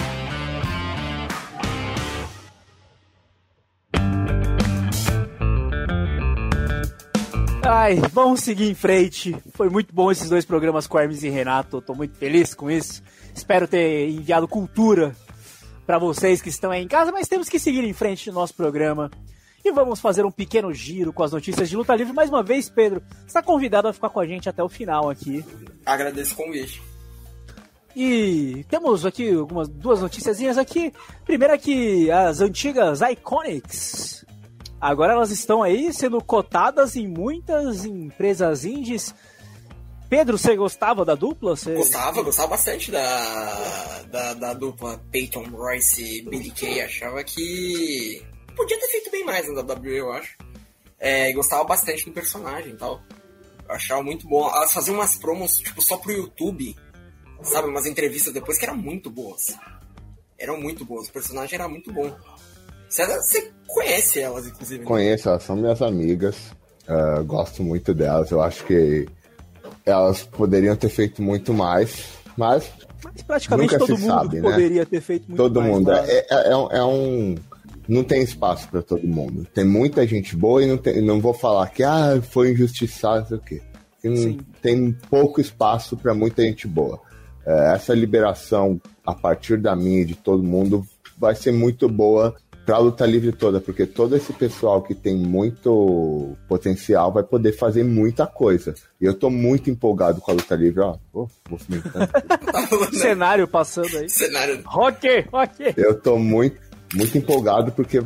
[SPEAKER 1] Ai, vamos seguir em frente. Foi muito bom esses dois programas com Hermes e Renato. Tô muito feliz com isso. Espero ter enviado cultura pra vocês que estão aí em casa, mas temos que seguir em frente no nosso programa. e vamos fazer um pequeno giro com as notícias de luta livre. Mais uma vez, Pedro, está convidado a ficar com a gente até o final aqui.
[SPEAKER 3] Agradeço o convite.
[SPEAKER 1] E temos aqui algumas duas noticiazinhas aqui. Primeiro é que as antigas Iconics agora elas estão aí sendo cotadas em muitas empresas indies. Pedro, você gostava da dupla? Você...
[SPEAKER 3] Gostava, gostava bastante da, da, da dupla Peyton Royce e Billy Kay. Achava que podia ter feito bem mais na WWE, eu acho. É, gostava bastante do personagem e tal. Eu achava muito bom. Elas faziam umas promos, tipo, só pro YouTube sabe, umas entrevistas depois que eram muito boas. Eram muito boas, o personagem era muito bom. Você, você conhece elas, inclusive? né?
[SPEAKER 2] Conheço, elas são minhas amigas. ah, gosto muito delas. Eu acho que elas poderiam ter feito muito mais, mas.
[SPEAKER 1] Mas praticamente
[SPEAKER 2] nunca
[SPEAKER 1] todo
[SPEAKER 2] se
[SPEAKER 1] mundo
[SPEAKER 2] sabe, né?
[SPEAKER 1] poderia ter feito muito
[SPEAKER 2] Todo
[SPEAKER 1] mais.
[SPEAKER 2] mundo.
[SPEAKER 1] né?
[SPEAKER 2] É, é- é um- é um. Não tem espaço para todo mundo. Tem muita gente boa e não, tem, não vou falar que ah, foi injustiçado, não sei o quê. Tem, tem pouco espaço para muita gente boa. É, essa liberação a partir da minha e de todo mundo vai ser muito boa para a luta livre toda, porque todo esse pessoal que tem muito potencial vai poder fazer muita coisa. E eu tô muito empolgado com a luta livre, ó. Ô, movimentando.
[SPEAKER 1] Cenário passando aí.
[SPEAKER 3] Cenário.
[SPEAKER 1] Ok, ok.
[SPEAKER 2] Eu tô muito, muito empolgado porque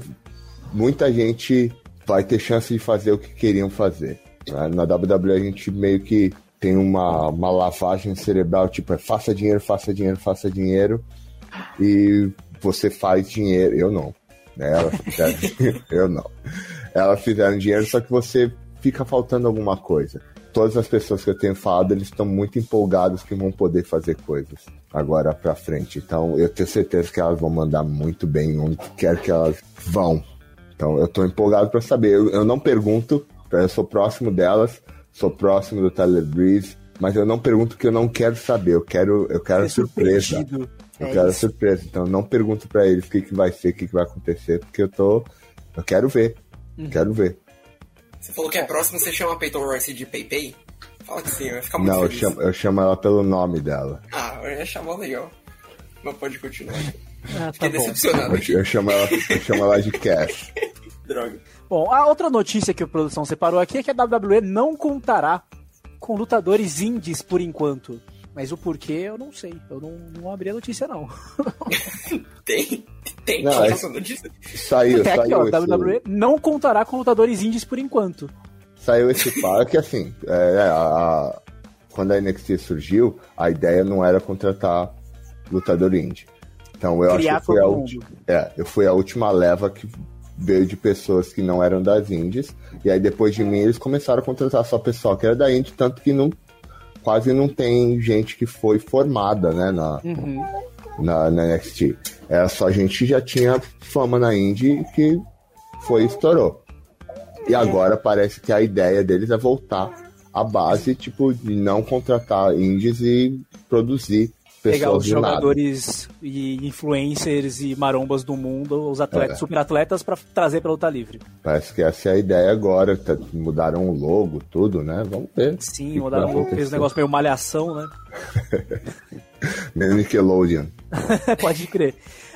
[SPEAKER 2] muita gente vai ter chance de fazer o que queriam fazer. né? Na WWE a gente meio que tem uma, uma lavagem cerebral, tipo, é faça dinheiro, faça dinheiro, faça dinheiro, e você faz dinheiro. Eu não. Né? Elas fizeram, eu não. Elas fizeram dinheiro, só que você fica faltando alguma coisa. Todas as pessoas que eu tenho falado, eles estão muito empolgados que vão poder fazer coisas agora pra frente. Então eu tenho certeza que elas vão mandar muito bem onde quer que elas vão. Então eu tô empolgado pra saber. Eu, eu não pergunto, eu sou próximo delas, sou próximo do Tyler Breeze, mas eu não pergunto que eu não quero saber. Eu quero, eu quero
[SPEAKER 1] Ser
[SPEAKER 2] surpresa.
[SPEAKER 1] surpreendido.
[SPEAKER 2] Eu
[SPEAKER 1] É
[SPEAKER 2] quero
[SPEAKER 1] isso.
[SPEAKER 2] surpresa. Então eu não pergunto pra eles o que, que vai ser, o que, que vai acontecer, porque eu tô. Eu quero ver.
[SPEAKER 1] Uhum.
[SPEAKER 2] Quero ver.
[SPEAKER 3] Você falou que é próximo, você chama a Peyton Royce de PayPay? Fala que sim, vai ficar muito
[SPEAKER 2] Não, eu
[SPEAKER 3] feliz.
[SPEAKER 2] chamo, eu chamo ela pelo nome dela.
[SPEAKER 3] Ah, eu ia chamar legal. Mas pode continuar.
[SPEAKER 1] Ah,
[SPEAKER 3] Fiquei
[SPEAKER 1] tá bom.
[SPEAKER 3] decepcionado
[SPEAKER 2] Eu, eu chamo ela, eu chamo ela de Cass.
[SPEAKER 3] Droga.
[SPEAKER 1] Bom, a outra notícia que a produção separou aqui é que a WWE não contará com lutadores indies por enquanto. Mas o porquê eu não sei. Eu não, não abri a notícia, não.
[SPEAKER 3] Tem? Tem
[SPEAKER 2] Não,
[SPEAKER 3] tem
[SPEAKER 2] é-
[SPEAKER 3] essa notícia?
[SPEAKER 2] Saiu,
[SPEAKER 1] Até aqui, ó,
[SPEAKER 2] saiu, esse,
[SPEAKER 1] WWE não contará com lutadores indies por enquanto.
[SPEAKER 2] saiu esse par que assim, é, a- a- quando a NXT surgiu, a ideia não era contratar lutador indie. Então eu
[SPEAKER 1] Criar
[SPEAKER 2] acho que foi a, ulti- é, eu fui a última leva que veio de pessoas que não eram das indies. E aí depois de mim eles começaram a contratar só pessoal que era da indie, tanto que não quase não tem gente que foi formada, né, na,
[SPEAKER 1] Uhum.
[SPEAKER 2] na, na NXT. Era só gente que já tinha fama na indie que foi e estourou. E agora parece que a ideia deles é voltar à base, tipo, de não contratar indies e produzir
[SPEAKER 1] Pegar os
[SPEAKER 2] de nada.
[SPEAKER 1] jogadores e influencers e marombas do mundo, os atletas,
[SPEAKER 2] É.
[SPEAKER 1] super atletas, pra trazer pra luta livre.
[SPEAKER 2] Parece que essa é a ideia agora. tá- mudaram o logo, tudo, né? Vamos ver.
[SPEAKER 1] Sim,
[SPEAKER 2] o que
[SPEAKER 1] mudaram,
[SPEAKER 2] vai
[SPEAKER 1] fez um negócio meio malhação, né?
[SPEAKER 2] Meio Nickelodeon.
[SPEAKER 1] Pode crer.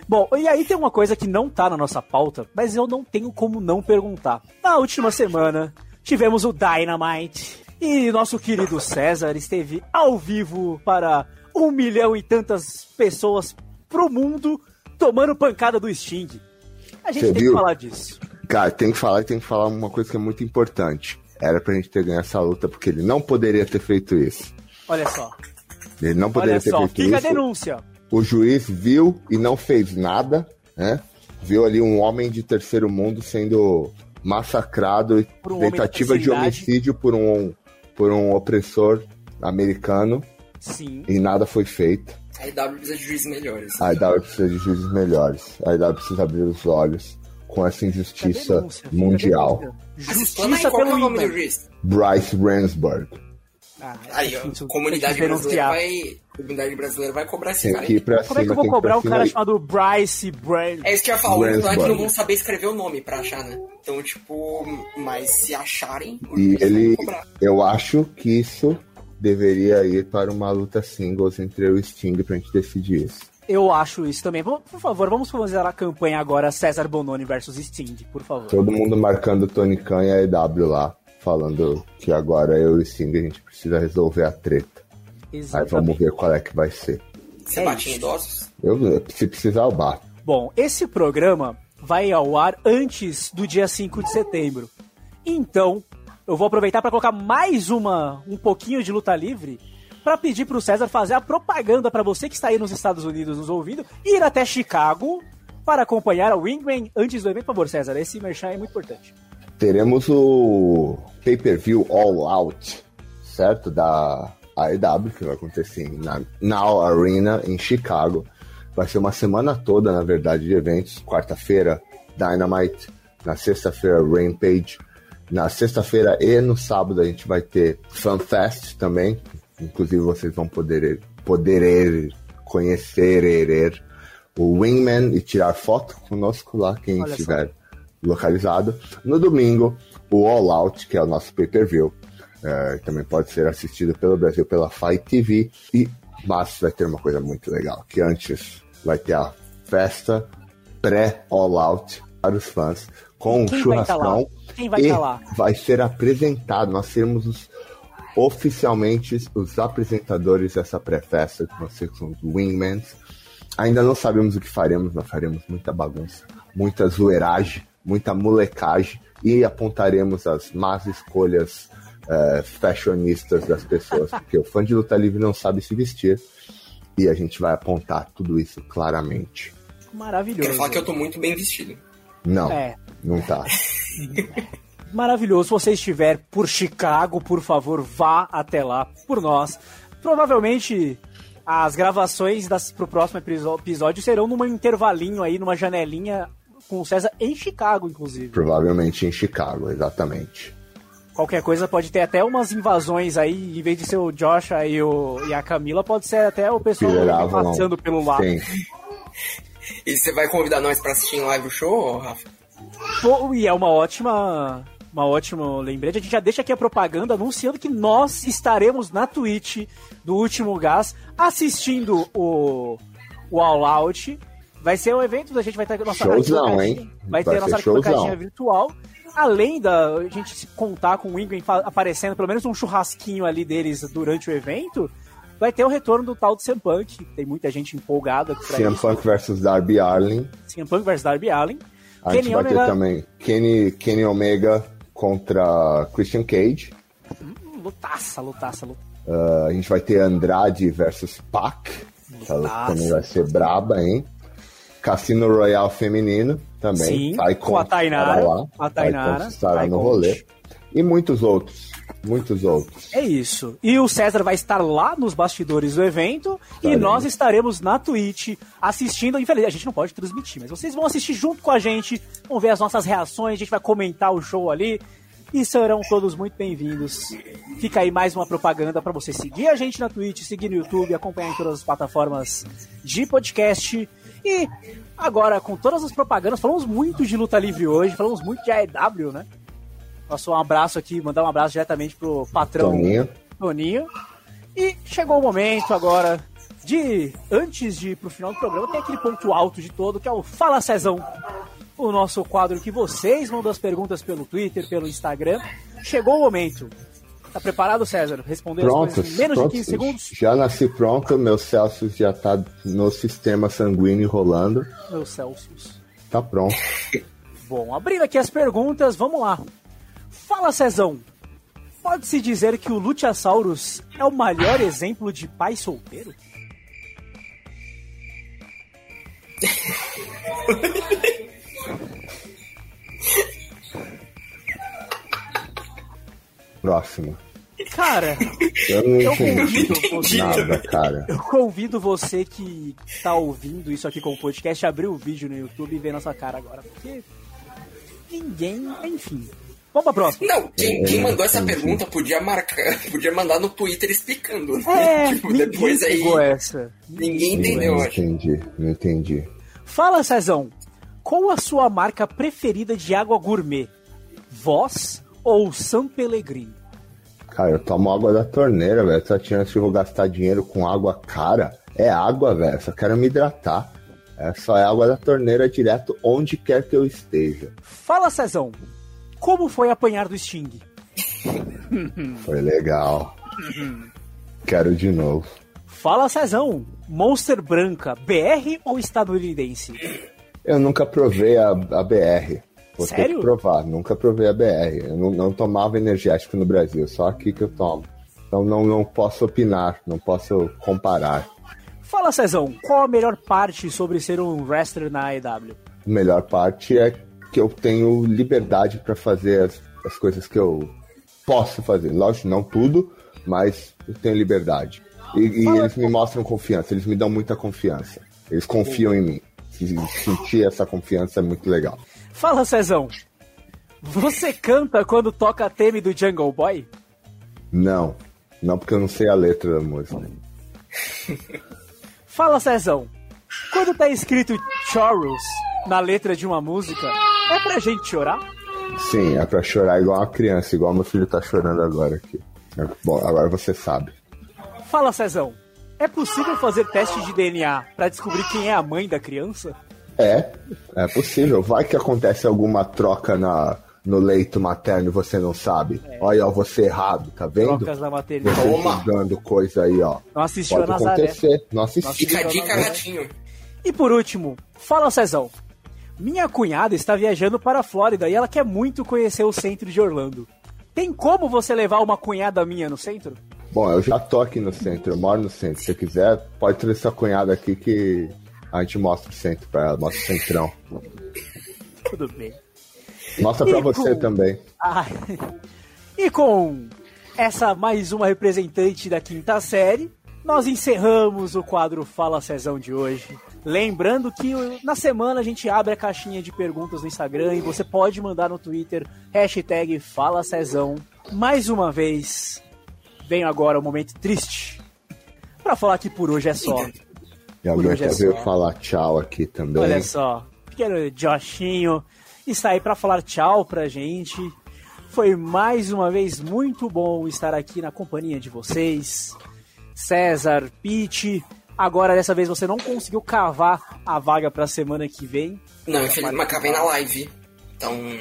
[SPEAKER 1] Bom, e aí tem uma coisa que não tá na nossa pauta, mas eu não tenho como não perguntar. Na última semana, tivemos o Dynamite e nosso querido César esteve ao vivo para um milhão e tantas pessoas pro mundo tomando pancada do Sting. A gente
[SPEAKER 2] Você
[SPEAKER 1] tem
[SPEAKER 2] viu?
[SPEAKER 1] que falar disso.
[SPEAKER 2] Cara, tem que falar, tem que falar uma coisa que é muito importante. Era pra gente ter ganho essa luta, porque ele não poderia ter feito isso.
[SPEAKER 1] Olha só.
[SPEAKER 2] Ele não poderia
[SPEAKER 1] Olha
[SPEAKER 2] ter
[SPEAKER 1] só,
[SPEAKER 2] feito
[SPEAKER 1] fica a
[SPEAKER 2] isso.
[SPEAKER 1] denúncia.
[SPEAKER 2] O juiz viu e não fez nada, né? Viu ali um homem de terceiro mundo sendo massacrado e
[SPEAKER 1] Por um
[SPEAKER 2] tentativa de
[SPEAKER 1] idade.
[SPEAKER 2] homicídio por um, por um opressor americano
[SPEAKER 1] Sim.
[SPEAKER 2] e nada foi feito.
[SPEAKER 3] A IW precisa de juízes melhores.
[SPEAKER 2] A IW precisa de juízes melhores. A IW precisa abrir os olhos com essa injustiça
[SPEAKER 1] denúncia,
[SPEAKER 2] mundial.
[SPEAKER 3] aí,
[SPEAKER 1] Justiça
[SPEAKER 3] é
[SPEAKER 1] pelo
[SPEAKER 3] nome do
[SPEAKER 1] ímpar.
[SPEAKER 3] juiz?
[SPEAKER 2] Bryce Ransburg.
[SPEAKER 1] Ah,
[SPEAKER 3] Aí, ó, comunidade brasileira vai. Comunidade brasileira vai cobrar esse
[SPEAKER 2] Tem
[SPEAKER 3] cara.
[SPEAKER 2] pra
[SPEAKER 1] Como é que eu
[SPEAKER 2] cima,
[SPEAKER 1] vou cobrar um cara
[SPEAKER 2] cima.
[SPEAKER 1] chamado Bryce Brand?
[SPEAKER 3] É isso que eu ia falar, o problema é que
[SPEAKER 2] Ransburg.
[SPEAKER 3] não vão saber escrever o nome pra achar, né? Então, tipo, mas se acharem,
[SPEAKER 2] E ele,
[SPEAKER 3] cobrar.
[SPEAKER 2] eu acho que isso deveria ir para uma luta singles entre eu e o Sting pra gente decidir isso.
[SPEAKER 1] Eu acho isso também. Por favor, vamos fazer a campanha agora César Bononi versus Sting, por favor.
[SPEAKER 2] Todo mundo marcando o Tony Khan e a EW lá, falando que agora eu e Sting a gente precisa resolver a treta. Aí
[SPEAKER 1] Exatamente.
[SPEAKER 2] vamos ver qual é que vai ser.
[SPEAKER 3] Você
[SPEAKER 1] É
[SPEAKER 3] bate em idosos?
[SPEAKER 2] Eu, se precisar, eu bato.
[SPEAKER 1] Bom, esse programa vai ao ar antes do dia 5 de setembro. Então, eu vou aproveitar para colocar mais uma um pouquinho de luta livre para pedir pro César fazer a propaganda para você que está aí nos Estados Unidos nos ouvindo, ir até Chicago para acompanhar a Wingman antes do evento. Por favor, César, esse merchan é muito importante.
[SPEAKER 2] Teremos o pay-per-view All Out, certo? Da AEW, que vai acontecer na Now Arena, em Chicago. Vai ser uma semana toda, na verdade, de eventos. Quarta-feira, Dynamite. Na sexta-feira, Rampage. Na sexta-feira e no sábado a gente vai ter FanFest também. Inclusive vocês vão poder, poder conhecer o Wingman e tirar foto conosco lá, quem
[SPEAKER 1] Olha só.
[SPEAKER 2] estiver localizado. No domingo, o All Out, que é o nosso pay-per-view. É, também pode ser assistido pelo Brasil pela Fight TV. E, mas vai ter uma coisa muito legal, que antes vai ter a festa pré-All Out para os fãs, com um
[SPEAKER 1] Quem vai tá lá?
[SPEAKER 2] churrascão.
[SPEAKER 1] Quem vai
[SPEAKER 2] e
[SPEAKER 1] tá lá?
[SPEAKER 2] vai ser apresentado. Nós seremos os, oficialmente os apresentadores dessa pré-festa, que vocês são os Wingmans. Ainda não sabemos o que faremos, mas faremos muita bagunça, muita zoeiragem, muita molecagem e apontaremos as más escolhas eh, fashionistas das pessoas, porque o fã de luta livre não sabe se vestir e a gente vai apontar tudo isso claramente.
[SPEAKER 1] Maravilhoso.
[SPEAKER 3] Quero falar que eu tô muito bem vestido.
[SPEAKER 2] Não,
[SPEAKER 1] É.
[SPEAKER 2] não tá.
[SPEAKER 1] Maravilhoso. Se você estiver por Chicago, por favor, vá até lá por nós. Provavelmente as gravações das, pro próximo episódio serão num intervalinho aí, numa janelinha com o César em Chicago, inclusive.
[SPEAKER 2] Provavelmente em Chicago, exatamente.
[SPEAKER 1] Qualquer coisa pode ter até umas invasões aí, em vez de ser o Josh e, o, e a Camila, pode ser até o pessoal
[SPEAKER 2] Avalon.
[SPEAKER 1] passando pelo lado.
[SPEAKER 2] Sim.
[SPEAKER 3] E você vai convidar nós pra assistir em live o show, Rafa?
[SPEAKER 1] Pô, e é uma ótima. Uma ótima lembrete. A gente já deixa aqui a propaganda anunciando que nós estaremos na Twitch do Último Gás assistindo o, o All Out. Vai ser um evento, a gente vai ter a nossa
[SPEAKER 2] Showzão, hein?
[SPEAKER 1] Vai ter a nossa
[SPEAKER 2] showzão.
[SPEAKER 1] virtual. Além da a gente se contar com o Ingrid aparecendo, pelo menos um churrasquinho ali deles durante o evento, vai ter o retorno do tal do CM Punk. Tem muita gente empolgada pra
[SPEAKER 2] CM. Punk versus Darby Allin.
[SPEAKER 1] CM Punk versus Darby Allin.
[SPEAKER 2] A gente
[SPEAKER 1] Kenny
[SPEAKER 2] vai ter
[SPEAKER 1] Omega-
[SPEAKER 2] também Kenny, Kenny Omega contra Christian Cage.
[SPEAKER 1] Hum, Lutaça, lutaça, lutaça.
[SPEAKER 2] Uh, a gente vai ter Andrade versus Pac.
[SPEAKER 1] Lutaça.
[SPEAKER 2] também vai ser braba, hein? Cassino Royale feminino também.
[SPEAKER 1] Sim,
[SPEAKER 2] Vai
[SPEAKER 1] com a Tainara,
[SPEAKER 2] lá.
[SPEAKER 1] a Tainara,
[SPEAKER 2] Vai estará
[SPEAKER 1] vai
[SPEAKER 2] no rolê. E muitos outros. Muitos outros.
[SPEAKER 1] É isso. E o César vai estar lá nos bastidores do evento e
[SPEAKER 2] Estaremos.
[SPEAKER 1] nós estaremos na Twitch assistindo. Infelizmente, a gente não pode transmitir, mas vocês vão assistir junto com a gente, vão ver as nossas reações, a gente vai comentar o show ali e serão todos muito bem-vindos. Fica aí mais uma propaganda para você seguir a gente na Twitch, seguir no YouTube, acompanhar em todas as plataformas de podcast. E agora, com todas as propagandas, falamos muito de luta livre hoje, falamos muito de AEW, né? Nosso um abraço aqui, mandar um abraço diretamente pro patrão
[SPEAKER 2] Toninho.
[SPEAKER 1] Toninho. E chegou o momento agora de, antes de ir pro final do programa, tem aquele ponto alto de todo, que é o Fala Cezão. O nosso quadro que vocês mandam as perguntas pelo Twitter, pelo Instagram. Chegou o momento. Tá preparado, César? Responder as
[SPEAKER 2] Prontos,
[SPEAKER 1] em menos
[SPEAKER 2] prontos.
[SPEAKER 1] de 15 segundos?
[SPEAKER 2] Já nasci pronto, meu Celsius já tá no sistema sanguíneo rolando.
[SPEAKER 1] Meu Celsius.
[SPEAKER 2] Tá pronto.
[SPEAKER 1] Bom, abrindo aqui as perguntas, vamos lá. Fala, Cezão. Pode-se dizer que o Luchasaurus é o maior exemplo de pai solteiro?
[SPEAKER 2] Próximo.
[SPEAKER 1] Cara,
[SPEAKER 2] Eu não
[SPEAKER 1] eu
[SPEAKER 2] entendi
[SPEAKER 1] convido você.
[SPEAKER 2] nada, cara.
[SPEAKER 1] Eu convido você que tá ouvindo isso aqui com o podcast a abrir o vídeo no YouTube e ver nossa cara agora. Porque ninguém. Enfim. Vamos pra próxima.
[SPEAKER 3] Não, quem,
[SPEAKER 2] É,
[SPEAKER 3] quem mandou essa pergunta podia marcar, podia mandar no Twitter explicando. né?
[SPEAKER 1] É,
[SPEAKER 3] Tipo,
[SPEAKER 1] ninguém
[SPEAKER 3] depois aí.
[SPEAKER 1] essa.
[SPEAKER 3] Ninguém entendeu,
[SPEAKER 2] Não
[SPEAKER 3] acho.
[SPEAKER 2] entendi, não entendi.
[SPEAKER 1] Fala, Cezão. Qual a sua marca preferida de água gourmet? Voz ou San Pellegrino?
[SPEAKER 2] Cara, eu tomo água da torneira, velho. Só tinha se eu vou gastar dinheiro com água cara. É água, velho. Só quero me hidratar. É só é água da torneira direto onde quer que eu esteja.
[SPEAKER 1] Fala, Cezão. Como foi apanhar do Sting?
[SPEAKER 2] Foi legal. Quero de novo.
[SPEAKER 1] Fala, Cezão. Monster branca, BR ou estadunidense?
[SPEAKER 2] Eu nunca provei a, a BR. Vou ter
[SPEAKER 1] Sério?
[SPEAKER 2] que provar. Nunca provei a BR. Eu não, não tomava energético no Brasil, só aqui que eu tomo. Então não, não posso opinar, não posso comparar.
[SPEAKER 1] Fala, Cezão. Qual a melhor parte sobre ser um wrestler na AEW?
[SPEAKER 2] A melhor parte é que eu tenho liberdade para fazer as, as coisas que eu posso fazer. Lógico, não tudo, mas eu tenho liberdade. E, e eles me mostram confiança, eles me dão muita confiança. Eles confiam em mim. E sentir essa confiança é muito legal.
[SPEAKER 1] Fala, Cezão. Você canta quando toca a theme do Jungle Boy?
[SPEAKER 2] Não, não porque eu não sei a letra da música.
[SPEAKER 1] Fala, Cezão. Quando tá escrito Chorus na letra de uma música, é pra gente chorar?
[SPEAKER 2] Sim, é pra chorar igual uma criança, igual meu filho tá chorando agora aqui. É, Bom, agora você sabe.
[SPEAKER 1] Fala, Cezão. É possível fazer teste de DNA pra descobrir quem é a mãe da criança?
[SPEAKER 2] É, é possível. Vai que acontece alguma troca na, no leito materno e você não sabe. Olha, ó, você errado, tá vendo?
[SPEAKER 1] Trocas na maternidade.
[SPEAKER 2] Você
[SPEAKER 1] Toma.
[SPEAKER 2] coisa aí, ó.
[SPEAKER 1] Não assistiu
[SPEAKER 2] Pode
[SPEAKER 1] a Nazaré.
[SPEAKER 2] acontecer. Não assisti.
[SPEAKER 3] Fica a dica, gatinho.
[SPEAKER 1] E por último, fala, Cezão. Minha cunhada está viajando para a Flórida e ela quer muito conhecer o centro de Orlando. Tem como você levar uma cunhada minha no centro?
[SPEAKER 2] Bom, eu já tô aqui no centro, eu moro no centro. Se você quiser, pode trazer sua cunhada aqui que a gente mostra o centro pra ela, mostra o centrão.
[SPEAKER 1] Tudo bem.
[SPEAKER 2] Mostra pra
[SPEAKER 1] E
[SPEAKER 2] você
[SPEAKER 1] com-
[SPEAKER 2] também.
[SPEAKER 1] Ah, e com essa mais uma representante da quinta série, nós encerramos o quadro Fala Cezão de hoje. Lembrando que na semana a gente abre a caixinha de perguntas no Instagram e você pode mandar no Twitter, hashtag Fala Cezão. Mais uma vez, venho agora o momento triste. Pra falar que por hoje é só.
[SPEAKER 2] E alguém
[SPEAKER 1] hoje é
[SPEAKER 2] veio
[SPEAKER 1] só.
[SPEAKER 2] falar tchau aqui também.
[SPEAKER 1] Olha só, pequeno Joshinho está aí para falar tchau pra gente. Foi mais uma vez muito bom estar aqui na companhia de vocês. César, Pete. Agora dessa vez você não conseguiu cavar a vaga pra semana que vem.
[SPEAKER 3] Não, infelizmente, mas acabei na live. Então.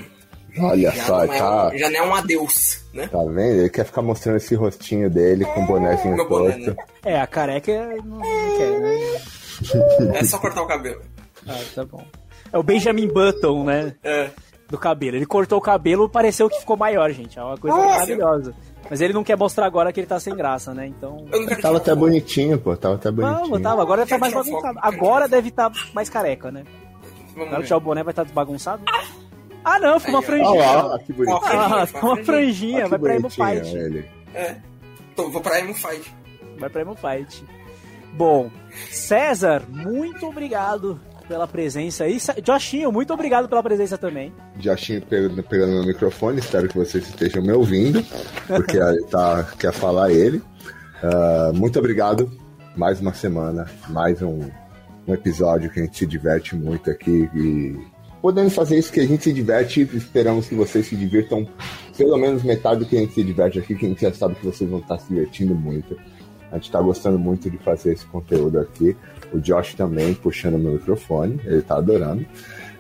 [SPEAKER 2] Olha
[SPEAKER 3] já
[SPEAKER 2] só,
[SPEAKER 3] não é
[SPEAKER 2] tá,
[SPEAKER 3] um- já não é um adeus, né?
[SPEAKER 2] tá vendo? Ele quer ficar mostrando esse rostinho dele com o bonézinho
[SPEAKER 3] Meu boné, né?
[SPEAKER 1] É, a careca não, não quer, né?
[SPEAKER 3] É só cortar o cabelo.
[SPEAKER 1] Ah, tá bom. É o Benjamin Button, né?
[SPEAKER 3] É.
[SPEAKER 1] Do cabelo. Ele cortou o cabelo, pareceu que ficou maior, gente. É uma coisa
[SPEAKER 3] Nossa.
[SPEAKER 1] maravilhosa. Mas ele não quer mostrar agora que ele tá sem graça, né? Então.
[SPEAKER 2] Tava até bonitinho, pô. Tava até bonitinho.
[SPEAKER 1] Não, tava. Agora tá mais bagunçado. Agora deve estar mais careca, né?
[SPEAKER 3] Vamos
[SPEAKER 1] Agora
[SPEAKER 3] ver.
[SPEAKER 1] tirar o boné vai estar desbagunçado. Ah, não, ficou uma franjinha.
[SPEAKER 2] Olha lá, que bonitinho.
[SPEAKER 1] Ah, ficou uma franjinha, vai pra Emo Fight.
[SPEAKER 2] ele.
[SPEAKER 3] É. Tô, vou pra Emo Fight.
[SPEAKER 1] Vai pra Emo Fight. Bom, César, muito obrigado pela presença aí. Joshinho, muito obrigado pela presença também.
[SPEAKER 2] Joshinho pegando, meu microfone, espero que vocês estejam me ouvindo, porque tá, quer falar ele. Ah, muito obrigado, mais uma semana, mais um, um episódio que a gente se diverte muito aqui e podendo fazer isso que a gente se diverte, esperamos que vocês se divirtam pelo menos metade do que a gente se diverte aqui, que a gente já sabe que vocês vão estar se divertindo muito. A gente tá gostando muito de fazer esse conteúdo aqui. O Josh também puxando meu microfone, ele tá adorando.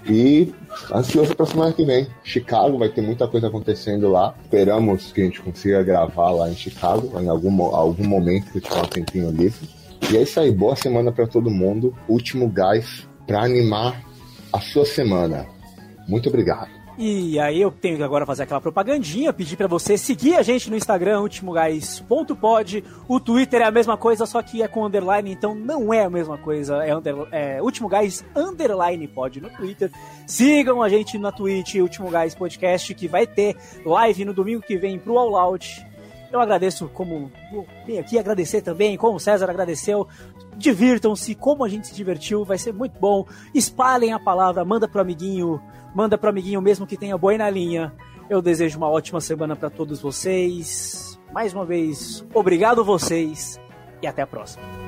[SPEAKER 2] E ansioso pra semana que vem. Chicago vai ter muita coisa acontecendo lá. Esperamos que a gente consiga gravar lá em Chicago, em algum, algum momento que eu tiver um tempinho livre. E é isso aí, boa semana pra todo mundo. Último gás pra animar a sua semana. Muito obrigado.
[SPEAKER 1] E aí eu tenho que agora fazer aquela propagandinha, pedir pra você seguir a gente no Instagram, ultimogás.pod. O Twitter é a mesma coisa, só que é com underline, então não é a mesma coisa. É, under, é Último underline pod no Twitter. Sigam a gente na Twitch, Último Podcast, que vai ter live no domingo que vem pro All Out. Eu agradeço como. Vim aqui agradecer também, como o César agradeceu. Divirtam-se, como a gente se divertiu, vai ser muito bom. Espalhem a palavra, manda pro amiguinho, manda pro amiguinho mesmo que tenha boi na linha. Eu desejo uma ótima semana para todos vocês. Mais uma vez, obrigado vocês e até a próxima.